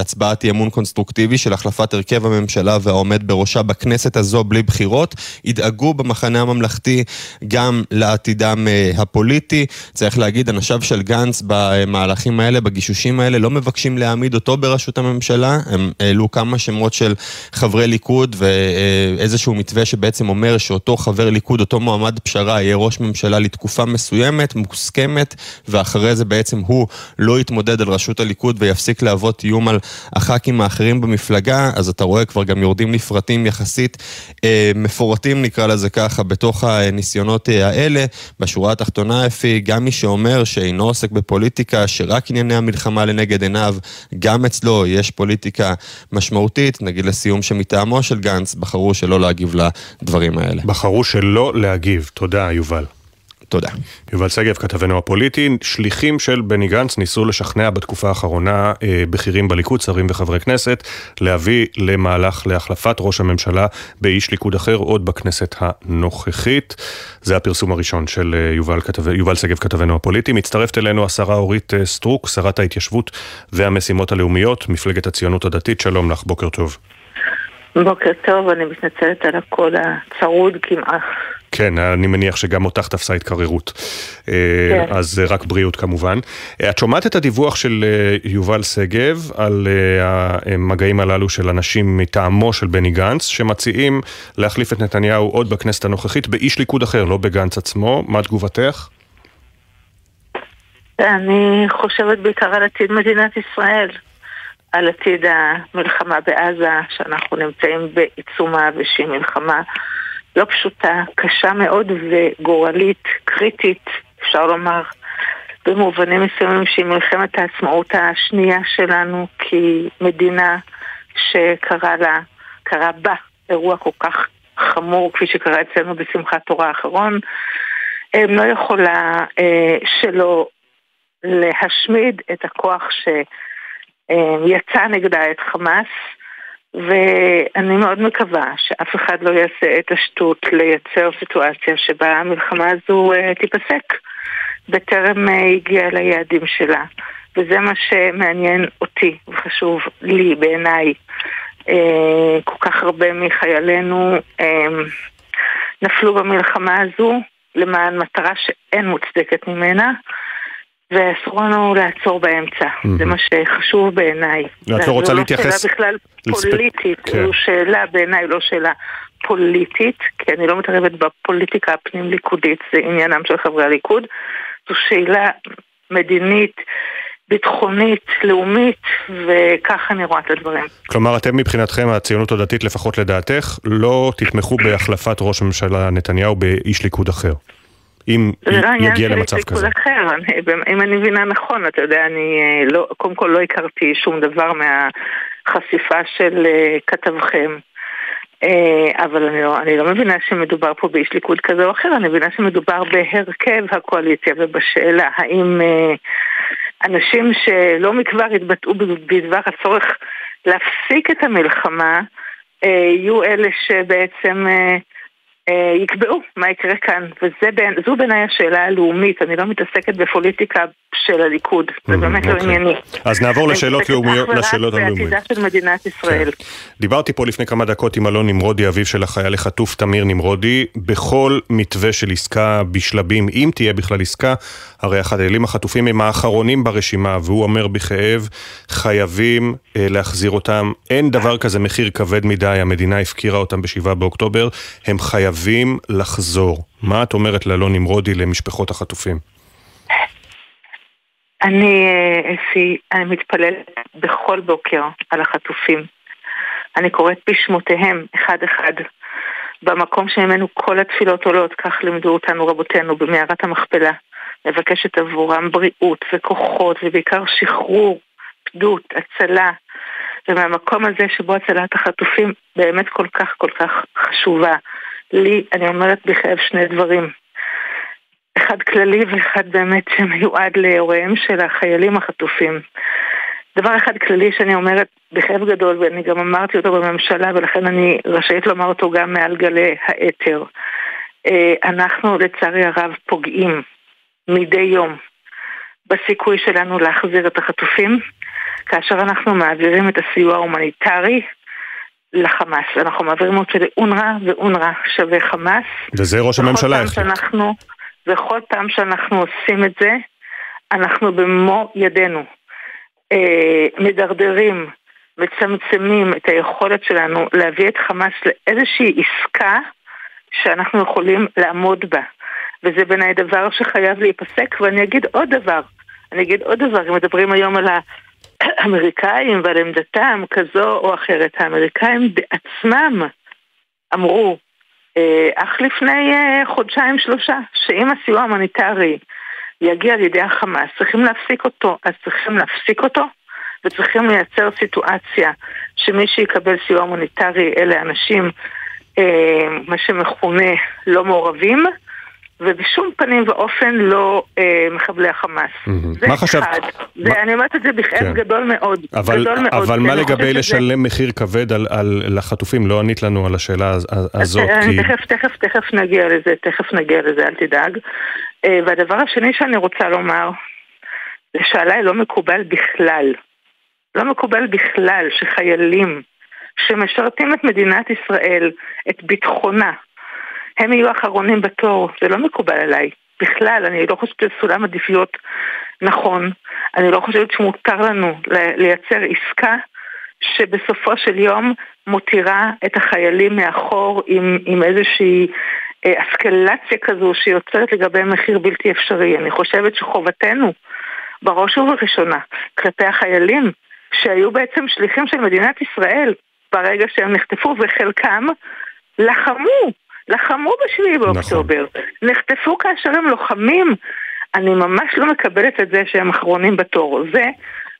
[SPEAKER 33] הצבעת אי אמון קונסטרוקטיבי, של החלפת הרכב הממשלה והעומד בראשה בכנסת הזו בלי בחירות, ידאגו במחנה הממלכתי גם לעתידם הפוליטי. צריך להגיד, אנשיו של גנץ במהלכים האלה, בגישושים האלה, לא מבקשים להעמיד אותו בראשות הממשלה. הם העלו כמה שמות של חברי ליכוד ואיזשהו מתווה שבעצם אומר שאותו חבר ליכוד, אותו מועמד פשרה, יהיה ראש ממשלה לתקופה מסוימת, מוסכמת, ואחרי זה בעצם הוא לא יתמודד על ראשות הליכוד ויפסיק להוות איום על הח"כים האחרים במפלגה. אז אתה רואה כבר גם יורדים לפרטים יחסית אה, מפורטים, נקרא לזה ככה, בתוך הניסיונות אה, האלה. בשורה התחתונה, אפי, גם מי שאומר שאינו עוסק בפוליטיקה, פוליטיקה שרק ענייני המלחמה לנגד עיניו, גם אצלו יש פוליטיקה משמעותית, נגיד לסיום שמטעמו של גנץ בחרו שלא להגיב לדברים האלה.
[SPEAKER 1] בחרו שלא להגיב, תודה יובל.
[SPEAKER 33] תודה.
[SPEAKER 1] יובל שגב, כתבנו הפוליטי, שליחים של בני גנץ ניסו לשכנע בתקופה האחרונה אה, בכירים בליכוד, שרים וחברי כנסת, להביא למהלך להחלפת ראש הממשלה באיש ליכוד אחר עוד בכנסת הנוכחית. זה הפרסום הראשון של אה, יובל, כתב... יובל שגב, כתבנו הפוליטי. מצטרפת אלינו השרה אורית אה, סטרוק, שרת ההתיישבות והמשימות הלאומיות, מפלגת הציונות הדתית. שלום לך, בוקר טוב.
[SPEAKER 34] בוקר טוב, אני מתנצלת על הקול הצרוד כמעט.
[SPEAKER 1] כן, אני מניח שגם אותך תפסה התקררות. אה, כן. אז רק בריאות כמובן. אה, את שומעת את הדיווח של אה, יובל שגב על המגעים הללו של אנשים מטעמו של בני גנץ, שמציעים להחליף את נתניהו עוד בכנסת הנוכחית באיש ליכוד אחר, לא בגנץ עצמו. מה תגובתך?
[SPEAKER 34] אני חושבת בעיקר על עתיד מדינת ישראל. על עתיד המלחמה בעזה, שאנחנו נמצאים בעיצומה ושהיא מלחמה לא פשוטה, קשה מאוד וגורלית, קריטית, אפשר לומר, במובנים מסוימים שהיא מלחמת העצמאות השנייה שלנו, כי מדינה שקרה לה, קרה בה אירוע כל כך חמור, כפי שקרה אצלנו בשמחת תורה האחרון, לא יכולה אה, שלא להשמיד את הכוח שיצא נגדה את חמאס. ואני מאוד מקווה שאף אחד לא יעשה את השטות לייצר סיטואציה שבה המלחמה הזו uh, תיפסק בטרם uh, הגיעה ליעדים שלה. וזה מה שמעניין אותי וחשוב לי בעיניי. Uh, כל כך הרבה מחיילינו uh, נפלו במלחמה הזו למען מטרה שאין מוצדקת ממנה. ואסור לנו לעצור באמצע, mm-hmm. זה מה שחשוב בעיניי.
[SPEAKER 1] את לא רוצה להתייחס...
[SPEAKER 34] זו לא שאלה בכלל פוליטית, כן. זו שאלה בעיניי לא שאלה פוליטית, כי אני לא מתערבת בפוליטיקה הפנים-ליכודית, זה עניינם של חברי הליכוד, זו שאלה מדינית. ביטחונית, לאומית, וככה אני רואה את הדברים.
[SPEAKER 1] כלומר, אתם מבחינתכם, הציונות הדתית, לפחות לדעתך, לא תתמכו בהחלפת ראש הממשלה נתניהו באיש ליכוד אחר. אם
[SPEAKER 34] זה לא עניין של
[SPEAKER 1] למצב כזה.
[SPEAKER 34] אחר, אני, אם אני מבינה נכון, אתה יודע, אני אה, לא, קודם כל לא הכרתי שום דבר מהחשיפה של אה, כתבכם. אה, אבל אני לא, אני לא מבינה שמדובר פה באיש ליכוד כזה או אחר, אני מבינה שמדובר בהרכב הקואליציה ובשאלה האם אנשים שלא מכבר התבטאו בדבר הצורך להפסיק את המלחמה, יהיו אלה שבעצם יקבעו מה יקרה כאן, וזו בעיניי השאלה הלאומית, אני לא מתעסקת בפוליטיקה של הליכוד, זה
[SPEAKER 1] Mhm,
[SPEAKER 34] באמת לא. ענייני.
[SPEAKER 1] אז נעבור לשאלות
[SPEAKER 34] אני
[SPEAKER 1] לאומיות,
[SPEAKER 34] מתעסקת אך
[SPEAKER 1] לשאלות
[SPEAKER 34] ורק
[SPEAKER 1] הלאומיות.
[SPEAKER 34] בעתידה של מדינת ישראל.
[SPEAKER 1] דיברתי פה לפני כמה דקות עם אלון נמרודי, אביו של החייל החטוף תמיר נמרודי. בכל מתווה של עסקה בשלבים, אם תהיה בכלל עסקה, הרי החיילים החטופים הם האחרונים ברשימה, והוא אומר בכאב, חייבים אה, להחזיר אותם. אין דבר כזה מחיר כבד מדי, המדינה הפקירה אותם בשבעה באוקטובר, הם חייבים לחזור. מה את אומרת לאלון נמרודי למשפחות החטופים?
[SPEAKER 34] אני, אה, אפי, אני מתפללת בכל בוקר על החטופים. אני קוראת בשמותיהם, אחד-אחד. במקום שממנו כל התפילות עולות, כך לימדו אותנו רבותינו במערת המכפלה. מבקשת עבורם בריאות וכוחות ובעיקר שחרור, פדות, הצלה. ומהמקום הזה שבו הצלת החטופים באמת כל כך כל כך חשובה. לי, אני אומרת בכאב שני דברים. אחד כללי ואחד באמת שמיועד להוריהם של החיילים החטופים. דבר אחד כללי שאני אומרת בכאב גדול, ואני גם אמרתי אותו בממשלה, ולכן אני רשאית לומר אותו גם מעל גלי האתר. אה, אנחנו לצערי הרב פוגעים מדי יום בסיכוי שלנו להחזיר את החטופים, כאשר אנחנו מעבירים את הסיוע ההומניטרי לחמאס. אנחנו מעבירים אותו לאונר"א, ואונר"א שווה חמאס.
[SPEAKER 1] וזה ראש הממשלה החליט.
[SPEAKER 34] שאנחנו, וכל פעם שאנחנו עושים את זה, אנחנו במו ידינו אה, מדרדרים, מצמצמים את היכולת שלנו להביא את חמאס לאיזושהי עסקה שאנחנו יכולים לעמוד בה. וזה בעיניי דבר שחייב להיפסק, ואני אגיד עוד דבר. אני אגיד עוד דבר, אם מדברים היום על האמריקאים ועל עמדתם כזו או אחרת, האמריקאים בעצמם אמרו, אה, אך לפני אה, חודשיים שלושה, שאם הסיוע ההומניטרי יגיע לידי החמאס, צריכים להפסיק אותו, אז צריכים להפסיק אותו וצריכים לייצר סיטואציה שמי שיקבל סיוע הומניטרי אלה אנשים, אה, מה שמכונה לא מעורבים, ובשום פנים ואופן לא אה, מחבלי החמאס. זה
[SPEAKER 1] מה חשבת?
[SPEAKER 34] אחד. זה, אני אומרת את זה בכאב
[SPEAKER 1] כן.
[SPEAKER 34] גדול מאוד.
[SPEAKER 1] אבל,
[SPEAKER 34] גדול מאוד,
[SPEAKER 1] אבל מה לגבי לשלם מחיר כבד על, על לחטופים? לא ענית לנו על השאלה הז- הזאת,
[SPEAKER 34] אז,
[SPEAKER 1] כי...
[SPEAKER 34] אה, תכף, תכף, תכף נגיע לזה, תכף נגיע לזה, אל תדאג. אה, והדבר השני שאני רוצה לומר, זה שעליי לא מקובל בכלל, לא מקובל בכלל שחיילים שמשרתים את מדינת ישראל, את ביטחונה, הם יהיו אחרונים בתור, זה לא מקובל עליי. בכלל, אני לא חושבת שזה סולם עדיפויות נכון. אני לא חושבת שמותר לנו לייצר עסקה שבסופו של יום מותירה את החיילים מאחור עם, עם איזושהי אה, אסקלציה כזו שיוצרת לגבי מחיר בלתי אפשרי. אני חושבת שחובתנו, בראש ובראשונה, כלפי החיילים, שהיו בעצם שליחים של מדינת ישראל ברגע שהם נחטפו, וחלקם לחמו, לחמו בשביעי באוקטובר. נחטפו כאשר הם לוחמים. אני ממש לא מקבלת את זה שהם אחרונים בתור. זה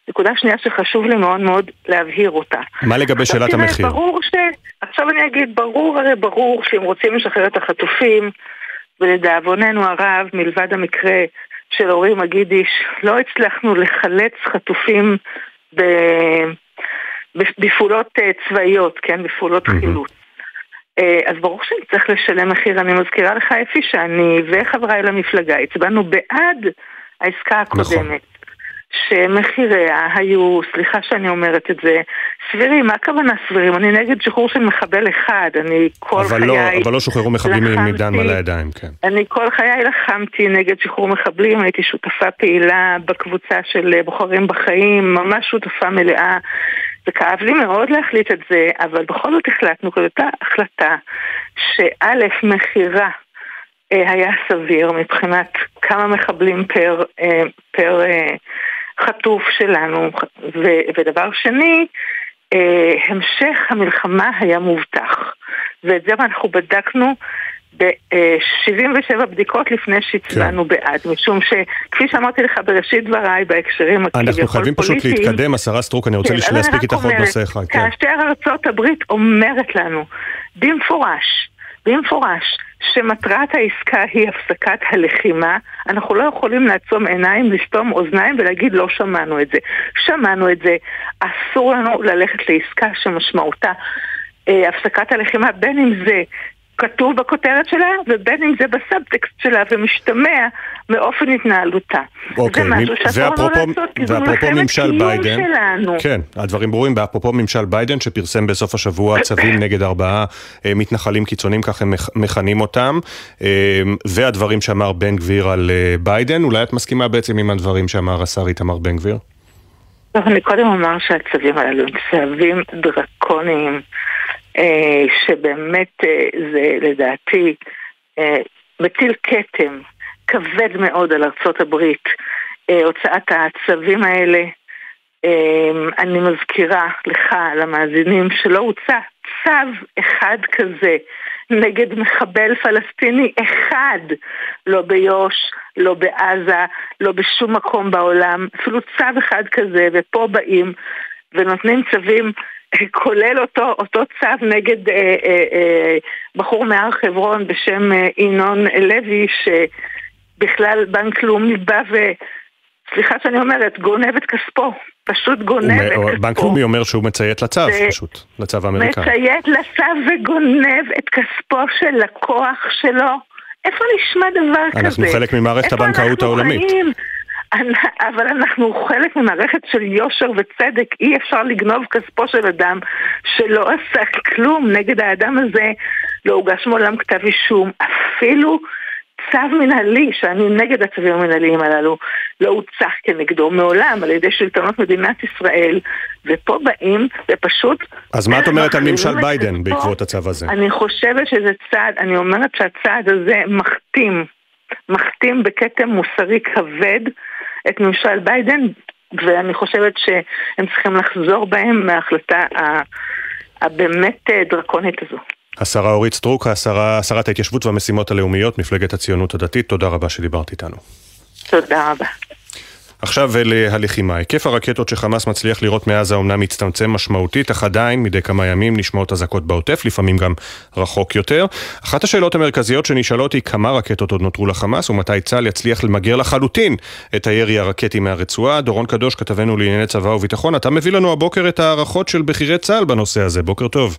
[SPEAKER 34] נקודה שנייה שחשוב לי מאוד מאוד להבהיר אותה.
[SPEAKER 1] מה לגבי שאלת
[SPEAKER 34] תראה,
[SPEAKER 1] המחיר?
[SPEAKER 34] ברור ש... עכשיו אני אגיד, ברור הרי ברור שאם רוצים לשחרר את החטופים, ולדאבוננו הרב, מלבד המקרה של אורי מגידיש, לא הצלחנו לחלץ חטופים ב... בפעולות אה, צבאיות, כן? בפעולות חילוץ. אה, אז ברור שנצטרך לשלם מחיר. אני מזכירה לך, אפי, שאני וחבריי למפלגה הצבענו בעד העסקה הקודמת. שמחיריה היו, סליחה שאני אומרת את זה, סבירים, מה הכוונה סבירים? אני נגד שחרור של מחבל אחד, אני כל
[SPEAKER 1] אבל
[SPEAKER 34] חיי...
[SPEAKER 1] לא, אבל לא שוחררו מחבלים עם
[SPEAKER 34] לחמתי-
[SPEAKER 1] מדם על הידיים, כן.
[SPEAKER 34] אני כל חיי לחמתי נגד שחרור מחבלים, הייתי שותפה פעילה בקבוצה של בוחרים בחיים, ממש שותפה מלאה. זה כאב לי מאוד להחליט את זה, אבל בכל זאת החלטנו, זאת הייתה החלטה שא', מחירה אה, היה סביר מבחינת כמה מחבלים פר, אה, פר אה, חטוף שלנו, ו, ודבר שני, המשך המלחמה היה מובטח. ואת זה אנחנו בדקנו ב-77 בדיקות לפני שהצבענו כן. בעד, משום שכפי שאמרתי לך בראשית דבריי בהקשרים
[SPEAKER 1] אנחנו חייבים פשוט להתקדם, השרה סטרוק, אני רוצה כן, להספיק איתך עוד נושא אחד.
[SPEAKER 34] כן. כאשר ארצות הברית אומרת לנו במפורש, במפורש, שמטרת העסקה היא הפסקת הלחימה, אנחנו לא יכולים לעצום עיניים, לסתום אוזניים ולהגיד לא שמענו את זה. שמענו את זה, אסור לנו ללכת לעסקה שמשמעותה אה, הפסקת הלחימה, בין אם זה כתוב בכותרת שלה, ובין אם זה בסאבטקסט שלה, ומשתמע מאופן התנהלותה.
[SPEAKER 1] אוקיי,
[SPEAKER 34] זה משהו שאסור לנו לעשות, כי זו מלחמת קיום שלנו.
[SPEAKER 1] כן, הדברים ברורים, ואפרופו ממשל ביידן, שפרסם בסוף השבוע צווים נגד ארבעה אה, מתנחלים קיצוניים, כך הם מכנים אותם, אה, והדברים שאמר בן גביר על אה, ביידן, אולי את מסכימה בעצם עם הדברים שאמר השר איתמר בן גביר?
[SPEAKER 34] טוב, אני קודם אומר שהצווים האלו הם צווים דרקוניים. אה, שבאמת אה, זה לדעתי אה, מטיל כתם כבד מאוד על ארצות הברית, הוצאת הצווים האלה. אני מזכירה לך, למאזינים, שלא הוצא צו אחד כזה נגד מחבל פלסטיני אחד, לא ביו"ש, לא בעזה, לא בשום מקום בעולם, אפילו צו אחד כזה, ופה באים ונותנים צווים כולל אותו, אותו צו נגד אה, אה, אה, בחור מהר חברון בשם אה, ינון לוי, שבכלל בנק לאומי בא ו... סליחה שאני אומרת, גונב את כספו. פשוט גונב את כספו.
[SPEAKER 1] בנק לאומי אומר שהוא מציית לצו, פשוט, לצו האמריקאי.
[SPEAKER 34] מציית לצו וגונב את כספו של לקוח שלו. איפה נשמע דבר
[SPEAKER 1] אנחנו
[SPEAKER 34] כזה?
[SPEAKER 1] אנחנו חלק ממערכת הבנקאות העולמית.
[SPEAKER 34] חיים? אבל אנחנו חלק ממערכת של יושר וצדק, אי אפשר לגנוב כספו של אדם שלא עשה כלום נגד האדם הזה, לא הוגש מעולם כתב אישום, אפילו צו מנהלי, שאני נגד הצווים המנהליים הללו, לא הוצח כנגדו מעולם על ידי שלטונות מדינת ישראל, ופה באים ופשוט...
[SPEAKER 1] אז מה את אומרת על ממשל ביידן בעקבות הצו הזה?
[SPEAKER 34] אני חושבת שזה צעד, אני אומרת שהצעד הזה מכתים, מכתים בכתם מוסרי כבד את ממשל ביידן, ואני חושבת שהם צריכים לחזור בהם מההחלטה הבאמת אה, דרקונית הזו.
[SPEAKER 1] השרה אורית סטרוק, השרה, שרת ההתיישבות והמשימות הלאומיות, מפלגת הציונות הדתית, תודה רבה שדיברת איתנו.
[SPEAKER 34] תודה רבה.
[SPEAKER 1] עכשיו להלחימה. היקף הרקטות שחמאס מצליח לראות מעזה אומנם מצטמצם משמעותית, אך עדיין מדי כמה ימים נשמעות אזעקות בעוטף, לפעמים גם רחוק יותר. אחת השאלות המרכזיות שנשאלות היא כמה רקטות עוד נותרו לחמאס ומתי צה"ל יצליח למגר לחלוטין את הירי הרקטי מהרצועה. דורון קדוש, כתבנו לענייני צבא וביטחון, אתה מביא לנו הבוקר את ההערכות של בכירי צה"ל בנושא הזה. בוקר טוב.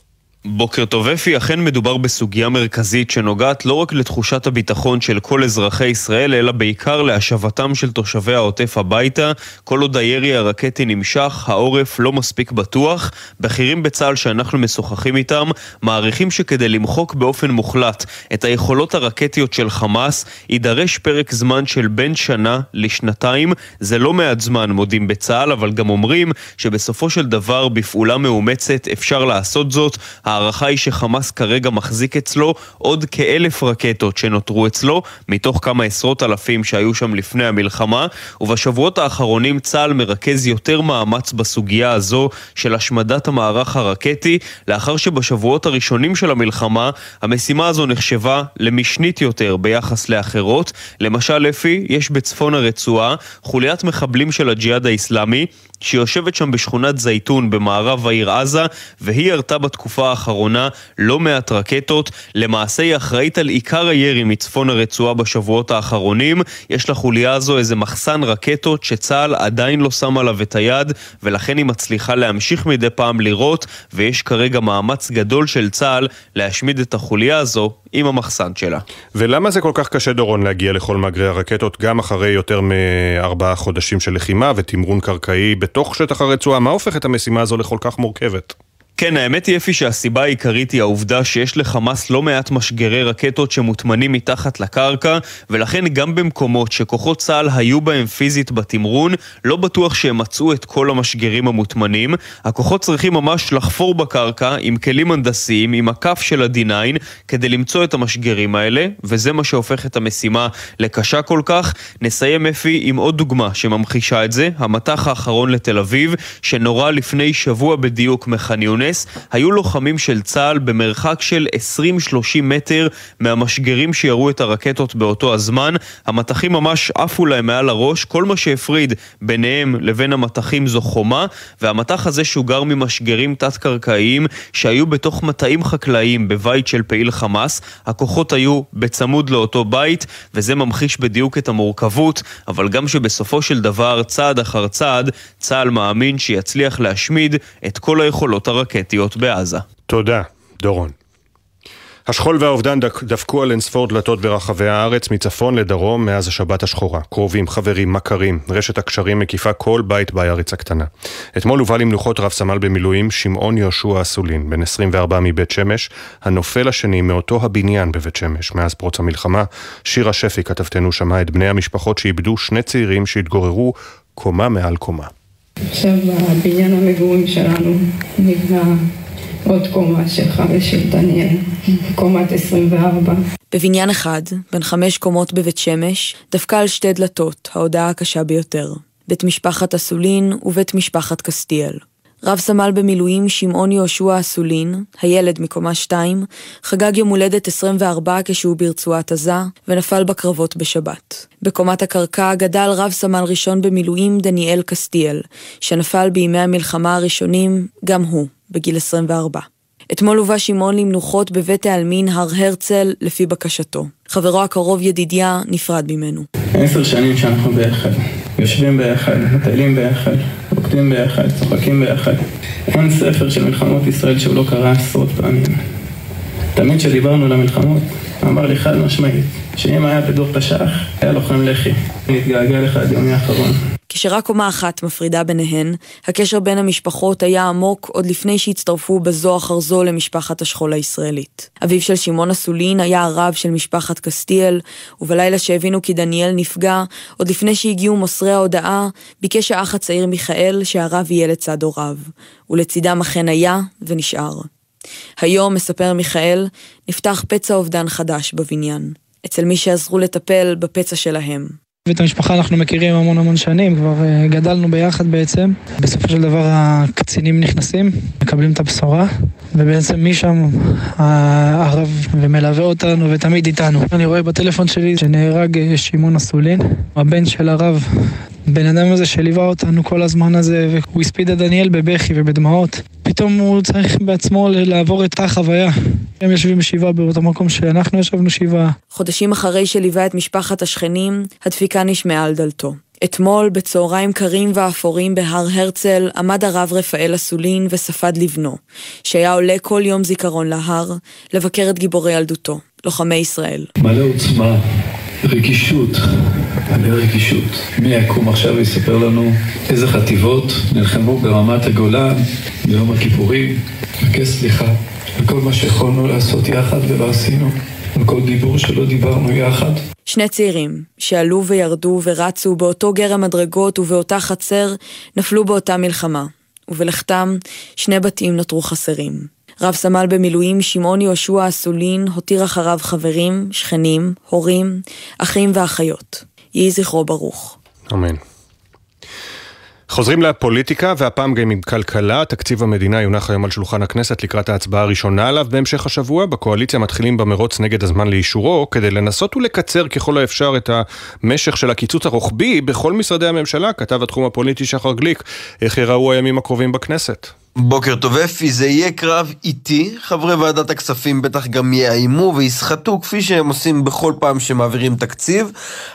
[SPEAKER 35] בוקר טוב אפי, אכן מדובר בסוגיה מרכזית שנוגעת לא רק לתחושת הביטחון של כל אזרחי ישראל, אלא בעיקר להשבתם של תושבי העוטף הביתה. כל עוד הירי הרקטי נמשך, העורף לא מספיק בטוח. בכירים בצה"ל שאנחנו משוחחים איתם, מעריכים שכדי למחוק באופן מוחלט את היכולות הרקטיות של חמאס, יידרש פרק זמן של בין שנה לשנתיים. זה לא מעט זמן, מודים בצה"ל, אבל גם אומרים שבסופו של דבר, בפעולה מאומצת, אפשר לעשות זאת. ההערכה היא שחמאס כרגע מחזיק אצלו עוד כאלף רקטות שנותרו אצלו, מתוך כמה עשרות אלפים שהיו שם לפני המלחמה, ובשבועות האחרונים צה"ל מרכז יותר מאמץ בסוגיה הזו של השמדת המערך הרקטי, לאחר שבשבועות הראשונים של המלחמה המשימה הזו נחשבה למשנית יותר ביחס לאחרות. למשל, לפי, יש בצפון הרצועה חוליית מחבלים של הג'יהאד האיסלאמי שיושבת שם בשכונת זייתון במערב העיר עזה, והיא ירתה בתקופה האחרונה לא מעט רקטות. למעשה היא אחראית על עיקר הירי מצפון הרצועה בשבועות האחרונים. יש לחוליה הזו איזה מחסן רקטות שצה"ל עדיין לא שם עליו את היד, ולכן היא מצליחה להמשיך מדי פעם לירות, ויש כרגע מאמץ גדול של צה"ל להשמיד את החוליה הזו עם המחסן שלה.
[SPEAKER 1] ולמה זה כל כך קשה, דורון, להגיע לכל מאגרי הרקטות, גם אחרי יותר מארבעה חודשים של לחימה ותמרון קרקעי בתוך שטח הרצועה? מה הופך את המשימה הזו לכל כך מורכבת?
[SPEAKER 35] כן, האמת היא אפי שהסיבה העיקרית היא העובדה שיש לחמאס לא מעט משגרי רקטות שמוטמנים מתחת לקרקע, ולכן גם במקומות שכוחות צה"ל היו בהם פיזית בתמרון, לא בטוח שהם מצאו את כל המשגרים המוטמנים. הכוחות צריכים ממש לחפור בקרקע עם כלים הנדסיים, עם הכף של ה-D9, כדי למצוא את המשגרים האלה, וזה מה שהופך את המשימה לקשה כל כך. נסיים אפי עם עוד דוגמה שממחישה את זה, המטח האחרון לתל אביב, שנורה לפני שבוע בדיוק מחניוני להיכנס, היו לוחמים של צה"ל במרחק של 20-30 מטר מהמשגרים שירו את הרקטות באותו הזמן. המטחים ממש עפו להם מעל הראש, כל מה שהפריד ביניהם לבין המטחים זו חומה, והמטח הזה שוגר ממשגרים תת-קרקעיים שהיו בתוך מטעים חקלאיים בבית של פעיל חמאס. הכוחות היו בצמוד לאותו בית, וזה ממחיש בדיוק את המורכבות, אבל גם שבסופו של דבר, צעד אחר צעד, צה"ל מאמין שיצליח להשמיד את כל היכולות הרקטיות בעזה.
[SPEAKER 1] תודה, דורון. השכול והאובדן דפקו על אינספור דלתות ברחבי הארץ, מצפון לדרום, מאז השבת השחורה. קרובים, חברים, מכרים, רשת הקשרים מקיפה כל בית בארץ הקטנה. אתמול הובא למנוחות רב סמל במילואים, שמעון יהושע אסולין, בן 24 מבית שמש, הנופל השני מאותו הבניין בבית שמש, מאז פרוץ המלחמה. שירה שפי, כתבתנו, שמעה את בני המשפחות שאיבדו שני צעירים שהתגוררו קומה מעל קומה.
[SPEAKER 27] עכשיו בבניין המגורים שלנו נבנה עוד קומה שלך ושל דניאל, קומת 24.
[SPEAKER 36] בבניין אחד, בין חמש קומות בבית שמש, דפקה על שתי דלתות, ההודעה הקשה ביותר. בית משפחת אסולין ובית משפחת קסטיאל. רב סמל במילואים שמעון יהושע אסולין, הילד מקומה 2, חגג יום הולדת 24 כשהוא ברצועת עזה, ונפל בקרבות בשבת. בקומת הקרקע גדל רב סמל ראשון במילואים דניאל קסטיאל, שנפל בימי המלחמה הראשונים, גם הוא, בגיל 24. אתמול הובא שמעון למנוחות בבית העלמין הר הרצל לפי בקשתו. חברו הקרוב ידידיה נפרד ממנו.
[SPEAKER 28] עשר שנים שאנחנו ביחד. יושבים ביחד, מטיילים ביחד, רוקדים ביחד, צוחקים ביחד. אין ספר של מלחמות ישראל שהוא לא קרא עשרות פעמים. תמיד כשדיברנו על המלחמות, אמר לי חד משמעית, שאם היה בדור תש"ח, היה לוחם לח"י. אני אתגעגע לך עד יומי האחרון.
[SPEAKER 36] כשרק קומה אחת מפרידה ביניהן, הקשר בין המשפחות היה עמוק עוד לפני שהצטרפו בזו אחר זו למשפחת השכול הישראלית. אביו של שמעון אסולין היה הרב של משפחת קסטיאל, ובלילה שהבינו כי דניאל נפגע, עוד לפני שהגיעו מוסרי ההודעה, ביקש האח הצעיר מיכאל שהרב יהיה לצד הוריו, ולצידם אכן היה ונשאר. היום, מספר מיכאל, נפתח פצע אובדן חדש בבניין, אצל מי שעזרו לטפל בפצע שלהם.
[SPEAKER 28] ואת המשפחה אנחנו מכירים המון המון שנים, כבר uh, גדלנו ביחד בעצם. בסופו של דבר הקצינים נכנסים, מקבלים את הבשורה, ובעצם משם הרב ומלווה אותנו ותמיד איתנו. אני רואה בטלפון שלי שנהרג אה, שמעון אסולין, הבן של הרב. בן אדם הזה שליווה אותנו כל הזמן הזה, והוא הספיד את דניאל בבכי ובדמעות. פתאום הוא צריך בעצמו לעבור את החוויה. הם יושבים שבעה באותו מקום שאנחנו ישבנו שבעה.
[SPEAKER 36] חודשים אחרי שליווה את משפחת השכנים, הדפיקה נשמעה על דלתו. אתמול, בצהריים קרים ואפורים בהר הרצל, עמד הרב רפאל אסולין וספד לבנו, שהיה עולה כל יום זיכרון להר, לבקר את גיבורי ילדותו, לוחמי ישראל.
[SPEAKER 28] מלא עוצמה, רגישות, מלא רגישות. מי יקום עכשיו ויספר לנו איזה חטיבות נלחמו ברמת הגולן ביום הכיפורים, מבקש סליחה על כל מה שיכולנו לעשות יחד ולא עשינו, על כל דיבור שלא דיברנו יחד.
[SPEAKER 36] שני צעירים, שעלו וירדו ורצו באותו גרם מדרגות ובאותה חצר, נפלו באותה מלחמה, ובלכתם שני בתים נותרו חסרים. רב סמל במילואים שמעון יהושע אסולין הותיר אחריו חברים, שכנים, הורים, אחים ואחיות. יהי זכרו ברוך.
[SPEAKER 1] אמן. חוזרים לפוליטיקה, והפעם גם עם כלכלה. תקציב המדינה יונח היום על שולחן הכנסת לקראת ההצבעה הראשונה עליו בהמשך השבוע. בקואליציה מתחילים במרוץ נגד הזמן לאישורו, כדי לנסות ולקצר ככל האפשר את המשך של הקיצוץ הרוחבי בכל משרדי הממשלה, כתב התחום הפוליטי שחר גליק. איך יראו הימים הקרובים בכנסת?
[SPEAKER 37] בוקר טוב אפי, זה יהיה קרב איטי, חברי ועדת הכספים בטח גם יאיימו ויסחטו כפי שהם עושים בכל פעם שמעבירים תקציב,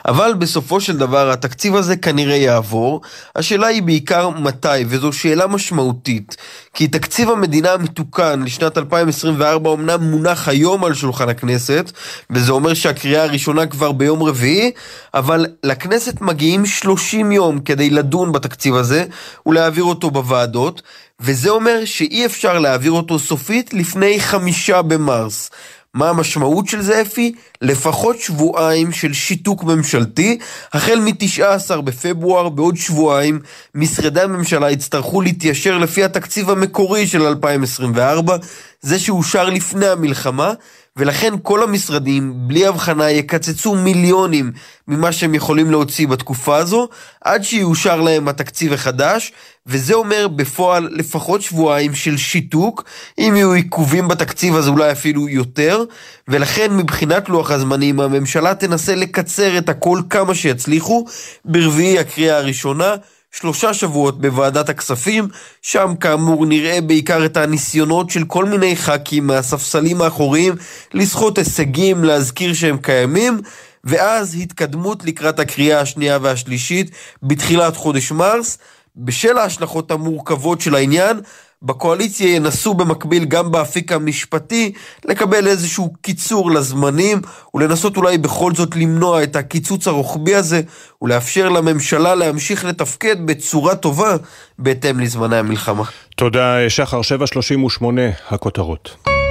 [SPEAKER 37] אבל בסופו של דבר התקציב הזה כנראה יעבור. השאלה היא בעיקר מתי, וזו שאלה משמעותית, כי תקציב המדינה המתוקן לשנת 2024 אמנם מונח היום על שולחן הכנסת, וזה אומר שהקריאה הראשונה כבר ביום רביעי, אבל לכנסת מגיעים 30 יום כדי לדון בתקציב הזה ולהעביר אותו בוועדות. וזה אומר שאי אפשר להעביר אותו סופית לפני חמישה במרס. מה המשמעות של זה אפי? לפחות שבועיים של שיתוק ממשלתי. החל מ-19 בפברואר, בעוד שבועיים, משרדי הממשלה יצטרכו להתיישר לפי התקציב המקורי של 2024, זה שאושר לפני המלחמה, ולכן כל המשרדים, בלי הבחנה, יקצצו מיליונים ממה שהם יכולים להוציא בתקופה הזו, עד שיאושר להם התקציב החדש, וזה אומר בפועל לפחות שבועיים של שיתוק, אם יהיו עיכובים בתקציב אז אולי אפילו יותר, ולכן מבחינת לוח הזמנים הממשלה תנסה לקצר את הכל כמה שיצליחו, ברביעי הקריאה הראשונה. שלושה שבועות בוועדת הכספים, שם כאמור נראה בעיקר את הניסיונות של כל מיני ח"כים מהספסלים האחוריים לסחוט הישגים, להזכיר שהם קיימים, ואז התקדמות לקראת הקריאה השנייה והשלישית בתחילת חודש מרס. בשל ההשלכות המורכבות של העניין, בקואליציה ינסו במקביל גם באפיק המשפטי לקבל איזשהו קיצור לזמנים ולנסות אולי בכל זאת למנוע את הקיצוץ הרוחבי הזה ולאפשר לממשלה להמשיך לתפקד בצורה טובה בהתאם לזמני המלחמה.
[SPEAKER 1] תודה, שחר 738, הכותרות.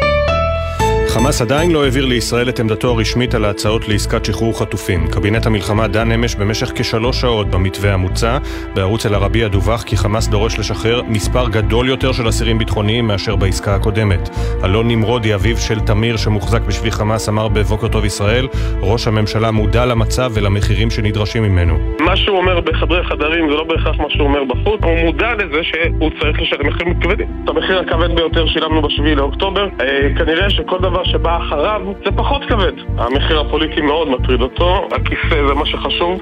[SPEAKER 1] חמאס עדיין לא העביר לישראל את עמדתו הרשמית על ההצעות לעסקת שחרור חטופים. קבינט המלחמה דן אמש במשך כשלוש שעות במתווה המוצע. בערוץ אל-ערבייה דווח כי חמאס דורש לשחרר מספר גדול יותר של אסירים ביטחוניים מאשר בעסקה הקודמת. אלון נמרודי, אביו של תמיר שמוחזק בשבי חמאס, אמר בבוקר טוב ישראל, ראש הממשלה מודע למצב ולמחירים שנדרשים ממנו.
[SPEAKER 32] מה שהוא אומר בחדרי חדרים זה לא בהכרח מה שהוא אומר בחוץ, הוא מודע לזה שהוא צריך לשלם מחירים כבדים. את המחיר הכבד ביותר שילמנו בשביעי לאוקטובר. אה, כנראה שכל דבר שבא אחריו זה פחות כבד. המחיר הפוליטי מאוד מטריד אותו, הכיסא זה מה שחשוב.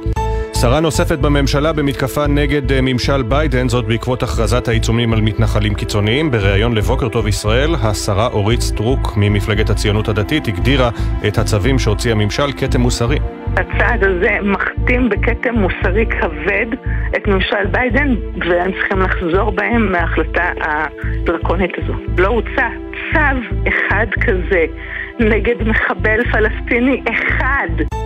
[SPEAKER 1] שרה נוספת בממשלה במתקפה נגד אה, ממשל ביידן, זאת בעקבות הכרזת העיצומים על מתנחלים קיצוניים. בריאיון לבוקר טוב ישראל, השרה אורית סטרוק ממפלגת הציונות הדתית הגדירה את הצווים שהוציא הממשל כתם מוסרי.
[SPEAKER 34] הצעד הזה מכתים בכתם מוסרי כבד את ממשל ביידן, והם צריכים לחזור בהם מההחלטה הדרקונית הזו. לא הוצע צו אחד כזה נגד מחבל פלסטיני אחד.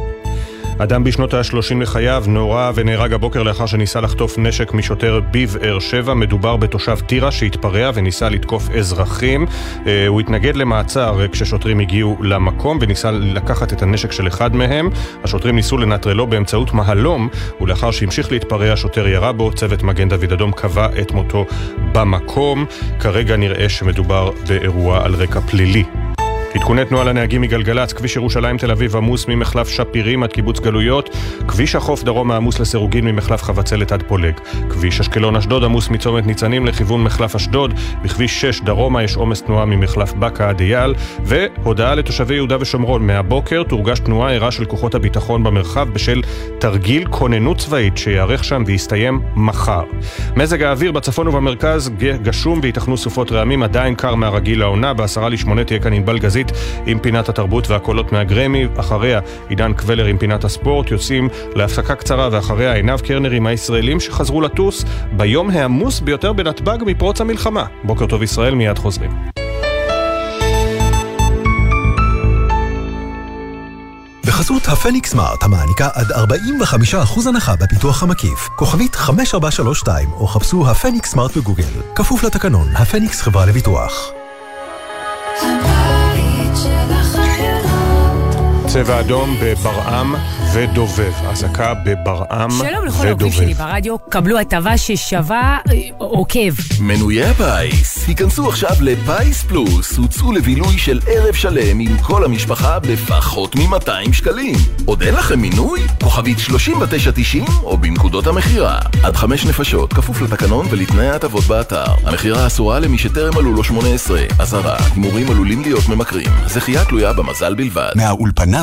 [SPEAKER 1] אדם בשנות ה-30 לחייו נורה ונהרג הבוקר לאחר שניסה לחטוף נשק משוטר בבאר שבע. מדובר בתושב טירה שהתפרע וניסה לתקוף אזרחים. אה, הוא התנגד למעצר כששוטרים הגיעו למקום וניסה לקחת את הנשק של אחד מהם. השוטרים ניסו לנטרלו באמצעות מהלום, ולאחר שהמשיך להתפרע השוטר ירה בו. צוות מגן דוד אדום קבע את מותו במקום. כרגע נראה שמדובר באירוע על רקע פלילי. עדכוני תנועה לנהגים מגלגלצ, כביש ירושלים תל אביב עמוס ממחלף שפירים עד קיבוץ גלויות, כביש החוף דרומה עמוס לסירוגין ממחלף חבצלת עד פולג, כביש אשקלון אשדוד עמוס מצומת ניצנים לכיוון מחלף אשדוד, בכביש 6 דרומה יש עומס תנועה ממחלף בקה עד אייל, והודעה לתושבי יהודה ושומרון, מהבוקר תורגש תנועה ערה של כוחות הביטחון במרחב בשל תרגיל כוננות צבאית שיארך שם ויסתיים מחר. מזג האוויר בצפון ובמרכז גשום וייתכנו סופות רעמים, עדיין קר מהרגיל לעונה, בעשרה לשמונה תהיה כאן ענבל גזית עם פינת התרבות והקולות מהגרמי, אחריה עידן קבלר עם פינת הספורט, יוצאים להפסקה קצרה ואחריה עינב קרנר עם הישראלים שחזרו לטוס ביום העמוס ביותר בנתב"ג מפרוץ המלחמה. בוקר טוב ישראל, מיד חוזרים.
[SPEAKER 38] בחסות הפניקס סמארט המעניקה עד 45% הנחה בפיתוח המקיף. כוכבית 5432 או חפשו הפניקס סמארט בגוגל. כפוף לתקנון, הפניקס חברה לביטוח.
[SPEAKER 1] צבע אדום בברעם ודובב. אזעקה בברעם ודובב.
[SPEAKER 39] שלום לכל העובדים שלי ברדיו, קבלו הטבה ששווה אה, עוקב.
[SPEAKER 5] מנויי הפיס, היכנסו עכשיו לפיס פלוס, הוצאו לבילוי של ערב שלם עם כל המשפחה בפחות מ-200 שקלים. עוד אין לכם מינוי? כוכבית 3990 או בנקודות המכירה. עד חמש נפשות, כפוף לתקנון ולתנאי ההטבות באתר. המכירה אסורה למי שטרם מלאו לו 18. אזהרה, הימורים עלולים להיות ממכרים. זכייה תלויה במזל בלבד.
[SPEAKER 40] מהאולפנה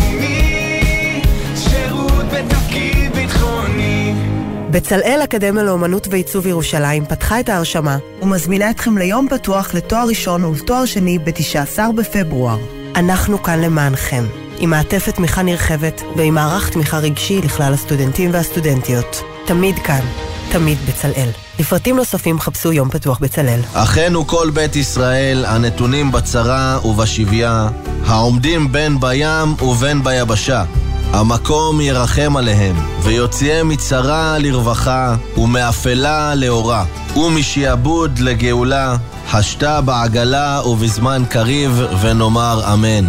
[SPEAKER 41] בצלאל אקדמיה לאומנות ועיצוב ירושלים פתחה את ההרשמה ומזמינה אתכם ליום פתוח לתואר ראשון ולתואר שני ב-19 בפברואר. אנחנו כאן למענכם, עם מעטפת תמיכה נרחבת ועם מערך תמיכה רגשי לכלל הסטודנטים והסטודנטיות. תמיד כאן.
[SPEAKER 42] תמיד בצלאל. לפרטים נוספים חפשו יום פתוח בצלאל.
[SPEAKER 43] אחינו כל בית ישראל, הנתונים בצרה ובשביה, העומדים בין בים ובין ביבשה. המקום ירחם עליהם, ויוציאם מצרה לרווחה, ומאפלה לאורה, ומשעבוד לגאולה, השתה בעגלה ובזמן קריב, ונאמר אמן.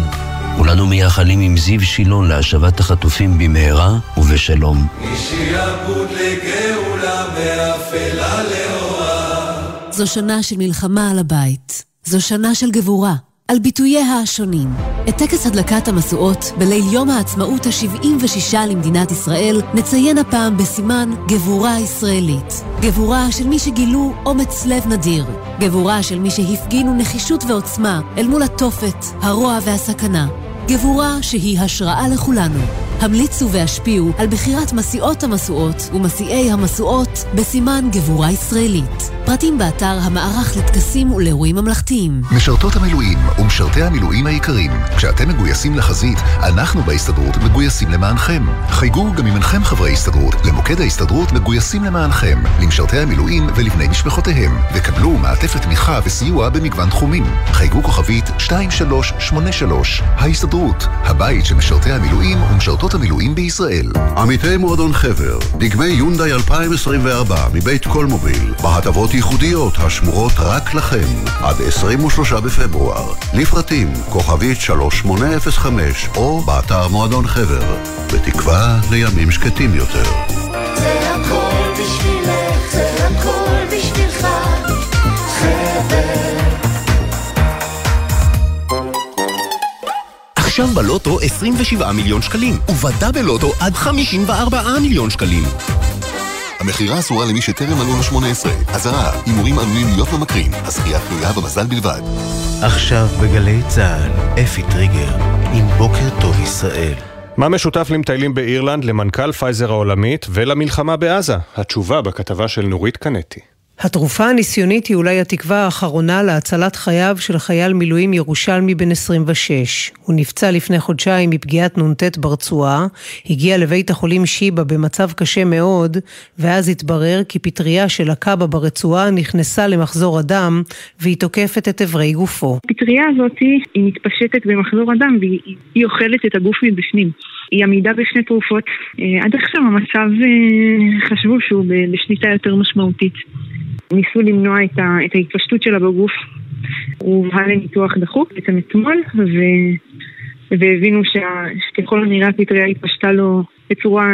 [SPEAKER 44] כולנו מייחלים עם זיו שילון להשבת החטופים במהרה ובשלום.
[SPEAKER 45] משעבוד לגאולה מאפלה לאורה.
[SPEAKER 46] זו שנה של מלחמה על הבית. זו שנה של גבורה, על ביטוייה השונים. את טקס הדלקת המשואות בליל יום העצמאות ה-76 למדינת ישראל נציין הפעם בסימן גבורה ישראלית. גבורה של מי שגילו אומץ לב נדיר. גבורה של מי שהפגינו נחישות ועוצמה אל מול התופת, הרוע והסכנה. גבורה שהיא השראה לכולנו. המליצו והשפיעו על בחירת מסיעות המשואות ומסיעי המשואות בסימן גבורה ישראלית. פרטים באתר המערך לטקסים ולאירועים ממלכתיים.
[SPEAKER 18] משרתות המילואים ומשרתי המילואים היקרים, כשאתם מגויסים לחזית, אנחנו בהסתדרות מגויסים למענכם. חייגו גם אם אינכם חברי הסתדרות, למוקד ההסתדרות מגויסים למענכם, למשרתי המילואים ולבני משפחותיהם, וקבלו מעטפת תמיכה וסיוע במגוון תחומים. חייגו כוכבית 2383, ההסתדרות, הבית של משרתי המילואים ומשרתות המילואים בישראל. עמיתי מועדון חבר, דגמי יונדאי 2024 מבית קולמוביל, בהטבות ייחודיות השמורות רק לכם, עד 23 בפברואר. לפרטים, כוכבית 3805, או באתר מועדון חבר, בתקווה לימים שקטים יותר.
[SPEAKER 45] זה הכל בשבילך, זה הכל בשבילך, חבר.
[SPEAKER 47] עכשיו בלוטו 27 מיליון שקלים, ובדאבל לוטו עד 54 מיליון שקלים.
[SPEAKER 18] המכירה אסורה למי שטרם מלאו לו 18. אזהרה, הימורים עלולים להיות ממכרים, הזכייה תלויה במזל בלבד.
[SPEAKER 48] עכשיו בגלי צה"ל, אפי טריגר, עם בוקר טוב ישראל.
[SPEAKER 1] מה משותף למטיילים באירלנד, למנכ"ל פייזר העולמית ולמלחמה בעזה? התשובה בכתבה של נורית קנטי.
[SPEAKER 49] התרופה הניסיונית היא אולי התקווה האחרונה להצלת חייו של חייל מילואים ירושלמי בן 26. הוא נפצע לפני חודשיים מפגיעת נ"ט ברצועה, הגיע לבית החולים שיבא במצב קשה מאוד, ואז התברר כי פטריה שלקה בה ברצועה נכנסה למחזור הדם, והיא תוקפת את אברי גופו.
[SPEAKER 50] הפטריה הזאת היא מתפשטת במחזור הדם והיא היא אוכלת את הגוף מבפנים. היא עמידה בשני תרופות. אה, עד עכשיו המצב אה, חשבו שהוא בשליטה יותר משמעותית. ניסו למנוע את, ה, את ההתפשטות שלה בגוף. הוא הובא לניתוח דחוק בעצם אתמול, ו, והבינו שככל הנראה הפטריה התפשטה לו בצורה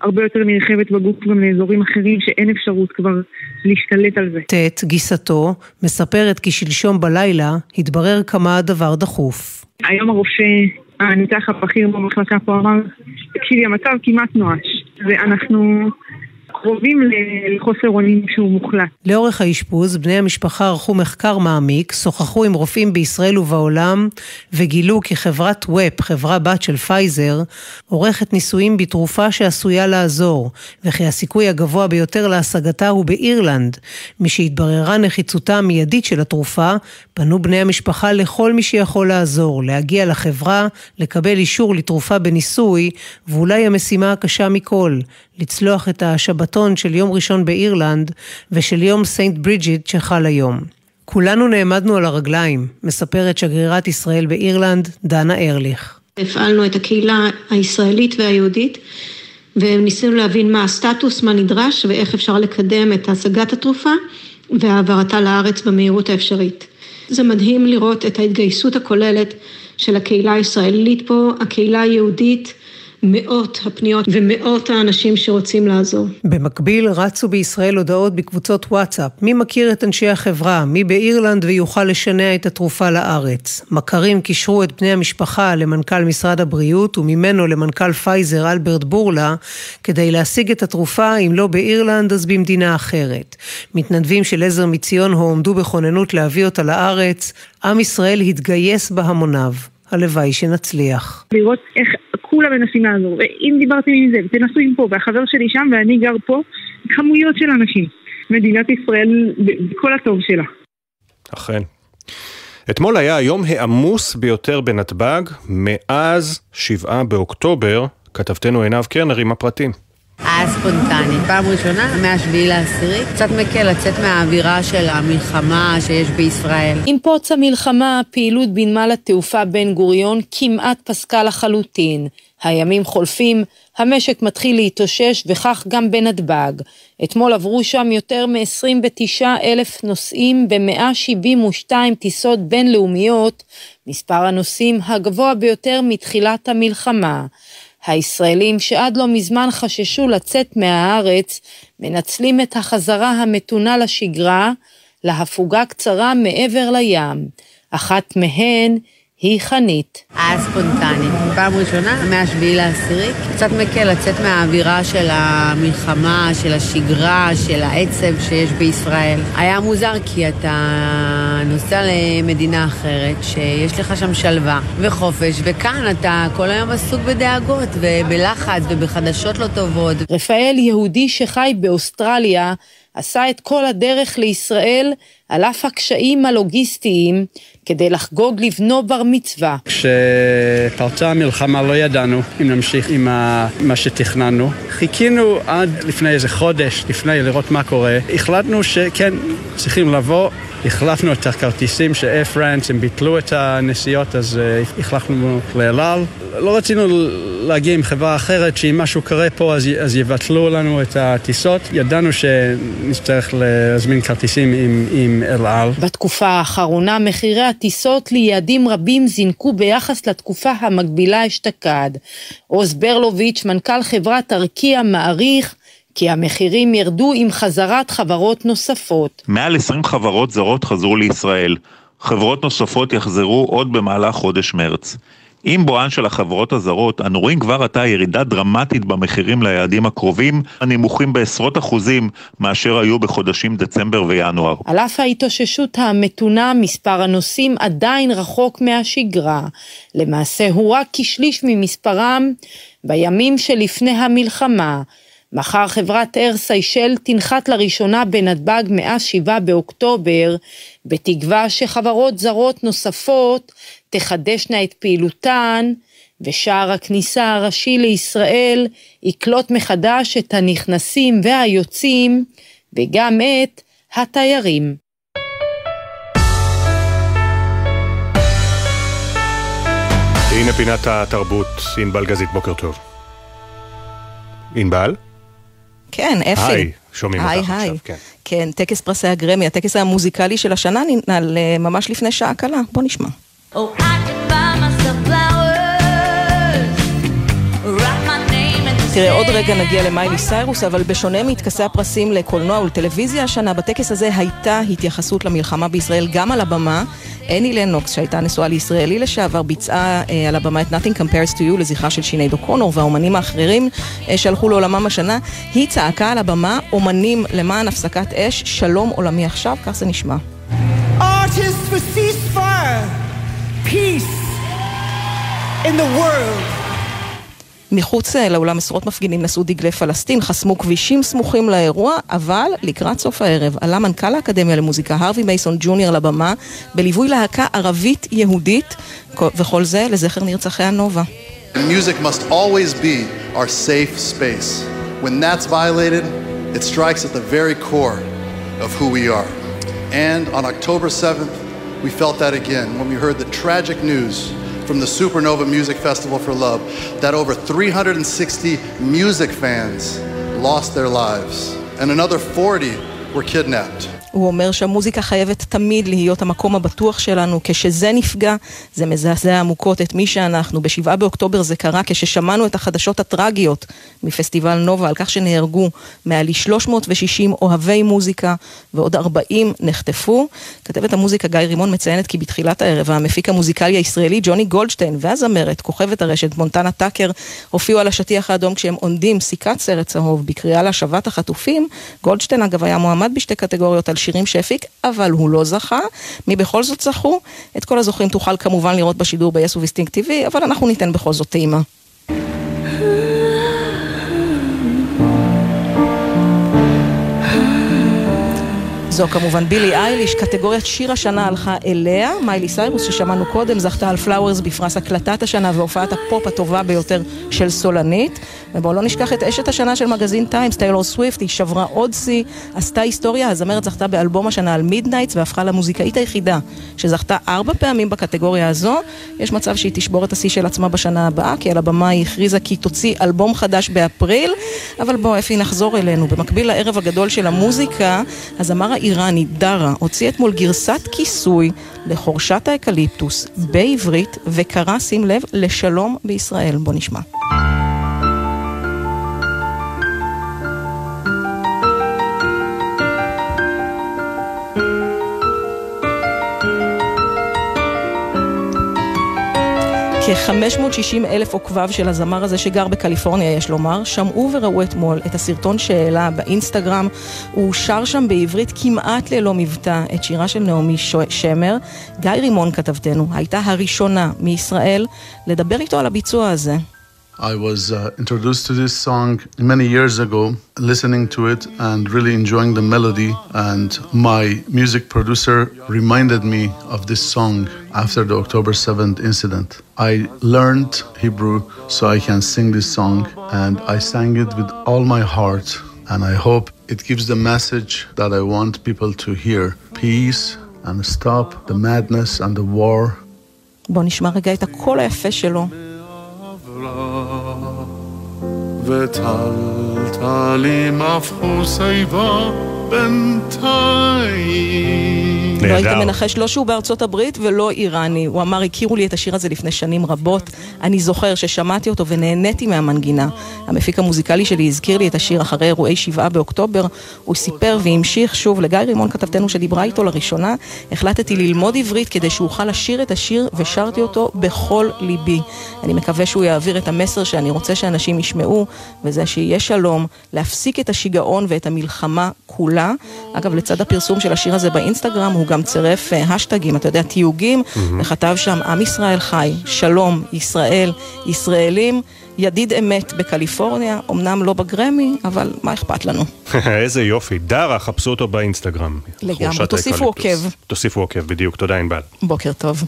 [SPEAKER 50] הרבה יותר נרחבת בגוף גם לאזורים אחרים שאין אפשרות כבר להשתלט על זה.
[SPEAKER 49] ט', גיסתו, מספרת כי שלשום בלילה התברר כמה הדבר דחוף.
[SPEAKER 50] היום הרופא, הניתח הבכיר במחלקה פה אמר, תקשיבי, המצב כמעט נואש, ואנחנו קרובים לחוסר אונים שהוא מוחלט.
[SPEAKER 49] לאורך האשפוז, בני המשפחה ערכו מחקר מעמיק, שוחחו עם רופאים בישראל ובעולם, וגילו כי חברת וופ, חברה בת של פייזר, עורכת ניסויים בתרופה שעשויה לעזור, וכי הסיכוי הגבוה ביותר להשגתה הוא באירלנד. משהתבררה נחיצותה המיידית של התרופה, פנו בני המשפחה לכל מי שיכול לעזור, להגיע לחברה, לקבל אישור לתרופה בניסוי, ואולי המשימה הקשה מכל, לצלוח את השבתון של יום ראשון באירלנד ושל יום סנט ברידג'יט שחל היום. כולנו נעמדנו על הרגליים, מספרת שגרירת ישראל באירלנד, דנה ארליך.
[SPEAKER 51] הפעלנו את הקהילה הישראלית והיהודית וניסינו להבין מה הסטטוס, מה נדרש ואיך אפשר לקדם את השגת התרופה והעברתה לארץ במהירות האפשרית. זה מדהים לראות את ההתגייסות הכוללת של הקהילה הישראלית פה, הקהילה היהודית, מאות הפניות ומאות האנשים שרוצים לעזור.
[SPEAKER 49] במקביל רצו בישראל הודעות בקבוצות וואטסאפ, מי מכיר את אנשי החברה, מי באירלנד ויוכל לשנע את התרופה לארץ. מכרים קישרו את בני המשפחה למנכ"ל משרד הבריאות וממנו למנכ"ל פייזר אלברט בורלה כדי להשיג את התרופה, אם לא באירלנד אז במדינה אחרת. מתנדבים של עזר מציון הועמדו בכוננות להביא אותה לארץ, עם ישראל התגייס בהמוניו. הלוואי שנצליח.
[SPEAKER 50] לראות איך כולם מנסים לעזור, ואם דיברתם עם זה, תנסו עם פה, והחבר שלי שם ואני גר פה, כמויות של אנשים. מדינת ישראל בכל הטוב שלה.
[SPEAKER 1] אכן. אתמול היה היום העמוס ביותר בנתב"ג מאז 7 באוקטובר, כתבתנו עינב קרנר עם הפרטים.
[SPEAKER 52] היה ספונטני. פעם ראשונה, מהשביעי לעשירי, קצת מקל לצאת מהאווירה של המלחמה שיש בישראל.
[SPEAKER 14] עם פרוץ המלחמה, הפעילות בנמל התעופה בן גוריון כמעט פסקה לחלוטין. הימים חולפים, המשק מתחיל להתאושש וכך גם בנתב"ג. אתמול עברו שם יותר מ-29 אלף נוסעים ב-172 טיסות בינלאומיות, מספר הנוסעים הגבוה ביותר מתחילת המלחמה. הישראלים שעד לא מזמן חששו לצאת מהארץ, מנצלים את החזרה המתונה לשגרה, להפוגה קצרה מעבר לים. אחת מהן היא חנית.
[SPEAKER 52] היה ספונטני. פעם ראשונה, מהשביעי לעשירי, קצת מקל לצאת מהאווירה של המלחמה, של השגרה, של העצב שיש בישראל. היה מוזר כי אתה נוסע למדינה אחרת, שיש לך שם שלווה וחופש, וכאן אתה כל היום עסוק בדאגות ובלחץ ובחדשות לא טובות.
[SPEAKER 14] רפאל יהודי שחי באוסטרליה, עשה את כל הדרך לישראל על אף הקשיים הלוגיסטיים כדי לחגוג לבנו בר מצווה.
[SPEAKER 53] כשפרצה המלחמה לא ידענו אם נמשיך עם מה שתכננו. חיכינו עד לפני איזה חודש, לפני לראות מה קורה. החלטנו שכן, צריכים לבוא. החלפנו את הכרטיסים של אייר פרנס, הם ביטלו את הנסיעות, אז uh, החלפנו לאל על. לא רצינו להגיע עם חברה אחרת, שאם משהו קורה פה אז, אז יבטלו לנו את הטיסות. ידענו שנצטרך להזמין כרטיסים עם, עם אל על.
[SPEAKER 14] בתקופה האחרונה מחירי הטיסות ליעדים רבים זינקו ביחס לתקופה המקבילה אשתקד. עוז ברלוביץ', מנכ"ל חברת ארקיע, מעריך כי המחירים ירדו עם חזרת חברות נוספות.
[SPEAKER 54] מעל 20 חברות זרות חזרו לישראל. חברות נוספות יחזרו עוד במהלך חודש מרץ. עם בואן של החברות הזרות, אנו רואים כבר עתה ירידה דרמטית במחירים ליעדים הקרובים, הנמוכים בעשרות אחוזים מאשר היו בחודשים דצמבר וינואר.
[SPEAKER 14] על אף ההתאוששות המתונה, מספר הנוסעים עדיין רחוק מהשגרה. למעשה הוא רק כשליש ממספרם בימים שלפני המלחמה. מחר חברת אייר סיישל תנחת לראשונה בנתב"ג מאז 7 באוקטובר, בתקווה שחברות זרות נוספות תחדשנה את פעילותן, ושער הכניסה הראשי לישראל יקלוט מחדש את הנכנסים והיוצאים, וגם את התיירים.
[SPEAKER 1] הנה פינת התרבות, ענבל גזית, בוקר טוב. ענבל?
[SPEAKER 55] כן, אפי.
[SPEAKER 1] היי, שומעים
[SPEAKER 55] היי,
[SPEAKER 1] אותך
[SPEAKER 55] היי.
[SPEAKER 1] עכשיו, כן.
[SPEAKER 55] כן, טקס פרסי הגרמי, הטקס המוזיקלי של השנה ננעל אה, ממש לפני שעה קלה. בוא נשמע.
[SPEAKER 56] Oh, I can buy myself flowers, write my name in the
[SPEAKER 55] תראה, עוד רגע נגיע למיילי סיירוס, אבל בשונה מטקסי הפרסים לקולנוע ולטלוויזיה השנה, בטקס הזה הייתה התייחסות למלחמה בישראל גם על הבמה. אני לנוקס, שהייתה נשואה לישראלי לשעבר, ביצעה אה, על הבמה את Nothing Compares to You לזכרה של שינייד אוקונור והאומנים האחרים אה, שהלכו לעולמם השנה. היא צעקה על הבמה, אומנים למען הפסקת אש, שלום עולמי עכשיו, כך זה נשמע.
[SPEAKER 45] Artists for ceasefire, peace in the world.
[SPEAKER 55] מחוץ אה, לאולם עשרות מפגינים נשאו דגלי פלסטין, חסמו כבישים סמוכים לאירוע, אבל לקראת סוף הערב עלה מנכ"ל האקדמיה למוזיקה, הרווי מייסון ג'וניור לבמה, בליווי להקה ערבית-יהודית, וכל זה לזכר נרצחי הנובה.
[SPEAKER 41] Music must always be our safe space. When that's violated, it strikes at the very core of who we are. And on October 7th, we felt that again when we heard the tragic news from the Supernova Music Festival for Love that over 360 music fans lost their lives and another 40 were kidnapped.
[SPEAKER 55] הוא אומר שהמוזיקה חייבת תמיד להיות המקום הבטוח שלנו. כשזה נפגע, זה מזעזע עמוקות את מי שאנחנו. בשבעה באוקטובר זה קרה כששמענו את החדשות הטרגיות מפסטיבל נובה על כך שנהרגו מעל 360 אוהבי מוזיקה ועוד 40 נחטפו. כתבת המוזיקה גיא רימון מציינת כי בתחילת הערב המפיק המוזיקלי הישראלי ג'וני גולדשטיין והזמרת, כוכבת הרשת מונטנה טאקר, הופיעו על השטיח האדום כשהם עונדים סיכת סרט צהוב בקריאה להשבת החטופים. גולדשטיין אגב היה מועמד בשתי קטגוריות על שירים שהפיק, אבל הוא לא זכה. מי בכל זאת זכו? את כל הזוכים תוכל כמובן לראות בשידור ב-yes וב-STING TV, אבל אנחנו ניתן בכל זאת טעימה. זו כמובן בילי אייליש, קטגוריית שיר השנה הלכה אליה. מיילי סיירוס ששמענו קודם זכתה על Flowers בפרס הקלטת השנה והופעת הפופ הטובה ביותר של סולנית. ובואו לא נשכח את אשת השנה של מגזין טיימס, טיילור סוויפט, היא שברה עוד שיא, עשתה היסטוריה, הזמרת זכתה באלבום השנה על Midnights והפכה למוזיקאית היחידה שזכתה ארבע פעמים בקטגוריה הזו. יש מצב שהיא תשבור את השיא של עצמה בשנה הבאה, כי על הבמה היא הכריזה כי תוציא אלבום חדש באפריל. אבל בואו אפי נחזור אלינו. במקביל לערב הגדול של המוזיקה, הזמר האיראני דארה הוציא אתמול גרסת כיסוי לחורשת האקליפטוס בעברית, וקרא, שים לב, לשלום בישראל. בוא נשמע. כ-560 אלף עוקביו של הזמר הזה שגר בקליפורניה, יש לומר, שמעו וראו אתמול את הסרטון שהעלה באינסטגרם. הוא שר שם בעברית כמעט ללא מבטא את שירה של נעמי שמר. גיא רימון, כתבתנו, הייתה הראשונה מישראל לדבר איתו על הביצוע הזה.
[SPEAKER 57] I was uh, introduced to this song many years ago, listening to it and really enjoying the melody. And my music producer reminded me of this song after the October 7th incident. I learned Hebrew so I can sing this song, and I sang it with all my heart. And I hope it gives the message that I want people to hear peace and stop the madness and the war.
[SPEAKER 55] בואו נשמע רגע את הקול היפה שלו.
[SPEAKER 57] וטלטלים הפכו שיבה בינתיים.
[SPEAKER 55] לא היית מנחש לא שהוא בארצות הברית ולא איראני. הוא אמר, הכירו לי את השיר הזה לפני שנים רבות. אני זוכר ששמעתי אותו ונהניתי מהמנגינה. המפיק המוזיקלי שלי הזכיר לי את השיר אחרי אירועי שבעה באוקטובר. הוא סיפר והמשיך שוב לגיא רימון כתבתנו שדיברה איתו לראשונה. החלטתי ללמוד עברית כדי שאוכל לשיר את השיר ושרתי אותו בכל ליבי. אני מקווה שהוא יעביר את המסר שאני רוצה שאנשים ישמעו, וזה שיהיה שלום, להפסיק את השיגעון ואת המלחמה כולה. אגב, לצד הפרסום של השיר הזה באינסטגרם, הוא גם צירף אה, השטגים, אתה יודע, תיוגים, וכתב שם, עם ישראל חי, שלום, ישראל, ישראלים, ידיד אמת בקליפורניה, אמנם לא בגרמי, אבל מה אכפת לנו?
[SPEAKER 1] איזה יופי. דרה, חפשו אותו באינסטגרם.
[SPEAKER 55] לגמרי, תוסיפו. עוקב.
[SPEAKER 1] תוסיפו עוקב, בדיוק. תודה ענבל.
[SPEAKER 55] בוקר טוב.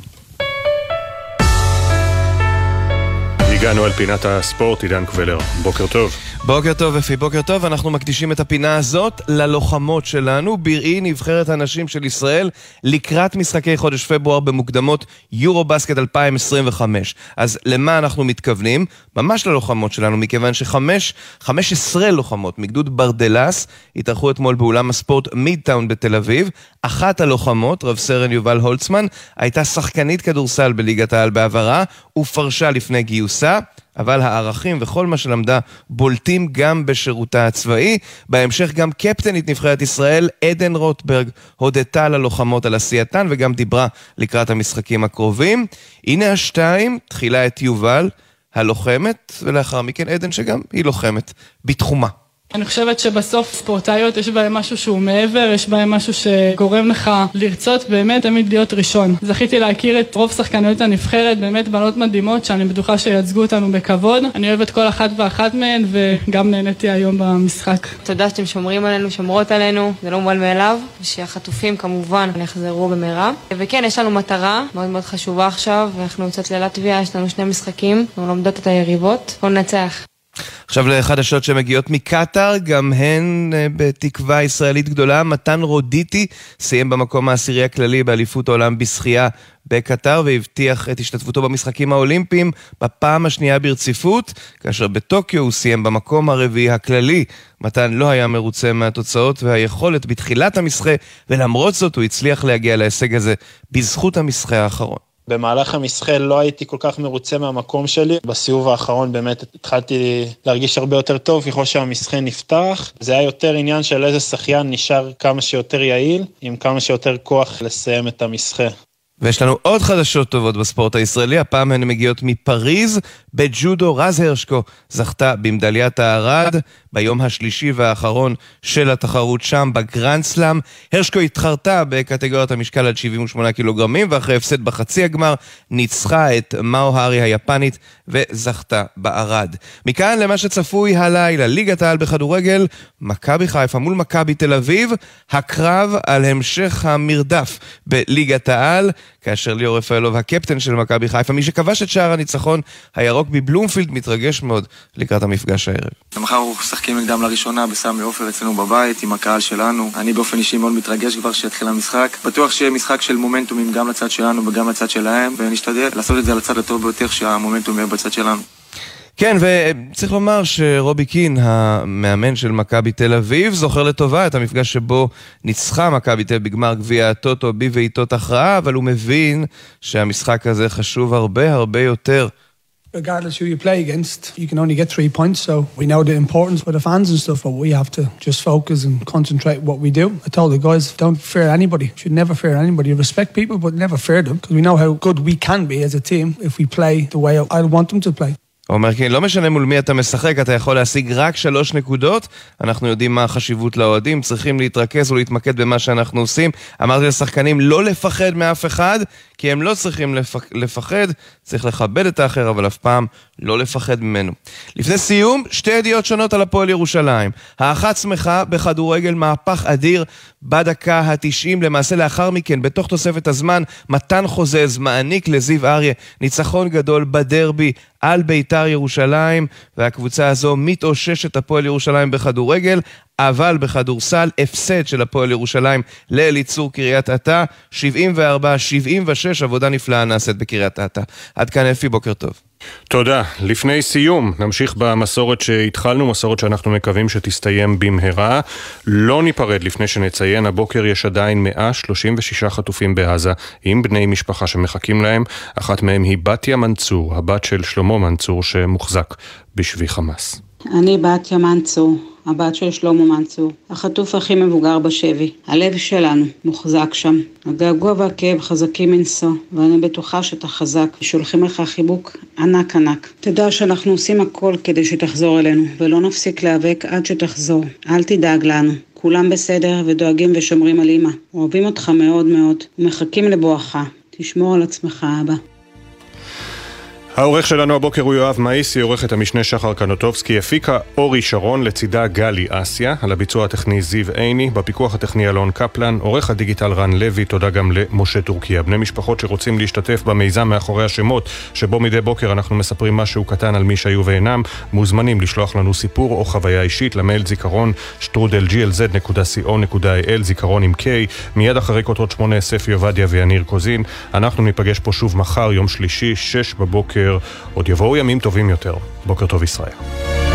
[SPEAKER 1] הגענו אל פינת הספורט, עידן קבלר. בוקר טוב.
[SPEAKER 58] בוקר טוב אפי, בוקר טוב, אנחנו מקדישים את הפינה הזאת ללוחמות שלנו, בראי נבחרת הנשים של ישראל לקראת משחקי חודש פברואר במוקדמות יורו בסקט 2025. אז למה אנחנו מתכוונים? ממש ללוחמות שלנו, מכיוון שחמש, 15 לוחמות מגדוד ברדלס התארחו אתמול באולם הספורט מידטאון בתל אביב. אחת הלוחמות, רב סרן יובל הולצמן, הייתה שחקנית כדורסל בליגת העל בעברה ופרשה לפני גיוסה. אבל הערכים וכל מה שלמדה בולטים גם בשירותה הצבאי. בהמשך גם קפטנית נבחרת ישראל, עדן רוטברג, הודתה ללוחמות על עשייתן וגם דיברה לקראת המשחקים הקרובים. הנה השתיים, תחילה את יובל, הלוחמת, ולאחר מכן עדן שגם היא לוחמת בתחומה.
[SPEAKER 59] אני חושבת שבסוף ספורטאיות יש בהן משהו שהוא מעבר, יש בהן משהו שגורם לך לרצות באמת תמיד להיות ראשון. זכיתי להכיר את רוב שחקניות הנבחרת, באמת בנות מדהימות שאני בטוחה שייצגו אותנו בכבוד. אני אוהבת כל אחת ואחת מהן וגם נהניתי היום במשחק.
[SPEAKER 60] תודה שאתם שומרים עלינו, שומרות עלינו, זה לא מובן מאליו, ושהחטופים כמובן יחזרו במהרה. וכן, יש לנו מטרה מאוד מאוד חשובה עכשיו, ואנחנו יוצאות ללטביה, יש לנו שני משחקים, אנחנו לומדות את היריבות, בואו ננצח.
[SPEAKER 58] עכשיו לחדשות שמגיעות מקטאר, גם הן אה, בתקווה ישראלית גדולה. מתן רודיטי סיים במקום העשירי הכללי באליפות העולם בשחייה בקטאר והבטיח את השתתפותו במשחקים האולימפיים בפעם השנייה ברציפות, כאשר בטוקיו הוא סיים במקום הרביעי הכללי. מתן לא היה מרוצה מהתוצאות והיכולת בתחילת המשחה, ולמרות זאת הוא הצליח להגיע להישג הזה בזכות המשחה האחרון.
[SPEAKER 61] במהלך המשחה לא הייתי כל כך מרוצה מהמקום שלי. בסיבוב האחרון באמת התחלתי להרגיש הרבה יותר טוב ככל שהמשחה נפתח. זה היה יותר עניין של איזה שחיין נשאר כמה שיותר יעיל, עם כמה שיותר כוח לסיים את המשחה.
[SPEAKER 58] ויש לנו עוד חדשות טובות בספורט הישראלי, הפעם הן מגיעות מפריז. בג'ודו רז הרשקו זכתה במדליית הארד ביום השלישי והאחרון של התחרות שם בגרנד סלאם. הרשקו התחרתה בקטגוריית המשקל עד 78 קילוגרמים, ואחרי הפסד בחצי הגמר ניצחה את מאו הארי היפנית וזכתה בערד. מכאן למה שצפוי הלילה, ליגת העל בכדורגל, מכבי חיפה מול מכבי תל אביב, הקרב על המשך המרדף בליגת העל, כאשר ליאור רפאלוב, הקפטן של מכבי חיפה, מי שכבש את שער הניצחון הירוק מבלומפילד, מתרגש מאוד לקראת המפגש הערב.
[SPEAKER 62] משחקים נגדם לראשונה בסמי עופר אצלנו בבית עם הקהל שלנו. אני באופן אישי מאוד מתרגש כבר שיתחיל המשחק. בטוח שיהיה משחק של מומנטומים גם לצד שלנו וגם לצד שלהם, ונשתדל לעשות את זה על הצד הטוב ביותר שהמומנטום יהיה בצד שלנו.
[SPEAKER 58] כן, וצריך לומר שרובי קין, המאמן של מכבי תל אביב, זוכר לטובה את המפגש שבו ניצחה מכבי תל אביב בגמר גביע הטוטו בבעיטות הכרעה, אבל הוא מבין שהמשחק הזה חשוב הרבה הרבה יותר.
[SPEAKER 63] Regardless who you play against, you can only get three points. So we know the importance for the fans and stuff, but we have to just focus and concentrate what we do. I told the guys, don't fear anybody. Should never fear anybody. Respect people, but never fear them because we know how good we can be as a team if we play the way I want them to play.
[SPEAKER 58] אומר כן, לא משנה מול מי אתה משחק, אתה יכול להשיג רק שלוש נקודות. אנחנו יודעים מה החשיבות לאוהדים, צריכים להתרכז ולהתמקד במה שאנחנו עושים. אמרתי לשחקנים לא לפחד מאף אחד, כי הם לא צריכים לפח... לפחד, צריך לכבד את האחר, אבל אף פעם לא לפחד ממנו. לפני סיום, שתי ידיעות שונות על הפועל ירושלים. האחת שמחה בכדורגל מהפך אדיר בדקה ה-90, למעשה לאחר מכן, בתוך תוספת הזמן, מתן חוזז מעניק לזיו אריה ניצחון גדול בדרבי על ביתר ירושלים, והקבוצה הזו מתאוששת הפועל ירושלים בכדורגל. אבל בכדורסל, הפסד של הפועל ירושלים לאליצור קריית אתא, 74-76, עבודה נפלאה נעשית בקריית אתא. עד כאן אפי, בוקר טוב.
[SPEAKER 1] תודה. לפני סיום, נמשיך במסורת שהתחלנו, מסורת שאנחנו מקווים שתסתיים במהרה. לא ניפרד לפני שנציין, הבוקר יש עדיין 136 חטופים בעזה, עם בני משפחה שמחכים להם. אחת מהם היא בתיה מנצור, הבת של שלמה מנצור, שמוחזק בשבי חמאס.
[SPEAKER 64] אני בתיה מנצור, הבת של שלמה מנצור, החטוף הכי מבוגר בשבי. הלב שלנו מוחזק שם. הגעגוע והכאב חזקים מנשוא, ואני בטוחה שאתה חזק, שולחים לך חיבוק ענק ענק. תדע שאנחנו עושים הכל כדי שתחזור אלינו, ולא נפסיק להיאבק עד שתחזור. אל תדאג לנו. כולם בסדר ודואגים ושומרים על אמא. אוהבים אותך מאוד מאוד, ומחכים לבואך. תשמור על עצמך, אבא.
[SPEAKER 1] העורך שלנו הבוקר הוא יואב מאיסי, עורכת המשנה שחר קנוטובסקי, הפיקה אורי שרון, לצידה גלי אסיה, על הביצוע הטכני זיו עיני, בפיקוח הטכני אלון קפלן, עורך הדיגיטל רן לוי, תודה גם למשה טורקיה. בני משפחות שרוצים להשתתף במיזם מאחורי השמות, שבו מדי בוקר אנחנו מספרים משהו קטן על מי שהיו ואינם, מוזמנים לשלוח לנו סיפור או חוויה אישית למייל זיכרון שטרודל glz.co.il, זיכרון עם K, מיד אחרי כותרות שמונה ספי עובדיה ויניר קוזין. אנחנו ניפגש פה שוב מחר, יום שלישי, שש בבוקר. עוד יבואו ימים טובים יותר. בוקר טוב ישראל.